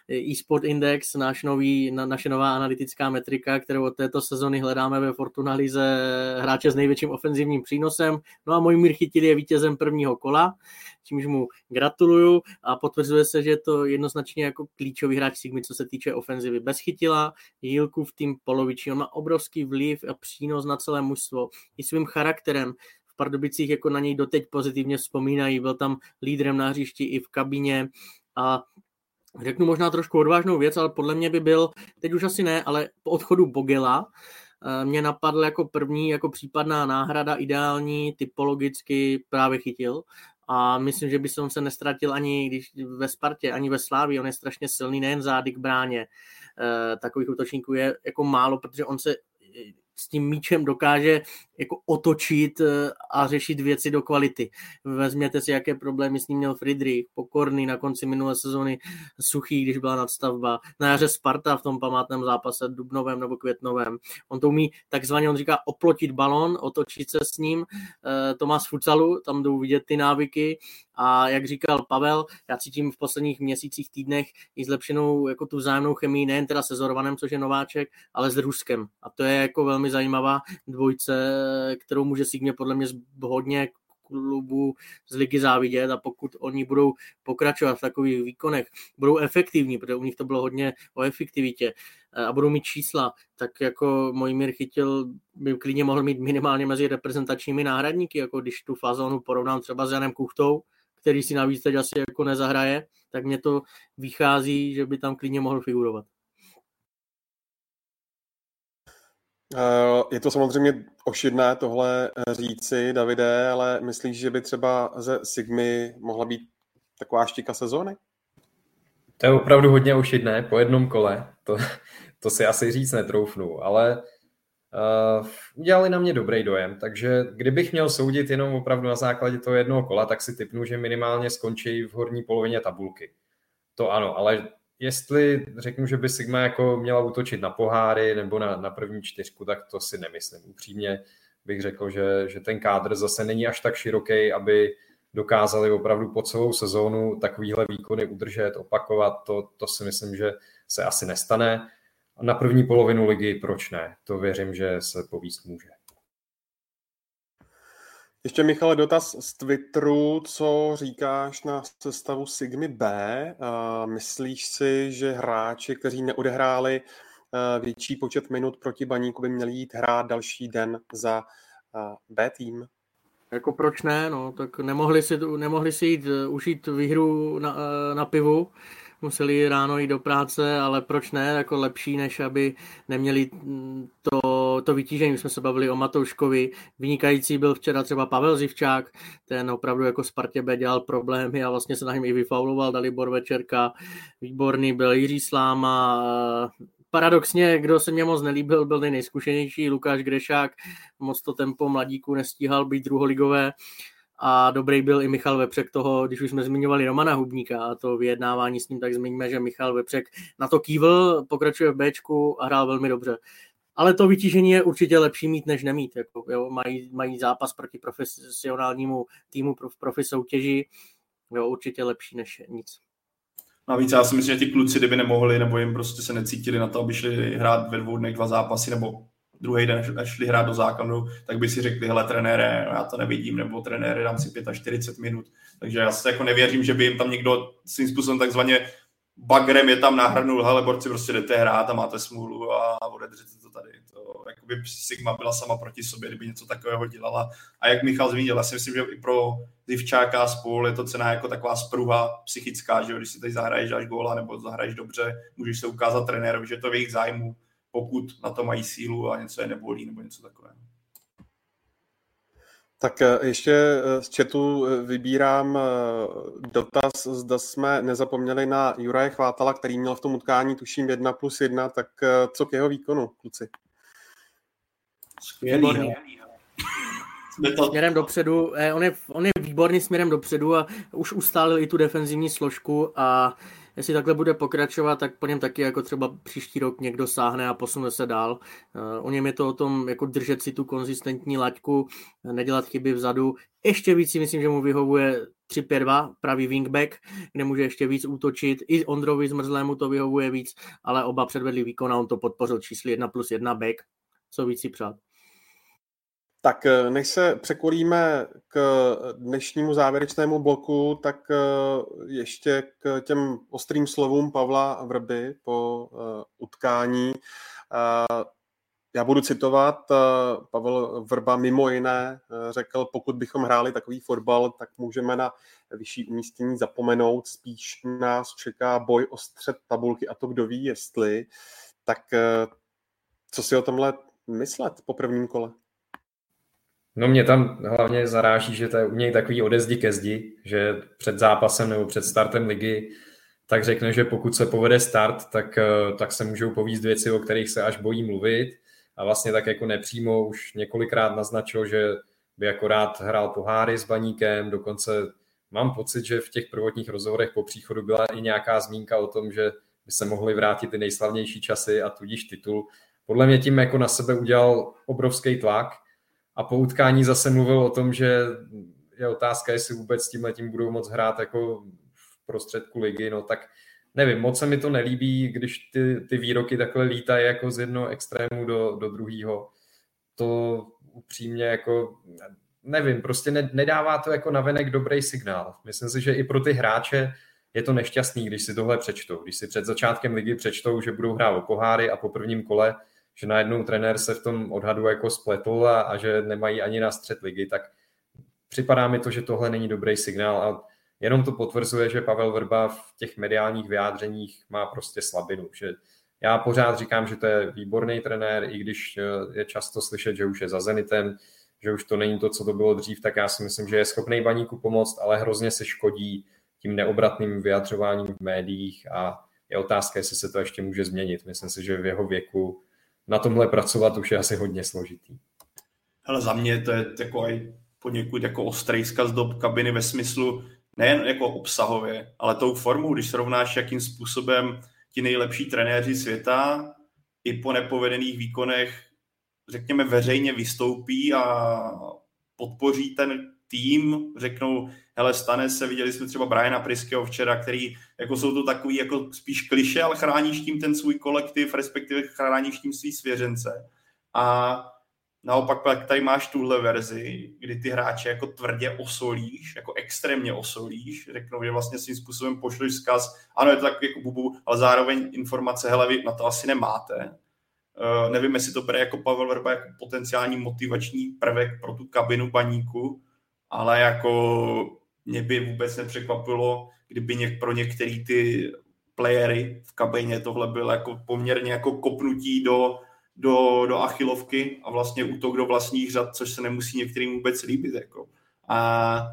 B: eSport Index, náš nový, na, naše nová analytická metrika, kterou od této sezony hledáme ve Fortuna Lize hráče s největším ofenzivním přínosem. No a můj Mír Chytil je vítězem prvního kola, čímž mu gratuluju a potvrzuje se, že je to jednoznačně jako klíčový hráč Sigmy, co se týče ofenzivy. Bez Chytila, Jílku v tým poloviční, on má obrovský vliv a přínos na celé mužstvo. I svým charakterem v Pardubicích jako na něj doteď pozitivně vzpomínají, byl tam lídrem na hřišti i v kabině a řeknu možná trošku odvážnou věc, ale podle mě by byl, teď už asi ne, ale po odchodu Bogela eh, mě napadl jako první, jako případná náhrada ideální, typologicky právě chytil. A myslím, že by se on se nestratil ani když ve Spartě, ani ve Slávii, on je strašně silný, nejen zády k bráně, eh, takových útočníků je jako málo, protože on se s tím míčem dokáže jako otočit eh, a řešit věci do kvality. Vezměte si, jaké problémy s ním měl Friedrich, Pokorný na konci minulé sezóny, Suchý, když byla nadstavba, na jaře Sparta v tom památném zápase dubnovém nebo květnovém. On to umí takzvaně, on říká, oplotit balon, otočit se s ním. Eh, to má z futsalu, tam jdou vidět ty návyky a jak říkal Pavel, já cítím v posledních měsících, týdnech i zlepšenou jako tu vzájemnou chemii, nejen teda se Zorvanem, což je nováček, ale s Ruskem. A to je jako velmi zajímavá dvojce, kterou může Sigmě podle mě hodně klubu z ligy závidět a pokud oni budou pokračovat v takových výkonech, budou efektivní, protože u nich to bylo hodně o efektivitě a budou mít čísla, tak jako Mojmír chytil, by klidně mohl mít minimálně mezi reprezentačními náhradníky, jako když tu fazonu porovnám třeba s Janem Kuchtou, který si navíc teď asi jako nezahraje, tak mě to vychází, že by tam klidně mohl figurovat.
A: Eh, je to samozřejmě ošidné tohle eh, říci, Davide, ale myslíš, že by třeba ze Sigmy mohla být taková štika sezóny?
C: To je opravdu hodně ošidné po jednom kole. To, to si asi říct netroufnu, ale uh, udělali na mě dobrý dojem, takže kdybych měl soudit jenom opravdu na základě toho jednoho kola, tak si typnu, že minimálně skončí v horní polovině tabulky. To ano, ale jestli řeknu, že by Sigma jako měla útočit na poháry nebo na, na první čtyřku, tak to si nemyslím. Upřímně bych řekl, že, že ten kádr zase není až tak široký, aby dokázali opravdu po celou sezónu takovýhle výkony udržet, opakovat, to, to si myslím, že se asi nestane. Na první polovinu ligy proč ne? To věřím, že se povíst může.
A: Ještě Michale, dotaz z Twitteru, co říkáš na sestavu Sigmy B? Myslíš si, že hráči, kteří neodehráli větší počet minut proti Baníku, by měli jít hrát další den za B tým?
B: Jako proč ne, no, tak nemohli si, nemohli si jít e, užít výhru na, na pivu, museli ráno jít do práce, ale proč ne, jako lepší, než aby neměli to, to vytížení. jsme se bavili o Matouškovi, vynikající byl včera třeba Pavel Zivčák, ten opravdu jako Spartě B dělal problémy a vlastně se na něm i vyfauloval Dalibor Večerka, výborný byl Jiří Sláma, paradoxně, kdo se mě moc nelíbil, byl nejzkušenější Lukáš Grešák, moc to tempo mladíku nestíhal být druholigové a dobrý byl i Michal Vepřek toho, když už jsme zmiňovali Romana Hubníka a to vyjednávání s ním, tak zmiňme, že Michal Vepřek na to kývl, pokračuje v Bčku a hrál velmi dobře. Ale to vytížení je určitě lepší mít, než nemít. Jako, jo, mají, mají zápas proti profesionálnímu týmu v profi soutěži, jo, určitě lepší než nic.
D: Navíc já si myslím, že ti kluci, kdyby nemohli, nebo jim prostě se necítili na to, aby šli hrát ve dvou dnech dva zápasy, nebo druhý den šli hrát do základu, tak by si řekli, hele trenére, já to nevidím, nebo trenére, dám si 45 minut. Takže já se jako nevěřím, že by jim tam někdo svým způsobem takzvaně bagrem je tam nahrnul, hele, borci, prostě jdete hrát a máte smůlu a odedřete to tady. To, jakoby Sigma byla sama proti sobě, kdyby něco takového dělala. A jak Michal zmínil, já si myslím, že i pro Zivčáka a spolu je to cena jako taková spruha psychická, že když si tady zahraješ až góla nebo zahraješ dobře, můžeš se ukázat trenérovi, že to v jejich zájmu, pokud na to mají sílu a něco je nebolí nebo něco takového.
A: Tak eh, ještě eh, z chatu eh, vybírám dotaz, zda jsme nezapomněli na Juraje Chvátala, který měl v tom utkání tuším 1 plus 1, tak co k jeho výkonu, kluci?
B: Skvělý. Směrem dopředu, on je, on je výborný směrem dopředu a už ustálil i tu defenzivní složku a jestli takhle bude pokračovat, tak po něm taky jako třeba příští rok někdo sáhne a posune se dál. Eh, o něm je to o tom jako držet si tu konzistentní laťku, nedělat chyby vzadu. Ještě víc si myslím, že mu vyhovuje 3-5-2, pravý wingback, kde může ještě víc útočit. I Ondrovi Zmrzlému to vyhovuje víc, ale oba předvedli výkon a on to podpořil čísly 1 plus 1 back. Co víc si přát.
A: Tak eh, než se překolíme k dnešnímu závěrečnému bloku, tak eh, ještě k těm ostrým slovům Pavla Vrby po eh, utkání. Já budu citovat, Pavel Vrba mimo jiné řekl, pokud bychom hráli takový fotbal, tak můžeme na vyšší umístění zapomenout, spíš nás čeká boj o střed tabulky a to kdo ví jestli. Tak co si o tomhle myslet po prvním kole?
C: No mě tam hlavně zaráží, že to je u něj takový odezdi ke zdi, že před zápasem nebo před startem ligy tak řekne, že pokud se povede start, tak, eh, tak se můžou povíst věci, o kterých se až bojí mluvit. A vlastně tak jako nepřímo už několikrát naznačil, že by jako rád hrál poháry s Baníkem, dokonce mám pocit, že v těch prvotních rozhovorech po příchodu byla i nějaká zmínka o tom, že by se mohly vrátit ty nejslavnější časy a tudíž titul. Podle mě tím jako na sebe udělal obrovský tlak a po utkání zase mluvil o tom, že je otázka, jestli vůbec s tím budou moc hrát jako v prostředku ligy, no tak nevím, moc se mi to nelíbí, když ty, ty výroky takhle lítají jako z jednoho extrému do, do druhého. To upřímně jako nevím, prostě ne, nedává to jako navenek dobrý signál. Myslím si, že i pro ty hráče je to nešťastný, když si tohle přečtou. Když si před začátkem ligy přečtou, že budou hrát o poháry a po prvním kole, že najednou trenér se v tom odhadu jako spletl a, a že nemají ani na střed ligy, tak připadá mi to, že tohle není dobrý signál a jenom to potvrzuje, že Pavel Vrba v těch mediálních vyjádřeních má prostě slabinu, že já pořád říkám, že to je výborný trenér, i když eh, je často slyšet, že už je za Zenitem, že už to není to, co to bylo dřív, tak já si myslím, že je schopný baníku pomoct, ale hrozně se škodí tím neobratným vyjadřováním v médiích a je otázka, jestli se to ještě může změnit. Myslím si, že v jeho věku na tomhle pracovat už je asi hodně složitý.
D: Hele, za mě to je takový poněkud jako ostrý zkaz do kabiny ve smyslu nejen jako obsahově, ale tou formou, když srovnáš, jakým způsobem ti nejlepší trenéři světa i po nepovedených výkonech, řekněme, veřejně vystoupí a podpoří ten tým, řeknou, hele, stane se, viděli jsme třeba Briana Priskeho včera, který, jako jsou to takový jako spíš kliše, ale chráníš tím ten svůj kolektiv, respektive chráníš tím svý svěřence. A naopak pak tady máš tuhle verzi, kdy ty hráče jako tvrdě osolíš, jako extrémně osolíš, řeknou, že vlastně svým způsobem pošleš zkaz, ano, je to tak jako bubu, ale zároveň informace, hele, vy na to asi nemáte. Uh, nevím, jestli to bere jako Pavel Verba jako potenciální motivační prvek pro tu kabinu baníku, ale jako mě by vůbec nepřekvapilo, kdyby něk, pro některý ty playery v kabině tohle byl jako poměrně jako kopnutí do, do, do achilovky a vlastně útok do vlastních řad, což se nemusí některým vůbec líbit. Jako. A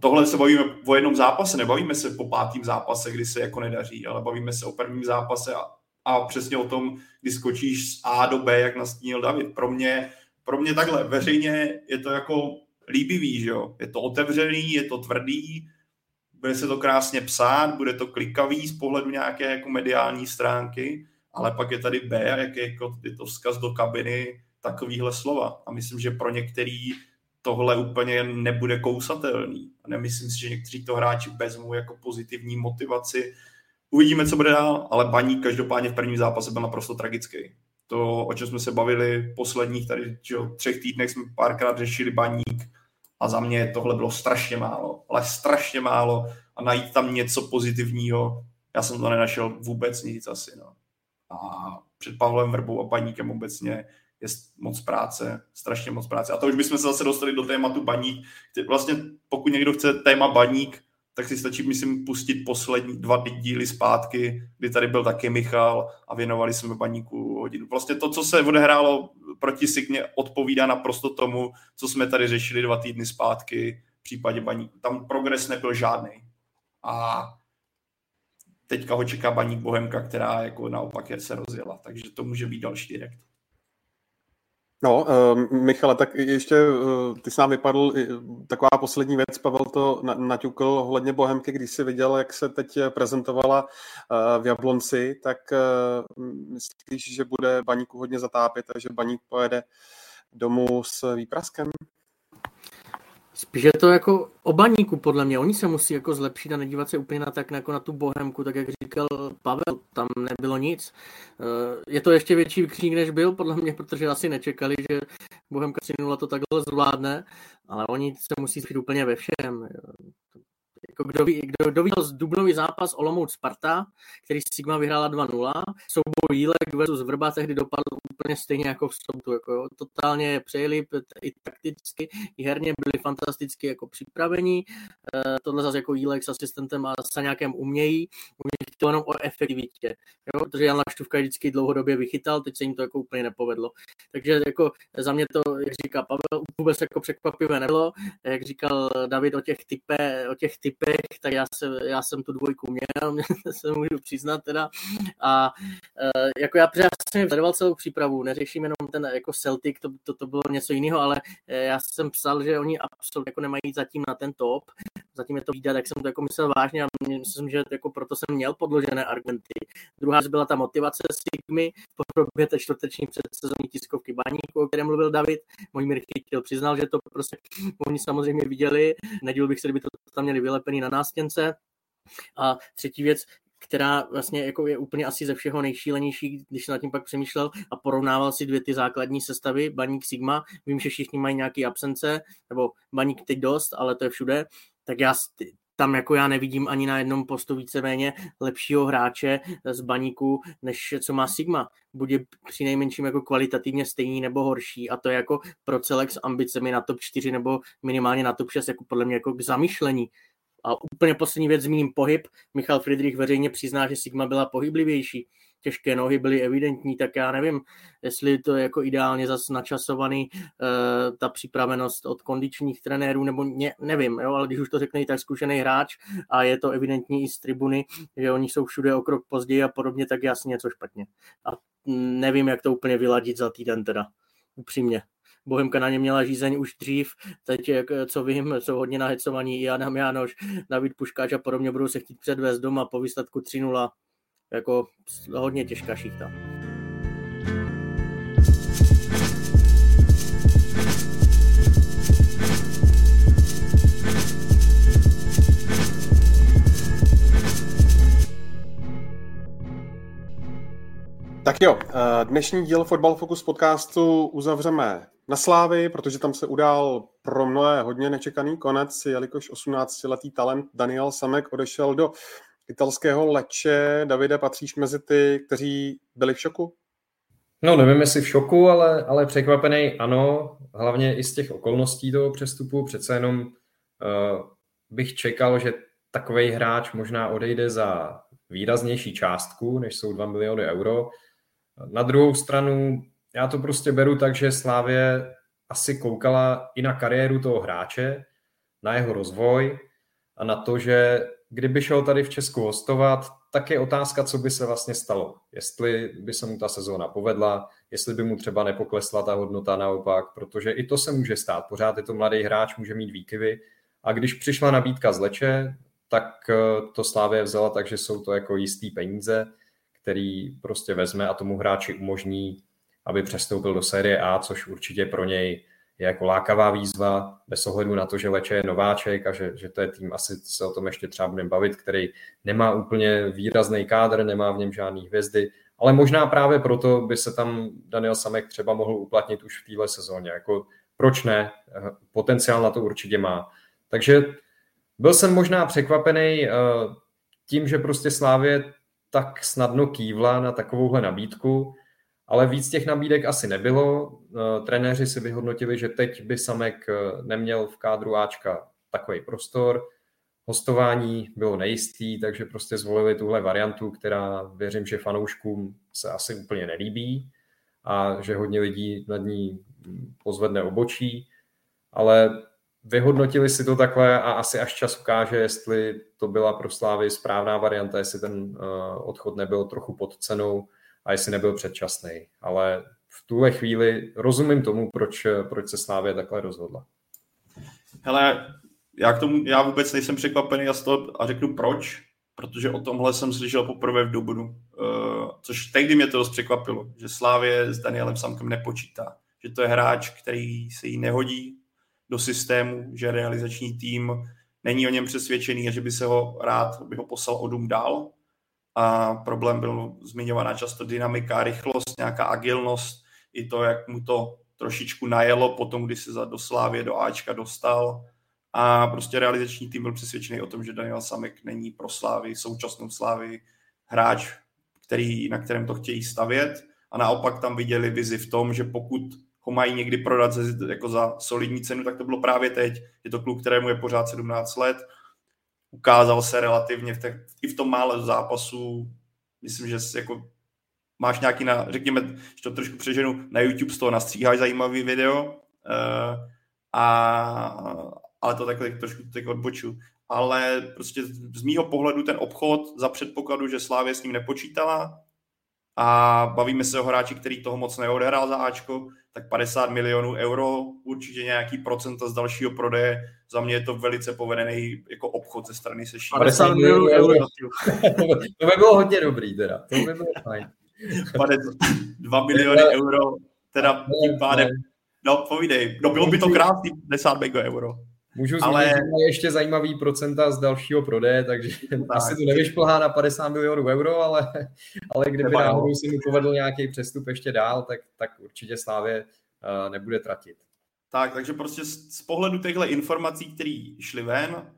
D: tohle se bavíme o jednom zápase, nebavíme se po pátém zápase, kdy se jako nedaří, ale bavíme se o prvním zápase a, a přesně o tom, kdy skočíš z A do B, jak nastínil David. Pro mě, pro mě takhle veřejně je to jako líbivý, že jo? Je to otevřený, je to tvrdý, bude se to krásně psát, bude to klikavý z pohledu nějaké jako mediální stránky, ale pak je tady B, jak je, jako, je to vzkaz do kabiny, takovýhle slova. A myslím, že pro některý tohle úplně nebude kousatelný. A nemyslím si, že někteří to hráči vezmou jako pozitivní motivaci. Uvidíme, co bude dál, ale Baník každopádně v prvním zápase byl naprosto tragický. To, o čem jsme se bavili posledních tady že, třech týdnech, jsme párkrát řešili Baník, a za mě tohle bylo strašně málo, ale strašně málo a najít tam něco pozitivního, já jsem to nenašel vůbec nic asi. No. A před Pavlem Vrbou a Baníkem obecně je moc práce, strašně moc práce. A to už bychom se zase dostali do tématu baník. Vlastně pokud někdo chce téma baník, tak si stačí, myslím, pustit poslední dva díly zpátky, kdy tady byl taky Michal a věnovali jsme baníku hodinu. Vlastně to, co se odehrálo proti Signě, odpovídá naprosto tomu, co jsme tady řešili dva týdny zpátky v případě baníku. Tam progres nebyl žádný. A teďka ho čeká baník Bohemka, která jako naopak je se rozjela. Takže to může být další direkt.
A: No, uh, Michale, tak ještě uh, ty jsi nám vypadl, taková poslední věc, Pavel to na, naťukl ohledně Bohemky, když jsi viděl, jak se teď prezentovala uh, v Jablonci, tak uh, myslíš, že bude baníku hodně zatápět a že baník pojede domů s výpraskem?
B: Spíš je to jako o baníku, podle mě. Oni se musí jako zlepšit a nedívat se úplně na, tak, jako na tu bohemku, tak jak říkal Pavel, tam nebylo nic. Eh, je to ještě větší křík, než byl, podle mě, protože asi nečekali, že bohemka 3 to takhle zvládne, ale oni se musí zlepšit úplně ve všem jako kdo, ví, kdo, kdo viděl dubnový zápas Olomouc Sparta, který Sigma vyhrála 2-0, souboj Jílek versus Vrba tehdy dopadl úplně stejně jako v sobotu. Jako totálně přejeli i takticky, i herně byli fantasticky jako připravení. E, tohle zase jako Jílek s asistentem a s nějakém umějí. Umějí to jenom o efektivitě. Jo? Protože Jan Laštůvka vždycky dlouhodobě vychytal, teď se jim to jako úplně nepovedlo. Takže jako za mě to, jak říká Pavel, vůbec jako překvapivé nebylo. Jak říkal David o těch typech, o těch pech, tak já, se, já jsem tu dvojku měl, <laughs> se můžu přiznat teda. A uh, jako já, jsem sledoval celou přípravu, neřeším jenom ten jako Celtic, to, to, to bylo něco jiného, ale já jsem psal, že oni absolutně jako nemají zatím na ten top, zatím je to výdat, tak jsem to jako myslel vážně a myslím, že jako proto jsem měl podložené argumenty. Druhá byla ta motivace Sigmy po době té čtvrteční předsezonní tiskovky Baníku, o kterém mluvil David. Můj Mir chytil, přiznal, že to prostě oni samozřejmě viděli. Nedíl bych se, kdyby to tam měli vylepený na nástěnce. A třetí věc, která vlastně jako je úplně asi ze všeho nejšílenější, když nad tím pak přemýšlel a porovnával si dvě ty základní sestavy, Baník Sigma. Vím, že všichni mají nějaké absence, nebo Baník teď dost, ale to je všude. Tak já tam jako já nevidím ani na jednom postu víceméně lepšího hráče z baníku, než co má Sigma. Bude při nejmenším jako kvalitativně stejný nebo horší a to je jako pro celek s ambicemi na top 4 nebo minimálně na top 6 jako podle mě jako k zamýšlení. A úplně poslední věc zmíním pohyb. Michal Friedrich veřejně přizná, že Sigma byla pohyblivější těžké nohy byly evidentní, tak já nevím, jestli to je jako ideálně zas načasovaný uh, ta připravenost od kondičních trenérů, nebo ně, nevím, jo, ale když už to řekne i tak zkušený hráč a je to evidentní i z tribuny, že oni jsou všude o krok později a podobně, tak jasně něco špatně. A nevím, jak to úplně vyladit za týden teda, upřímně. Bohemka na ně měla žízeň už dřív, teď, jak, co vím, jsou hodně nahecovaní i Adam Jánoš, David Puškáč a podobně budou se chtít předvést doma po výsledku 3-0 jako hodně těžká šichta.
A: Tak jo, eh, dnešní díl Fotbal Focus podcastu uzavřeme na Slávy, protože tam se udál pro mnohé hodně nečekaný konec, jelikož 18-letý talent Daniel Samek odešel do italského leče. Davide, patříš mezi ty, kteří byli v šoku?
C: No, nevím, jestli v šoku, ale, ale překvapený ano, hlavně i z těch okolností toho přestupu. Přece jenom uh, bych čekal, že takový hráč možná odejde za výraznější částku, než jsou 2 miliony euro. Na druhou stranu, já to prostě beru tak, že Slávě asi koukala i na kariéru toho hráče, na jeho rozvoj a na to, že kdyby šel tady v Česku hostovat, tak je otázka, co by se vlastně stalo. Jestli by se mu ta sezóna povedla, jestli by mu třeba nepoklesla ta hodnota naopak, protože i to se může stát. Pořád je to mladý hráč, může mít výkyvy. A když přišla nabídka z Leče, tak eh, to Slávě vzala tak, že jsou to jako jistý peníze, který prostě vezme a tomu hráči umožní, aby přestoupil do série A, což určitě pro něj je jako lákavá výzva, bez ohledu na to, že Leče je nováček a že, že to je tým, asi se o tom ještě třeba budeme bavit, který nemá úplně výrazný kádr, nemá v něm žádný hvězdy, ale možná právě proto by se tam Daniel Samek třeba mohl uplatnit už v téhle sezóně. Jako proč ne? Potenciál na to určitě má. Takže byl jsem možná překvapený eh, tím, že prostě Slávě tak snadno kývla na takovouhle nabídku, ale víc těch nabídek asi nebylo. Eh, trenéři si vyhodnotili, že teď by Samek eh, neměl v kádru Ačka takový prostor. Hostování bylo nejistý, takže prostě zvolili tuhle variantu, která věřím, že fanouškům se asi úplně nelíbí a že hodně lidí nad ní pozvedne obočí, ale vyhodnotili si to takhle a asi až čas ukáže, jestli to byla pro Slávy správná varianta, jestli ten eh, odchod nebyl trochu pod cenou, a jestli nebyl předčasný. Ale v tuhle chvíli rozumím tomu, proč, proč se Slávě takhle rozhodla.
D: Hele, já, k tomu, já vůbec nejsem překvapený to, a řeknu proč, protože o tomhle jsem slyšel poprvé v Dubnu, uh, což tehdy mě to dost překvapilo, že Slávě s Danielem Samkem nepočítá, že to je hráč, který se jí nehodí do systému, že realizační tým není o něm přesvědčený a že by se ho rád, by ho poslal o dům dál, a problém byl zmiňovaná často dynamika, rychlost, nějaká agilnost, i to, jak mu to trošičku najelo potom, když se za do Slávě, do Ačka dostal a prostě realizační tým byl přesvědčený o tom, že Daniel Samek není pro Slávy, současnou Slávy hráč, který, na kterém to chtějí stavět a naopak tam viděli vizi v tom, že pokud ho mají někdy prodat jako za solidní cenu, tak to bylo právě teď. Je to kluk, kterému je pořád 17 let, ukázal se relativně v těch, i v tom mále zápasů. Myslím, že jako máš nějaký, na, řekněme, že to trošku přeženu, na YouTube z toho nastříháš zajímavý video, uh, a, ale to takhle trošku tak odboču. ale prostě z mýho pohledu ten obchod za předpokladu, že Slávě s ním nepočítala a bavíme se o hráči, který toho moc neodehrál za Ačko, tak 50 milionů euro, určitě nějaký procenta z dalšího prodeje. Za mě je to velice povedený jako obchod ze strany se
B: 50 milionů euro. <laughs>
C: to by bylo hodně dobrý teda, to by bylo fajn.
D: 2 miliony euro, teda tím pádem, no povídej, no bylo by to krásný 50 euro.
C: Můžu zmínit, ale... že ještě zajímavý procenta z dalšího prodeje, takže tak. asi to nevyšplhá na 50 milionů euro, ale, ale kdyby Třeba náhodou si mi povedl nějaký přestup ještě dál, tak, tak určitě Slávě uh, nebude tratit.
D: Tak, takže prostě z, z pohledu těchto informací, které šly ven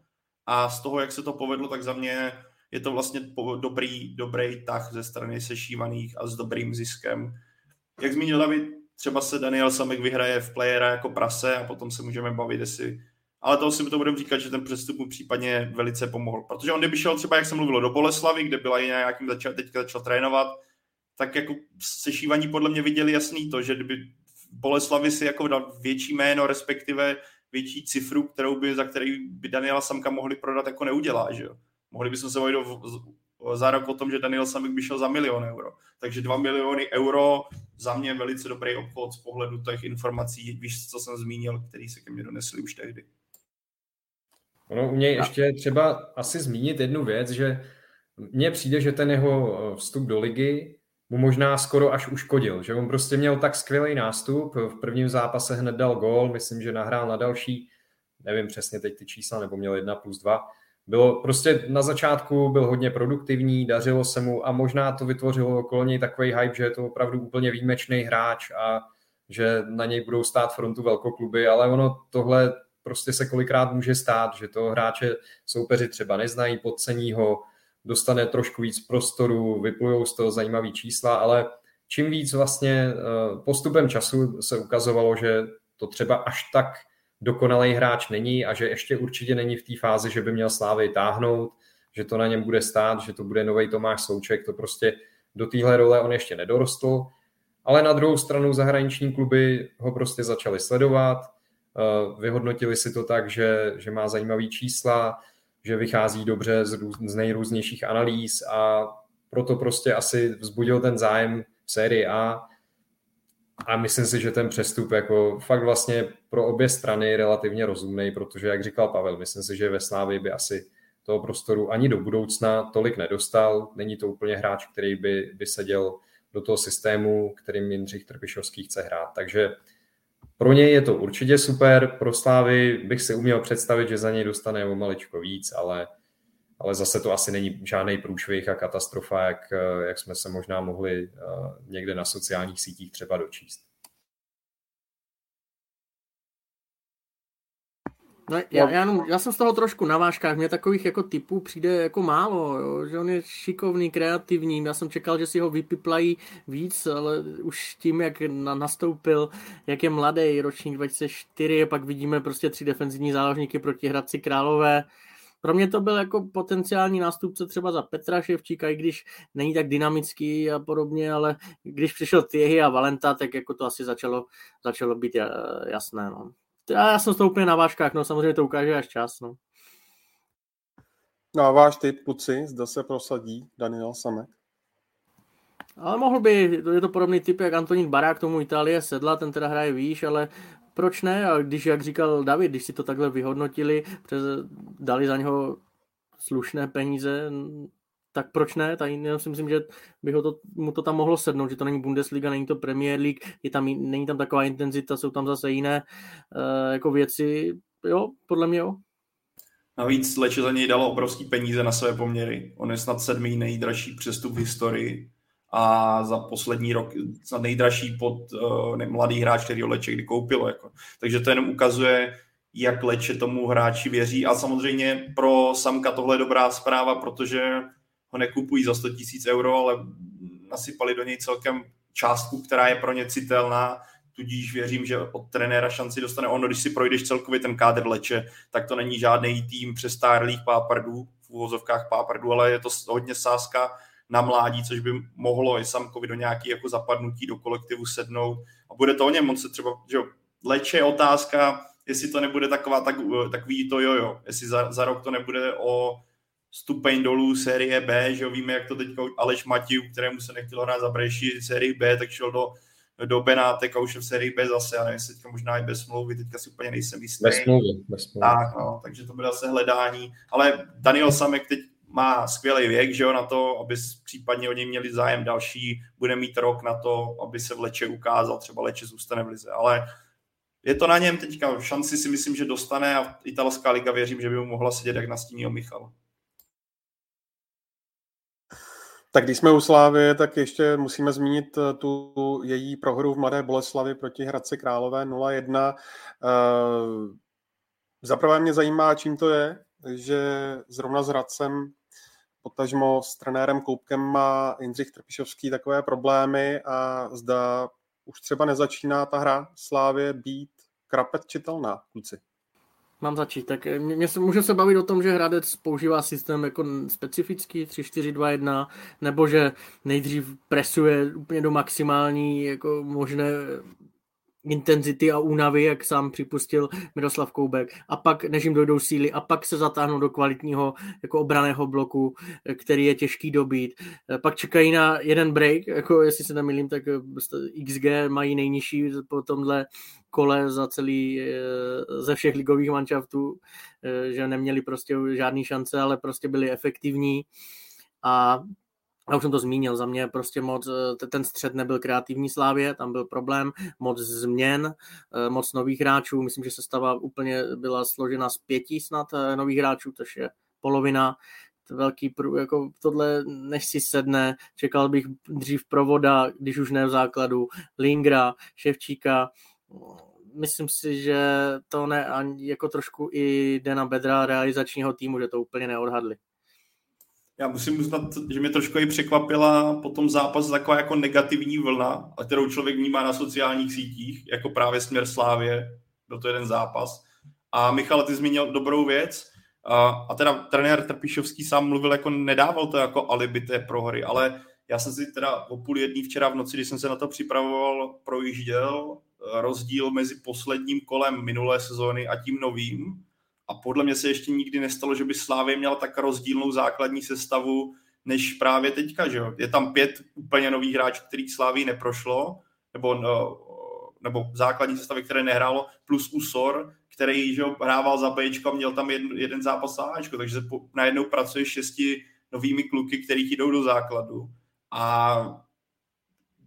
D: a z toho, jak se to povedlo, tak za mě je to vlastně dobrý, dobrý tah ze strany sešívaných a s dobrým ziskem. Jak zmínil David, třeba se Daniel Samek vyhraje v playera jako prase a potom se můžeme bavit, jestli ale to si to budeme říkat, že ten přestup mu případně velice pomohl. Protože on kdyby šel třeba, jak jsem mluvil, do Boleslavy, kde byla i nějakým začal, teďka začal trénovat, tak jako sešívaní podle mě viděli jasný to, že kdyby Boleslavy si jako větší jméno, respektive větší cifru, kterou by, za který by Daniela Samka mohli prodat, jako neudělá, že jo. Mohli bychom se bavit za rok o tom, že Daniel Samik by šel za milion euro. Takže 2 miliony euro za mě velice dobrý obchod z pohledu těch informací, víš, co jsem zmínil, který se ke mně donesli už tehdy.
C: Ono u něj ještě třeba asi zmínit jednu věc, že mně přijde, že ten jeho eh, vstup do ligy mu možná skoro až uškodil, že on prostě měl tak skvělý nástup, v prvním zápase hned dal gól, myslím, že nahrál na další, nevím přesně teď ty čísla, nebo měl jedna plus dva. Bylo prostě na začátku byl hodně produktivní, dařilo se mu a možná to vytvořilo okolo něj takový hype, že je to opravdu úplně výjimečný hráč a že na něj budou stát frontu velkokluby, ale ono tohle prostě se kolikrát může stát, že toho hráče soupeři třeba neznají, podcení ho, dostane trošku víc prostoru, vyplujou z toho zajímavý čísla, ale čím víc vlastně eh, postupem času se ukazovalo, že to třeba až tak dokonalý hráč není a že ještě určitě není v té fázi, že by měl Slávy táhnout, že to na něm bude stát, že to bude nový Tomáš Souček, to prostě do téhle role on ještě nedorostl, ale na druhou stranu zahraniční kluby ho prostě začali sledovat, Eh, vyhodnotili si to tak, že, že má zajímavý čísla, že vychází dobře z, růz, z nejrůznějších analýz a proto prostě asi vzbudil ten zájem v sérii A a myslím si, že ten přestup jako fakt vlastně pro obě strany relativně rozumný, protože jak říkal Pavel, myslím si, že ve Slávii by asi toho prostoru ani do budoucna tolik nedostal. Není to úplně hráč, který by, by seděl do toho systému, kterým Jindřich Trpišovský chce hrát. Takže pro něj je to určitě super, pro Slávy bych si uměl představit, že za něj dostane o maličko víc, ale, ale zase to asi není žádný průšvih a katastrofa, jak, jak jsme se možná mohli eh, někde na sociálních sítích třeba dočíst.
B: No, já, já, já, jsem z toho trošku na vážkách, mě takových jako typů přijde jako málo, jo, že on je šikovný, kreativní, já jsem čekal, že si ho vypiplají víc, ale už tím, jak na, nastoupil, jak je mladý, ročník 2004, pak vidíme prostě tři defenzivní záložníky proti Hradci Králové, pro mě to byl jako potenciální nástupce třeba za Petra Ševčíka, i když není tak dynamický a podobně, ale když přišel Těhy a Valenta, tak jako to asi začalo, začalo být jasné. No já jsem z toho úplně na vážkách, no samozřejmě to ukáže až čas, no.
A: No a váš typ, kluci, zda se prosadí Daniel Samek?
B: Ale mohl by, je to podobný typ, jak Antonín Barák tomu Itálie sedla, ten teda hraje výš, ale proč ne? A když, jak říkal David, když si to takhle vyhodnotili, přes, dali za něho slušné peníze, tak proč ne? Tady já si myslím, že by ho to, mu to tam mohlo sednout, že to není Bundesliga, není to Premier League, je tam, není tam taková intenzita, jsou tam zase jiné uh, jako věci. Jo, podle mě jo.
D: Navíc Leče za něj dalo obrovský peníze na své poměry. On je snad sedmý nejdražší přestup v historii a za poslední rok snad nejdražší pod uh, mladý hráč, který ho Leče kdy koupilo. Jako. Takže to jenom ukazuje, jak Leče tomu hráči věří. A samozřejmě pro Samka tohle je dobrá zpráva, protože ho nekupují za 100 tisíc euro, ale nasypali do něj celkem částku, která je pro ně citelná, tudíž věřím, že od trenéra šanci dostane ono, když si projdeš celkově ten kádr leče, tak to není žádný tým přestárlých pápardů, v úvozovkách pápardů, ale je to hodně sázka na mládí, což by mohlo i Samkovi do nějaký jako zapadnutí do kolektivu sednout. A bude to o něm, on se třeba, že leče otázka, jestli to nebude taková, tak, takový to jojo, jestli za, za rok to nebude o stupeň dolů série B, že jo, víme, jak to teďka Aleš Matiu, kterému se nechtělo hrát za Breši sérii B, tak šel do, do Benátek a už je v sérii B zase, já nevím, teďka možná i bez smlouvy, teďka si úplně nejsem jistý.
C: Bez smlouvy, bez smlouvy.
D: Tak, no, takže to bude zase hledání, ale Daniel Samek teď má skvělý věk, že jo, na to, aby případně o něj měli zájem další, bude mít rok na to, aby se v Leče ukázal, třeba Leče zůstane v lize, ale je to na něm teďka, šanci si myslím, že dostane a italská liga věřím, že by mu mohla sedět jak na stíní o Michal.
A: Tak když jsme u Slávy, tak ještě musíme zmínit eh, tu její prohru v Mladé Boleslavi proti Hradci Králové 0-1. Eh, zaprvé mě zajímá, čím to je, že zrovna s Hradcem potažmo s trenérem Koupkem má Jindřich Trpišovský takové problémy a zda už třeba nezačíná ta hra Slávě být krapet čitelná, kluci.
B: Mám začít. Tak eh, mě, se, může se bavit o tom, že Hradec používá systém jako specifický 3-4-2-1, nebo že nejdřív presuje úplně do maximální jako možné intenzity a únavy, jak sám připustil Miroslav Koubek, a pak, než jim dojdou síly, a pak se zatáhnou do kvalitního jako obraného bloku, který je těžký dobít. Pak čekají na jeden break, jako jestli se nemýlím, tak XG mají nejnižší po tomhle kole za celý, eh, ze všech ligových manšaftů, eh, že neměli prostě žádný šance, ale prostě byli efektivní a já už jsem to zmínil, za mě prostě moc, eh, ten střed nebyl kreativní slávě, tam byl problém, moc změn, moc nových hráčů, myslím, že se stava úplně byla složena z pěti snad nových hráčů, což je polovina, velký, jako tohle, než si sedne, čekal bych dřív provoda, když už ne v základu, Lingra, Ševčíka, myslím si, že to ne, jako trošku i jde na bedra realizačního týmu, že to úplně neodhadli.
D: Já musím uznat, že mě trošku i překvapila po tom zápas taková jako negativní vlna, kterou člověk vnímá na sociálních sítích, jako právě směr Slávě, byl to jeden zápas. A Michal, ty zmínil dobrou věc, a, a teda trenér Trpišovský sám mluvil, jako nedával to jako alibi té prohry, ale já jsem si teda o půl jedný včera v noci, když jsem se na to připravoval, projížděl rozdíl mezi posledním kolem minulé sezóny a tím novým. A podle mě se ještě nikdy nestalo, že by Slávě měla tak rozdílnou základní sestavu, než právě teďka. Že jo? Je tam pět úplně nových hráčů, kterých Slávii neprošlo, nebo, no, nebo základní sestavy, které nehrálo, plus Usor, který že jo, hrával za Bčko a měl tam jeden, jeden zápas Ačko, takže po, najednou pracuje šesti novými kluky, který jdou do základu. A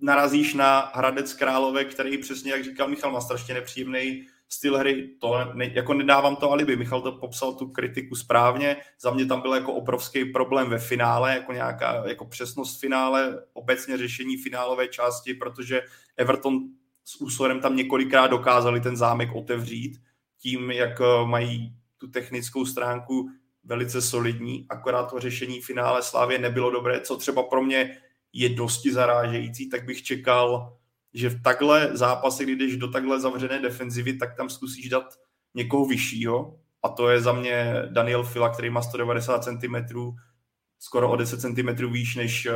D: narazíš na Hradec Králové, který přesně, jak říkal Michal, má strašně nepříjemný styl hry, to ne, jako nedávám to alibi, Michal to popsal tu kritiku správně, za mě tam byl jako obrovský problém ve finále, jako nějaká jako přesnost finále, obecně řešení finálové části, protože Everton s úsorem tam několikrát dokázali ten zámek otevřít, tím, jak eh, mají tu technickou stránku velice solidní, akorát to řešení finále Slávě nebylo dobré, co třeba pro mě je dosti zarážející, tak bych čekal, že v takhle zápase, kdy jdeš do takhle zavřené defenzivy, tak tam zkusíš dát někoho vyššího a to je za mě Daniel Fila, který má 190 cm, skoro o 10 cm výš než eh,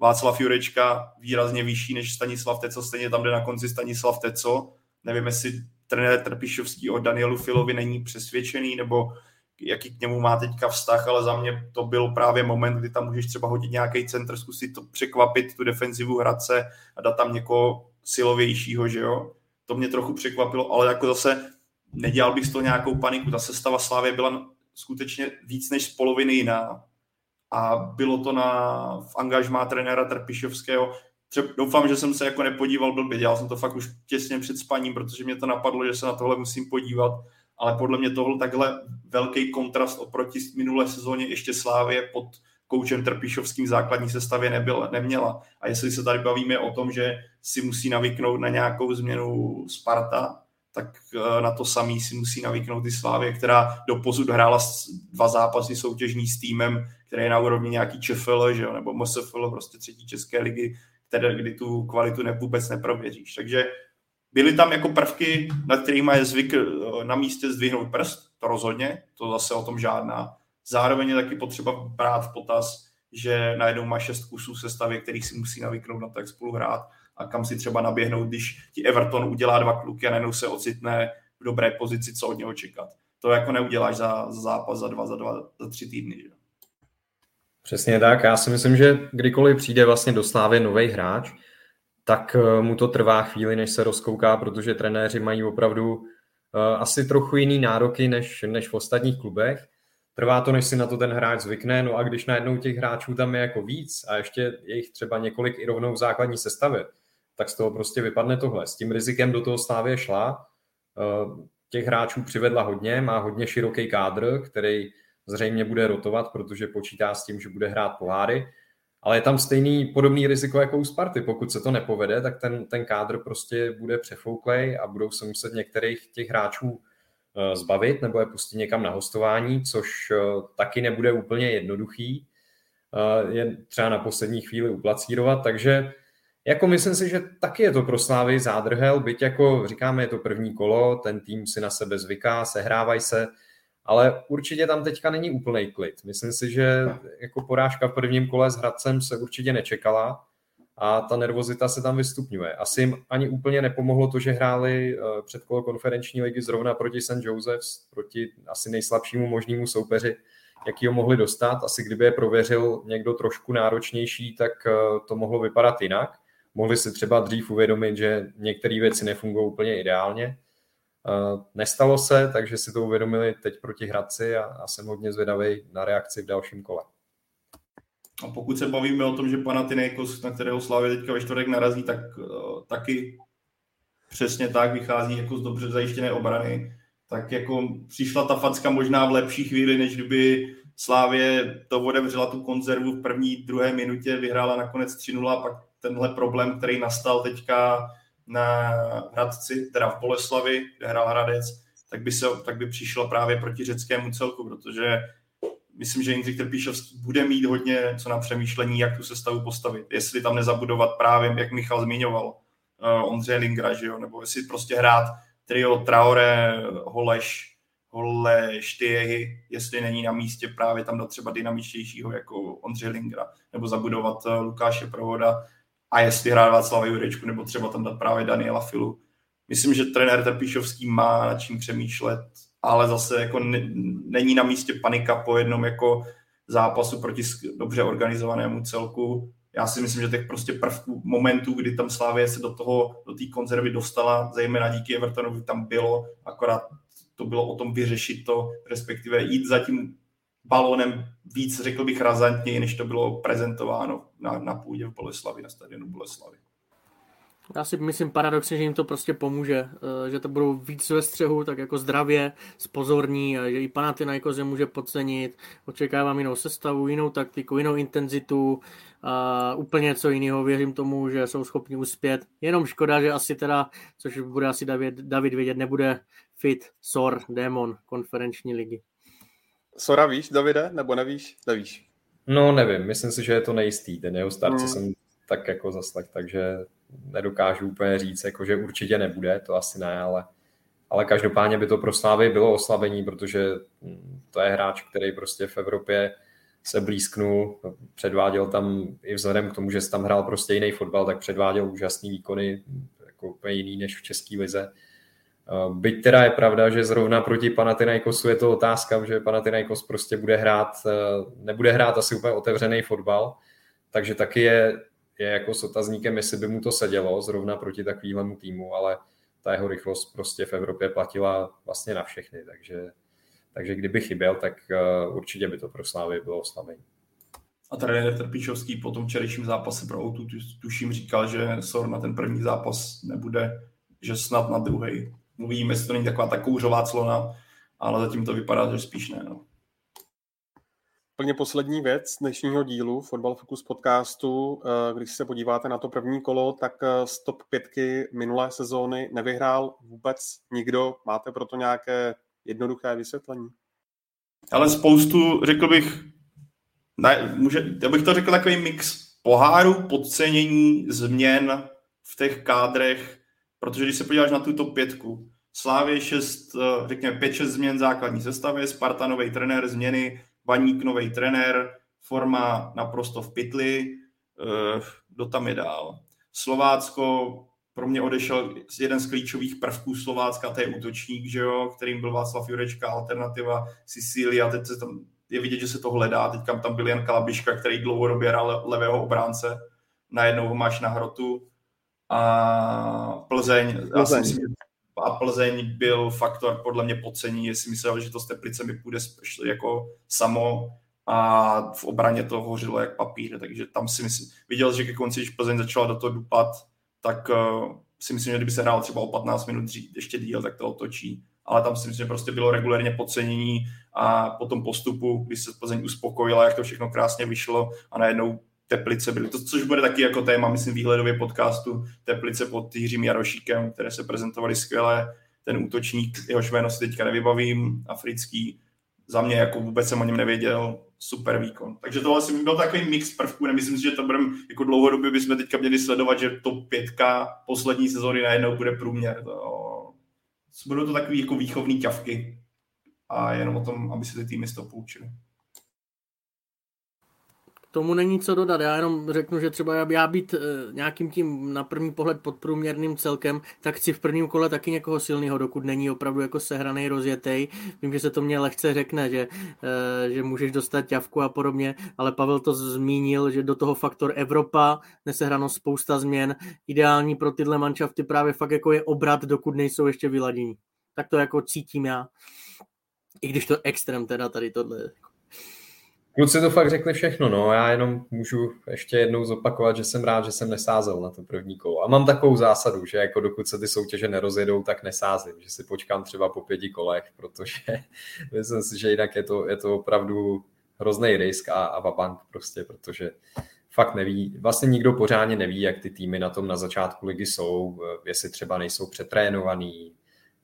D: Václav Jurečka, výrazně vyšší než Stanislav Teco, stejně tam jde na konci Stanislav Teco. Nevím, jestli trenér Trpišovský o Danielu Filovi není přesvědčený, nebo jaký k němu má teďka vztah, ale za mě to byl právě moment, kdy tam můžeš třeba hodit nějaký centr, zkusit to překvapit, tu defenzivu Hradce a dát tam někoho silovějšího, že jo. To mě trochu překvapilo, ale jako zase nedělal bych z toho nějakou paniku. Ta sestava Slávě byla skutečně víc než z poloviny jiná. A bylo to na, v angažmá trenéra Trpišovského. Třeba, doufám, že jsem se jako nepodíval blbě, dělal jsem to fakt už těsně před spaním, protože mě to napadlo, že se na tohle musím podívat ale podle mě tohle takhle velký kontrast oproti minulé sezóně ještě Slávě pod koučem Trpišovským základní sestavě nebyl, neměla. A jestli se tady bavíme o tom, že si musí navyknout na nějakou změnu Sparta, tak eh, na to samý si musí navyknout i Slávě, která do posud hrála dva zápasy soutěžní s týmem, který je na úrovni nějaký ČFL, že jo, nebo MSFL, prostě třetí české ligy, které, kdy tu kvalitu ne, vůbec neprověříš. Takže Byly tam jako prvky, nad kterými je zvyk eh, na místě zdvihnout prst, to rozhodně, to zase o tom žádná. Zároveň je taky potřeba brát v potaz, že najednou má šest kusů sestavy, kterých si musí navyknout na to, jak spolu hrát a kam si třeba naběhnout, když ti Everton udělá dva kluky a najednou se ocitne v v dobré pozici, co od něho čekat. To jako neuděláš za, za zápas, za dva, za dva, za tři týdny. Že?
C: Přesně tak. Já si myslím, že kdykoliv přijde vlastně do Slávy nový hráč, tak eh, mu to trvá chvíli, než se rozkouká, protože trenéři mají opravdu uh, asi trochu jiný nároky než, než v ostatních klubech. Trvá to, než si na to ten hráč zvykne, no a když najednou těch hráčů tam je jako víc a ještě je jich třeba několik i rovnou v základní sestavě, tak z toho prostě vypadne tohle. S tím rizikem do toho Slávě šla, uh, těch hráčů přivedla hodně, má hodně široký kádr, který zřejmě bude rotovat, protože počítá s tím, že bude hrát poháry, ale je tam stejný podobný riziko jako u Sparty. Pokud se to nepovede, tak ten, ten kádr prostě bude přefouklej a budou se muset některých těch hráčů eh, zbavit nebo je pustit někam na hostování, což eh, taky nebude úplně jednoduchý. Eh, je třeba na poslední chvíli uplacírovat, takže jako myslím si, že taky je to pro Slávy zádrhel, byť jako říkáme, je to první kolo, ten tým si na sebe zvyká, sehrávají se, ale určitě tam teďka není úplný klid. Myslím si, že jako porážka v prvním kole s Hradcem se určitě nečekala a ta nervozita se tam vystupňuje. Asi jim ani úplně nepomohlo to, že hráli eh, před kolo konferenční ligy zrovna proti St. Joseph's, proti asi nejslabšímu možnému soupeři, jaký ho mohli dostat. Asi kdyby je prověřil někdo trošku náročnější, tak eh, to mohlo vypadat jinak. Mohli si třeba dřív uvědomit, že některé věci nefungují úplně ideálně, nestalo se, takže si to uvědomili teď proti Hradci a, a jsem hodně zvědavý na reakci v dalším kole.
D: A pokud se bavíme o tom, že Panathinaikos, na kterého Slávě teďka ve čtvrtek narazí, tak uh, taky přesně tak vychází jako z dobře zajištěné obrany, tak jako přišla ta facka možná v lepší chvíli, než kdyby Slávě to odevřela tu konzervu v první, druhé minutě, vyhrála nakonec 3-0 a pak tenhle problém, který nastal teďka na Hradci, teda v Boleslavi, kde hrál Hradec, tak by, se, tak by přišlo právě proti řeckému celku, protože myslím, že Jindřich Trpíšovský bude mít hodně co na přemýšlení, jak tu sestavu postavit. Jestli tam nezabudovat právě, jak Michal zmiňoval, uh, Ondřej Lingra, že jo? nebo jestli prostě hrát trio Traore, Holeš, Holeš, Tiehy, jestli není na místě právě tam dát třeba dynamičtějšího jako Ondřej Lingra, nebo zabudovat uh, Lukáše Provoda, a jestli hrát Václava Jurečku nebo třeba tam dát právě Daniela Filu. Myslím, že trenér Trpišovský má nad čím přemýšlet, ale zase jako ne, není na místě panika po jednom jako zápasu proti dobře organizovanému celku. Já si myslím, že těch prostě prvků, momentů, kdy tam Slávě se do toho, do té konzervy dostala, zejména díky Evertonovi tam bylo, akorát to bylo o tom vyřešit to, respektive jít za tím balónem víc, řekl bych, razantněji, než to bylo prezentováno na, na půdě v Boleslavi, na stadionu Boleslavy.
B: Já si myslím paradoxně, že jim to prostě pomůže, eh, že to budou víc ve střehu, tak jako zdravě, spozorní, že i Panathinaikos je může podcenit, očekávám jinou sestavu, jinou taktiku, jinou intenzitu, a úplně něco jiného, věřím tomu, že jsou schopni uspět, jenom škoda, že asi teda, což bude asi David, David vědět, nebude fit Sor, Demon konferenční ligy.
A: Sora víš, Davide, nebo nevíš? Nevíš.
C: No nevím, myslím si, že je to nejistý. Ten jeho start, hmm. jsem tak jako zaslech, takže nedokážu úplně říct, jako, že určitě nebude, to asi ne, ale, ale každopádně by to pro Slávy bylo oslavení, protože to je hráč, který prostě v Evropě se blízknul, předváděl tam i vzhledem k tomu, že tam hrál prostě jiný fotbal, tak předváděl úžasný výkony, jako úplně jiný než v České lize. Eh, byť teda je pravda, že zrovna proti Panathinaikosu je to otázka, že Panathinaikos prostě bude hrát, eh, nebude hrát asi úplně otevřený fotbal, takže taky je, je jako s otazníkem, jestli by mu to sedělo zrovna proti takovému týmu, ale ta jeho rychlost prostě v Evropě platila vlastně na všechny, takže, takže kdyby chyběl, tak eh, určitě by to pro Slávy bylo oslavení.
D: A trenér Trpišovský po tom včerejším zápase pro Outu tuším říkal, že Sor na ten první zápas nebude, že snad na druhý Uvidíme, jestli to není taková ta kouřová clona, ale zatím to vypadá, že spíš ne. No.
A: Plně poslední věc dnešního dílu Football Focus podcastu. Eh, když se podíváte na to první kolo, tak eh, z top pětky minulé sezóny nevyhrál vůbec nikdo. Máte proto nějaké jednoduché vysvětlení?
D: Ale spoustu, řekl bych, ne, může, já bych to řekl takový mix poháru, podcenění, změn v těch kádrech, Protože když se podíváš na tuto pětku, Slávě 6, eh, řekněme 5-6 změn základní sestavy, Sparta nový trenér, změny, Baník nový trenér, forma naprosto v pytli, eh, kdo tam je dál. Slovácko pro mě odešel jeden z klíčových prvků Slovácka, to je útočník, že jo, kterým byl Václav Jurečka, alternativa Sicília, teď se tam, je vidět, že se to hledá, teď tam byl Jan Kalabiška, který dlouhodobě hrál levého obránce, najednou ho máš na hrotu a Plzeň, Plzeň. Já si myslím, a Plzeň byl faktor podle mě podcení, jestli myslel, že to s Teplicemi půjde jako samo a v obraně to hořilo jak papír, takže tam si myslím, viděl, že ke konci, když Plzeň začala do toho dupat, tak uh, si myslím, že kdyby se hrál třeba o 15 minut dřív, ještě díl, tak to otočí. Ale tam si myslím, že prostě bylo regulérně podcenění a po tom postupu, když se Plzeň uspokojila, jak to všechno krásně vyšlo a najednou Teplice byly. To, což bude taky jako téma, myslím, výhledově podcastu Teplice pod Jiřím Jarošíkem, které se prezentovaly skvěle. Ten útočník, jehož jméno si teďka nevybavím, africký, za mě jako vůbec jsem o něm nevěděl, super výkon. Takže to asi byl takový mix prvků, nemyslím si, že to budeme jako dlouhodobě bychom teďka měli sledovat, že to pětka poslední sezóny najednou bude průměr. To, budou to takový jako výchovný ťavky a jenom o tom, aby se ty týmy z toho poučili
B: tomu není co dodat. Já jenom řeknu, že třeba já být eh, nějakým tím na první pohled podprůměrným celkem, tak chci v prvním kole taky někoho silného, dokud není opravdu jako sehraný, rozjetej. Vím, že se to mě lehce řekne, že, eh, že můžeš dostat ťavku a podobně, ale Pavel to zmínil, že do toho faktor Evropa, nesehranou spousta změn, ideální pro tyhle manšafty právě fakt jako je obrat, dokud nejsou ještě vyladění. Tak to jako cítím já. I když to extrém teda tady tohle
C: Kluci to fakt řekli všechno, no. Já jenom můžu ještě jednou zopakovat, že jsem rád, že jsem nesázel na to první kolo. A mám takovou zásadu, že jako dokud se ty soutěže nerozjedou, tak nesázím, že si počkám třeba po pěti kolech, protože <laughs> myslím si, že jinak je to, je to opravdu hrozný risk a, a vabank prostě, protože fakt neví, vlastně nikdo pořádně neví, jak ty týmy na tom na začátku ligy jsou, jestli třeba nejsou přetrénovaný,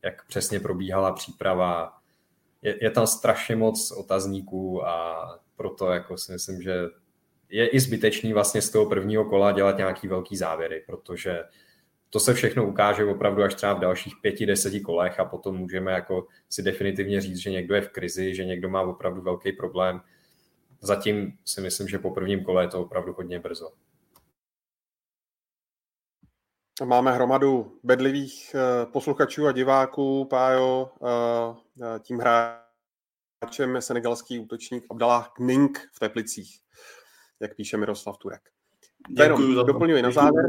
C: jak přesně probíhala příprava. Je, je tam strašně moc otazníků a proto jako si myslím, že je i zbytečný vlastně z toho prvního kola dělat nějaký velký závěry, protože to se všechno ukáže opravdu až třeba v dalších pěti, deseti kolech a potom můžeme jako si definitivně říct, že někdo je v krizi, že někdo má opravdu velký problém. Zatím si myslím, že po prvním kole je to opravdu hodně brzo.
A: Máme hromadu bedlivých eh, posluchačů a diváků. Pájo, eh, eh, tím hráčem je senegalský útočník Abdallah Kning v Teplicích, jak píše Miroslav Turek.
D: Děkuji za to. Doplňuji na závěr.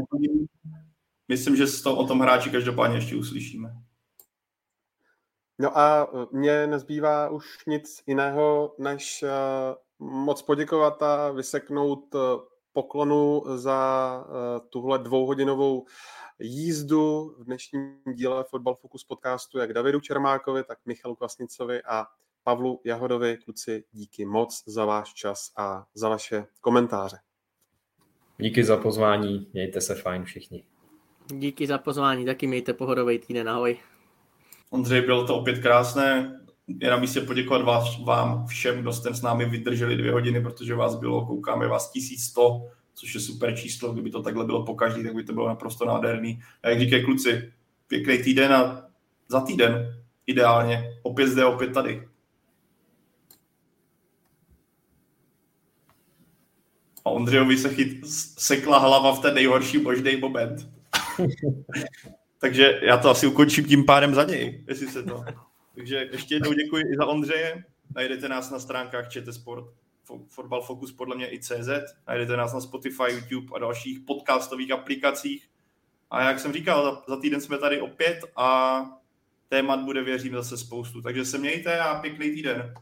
D: Myslím, že to o tom hráči každopádně ještě uslyšíme.
A: No a mně nezbývá už nic jiného, než moc poděkovat a vyseknout poklonu za tuhle dvouhodinovou jízdu v dnešním díle Football Focus podcastu jak Davidu Čermákovi, tak Michalu Kvasnicovi a Pavlu Jahodovi, kluci, díky moc za váš čas a za vaše komentáře.
C: Díky za pozvání, mějte se fajn všichni.
B: Díky za pozvání, taky mějte pohodový týden, ahoj.
D: Ondřej, bylo to opět krásné. Je na místě poděkovat vás, vám všem, kdo jste s námi vydrželi dvě hodiny, protože vás bylo, koukáme vás 1100, což je super číslo. Kdyby to takhle bylo po každý, tak by to bylo naprosto nádherný. A jak říkají kluci, pěkný týden a za týden ideálně. Opět zde, opět tady. A Ondřejovi se chyt, sekla hlava v ten nejhorší možný moment. <laughs> Takže já to asi ukončím tím pádem za něj, jestli se to. Takže ještě jednou děkuji i za Ondřeje. Najdete nás na stránkách ČT Sport, Fotbal Focus podle mě i CZ. Najdete nás na Spotify, YouTube a dalších podcastových aplikacích. A jak jsem říkal, za, za týden jsme tady opět a témat bude, věřím, zase spoustu. Takže se mějte a pěkný týden.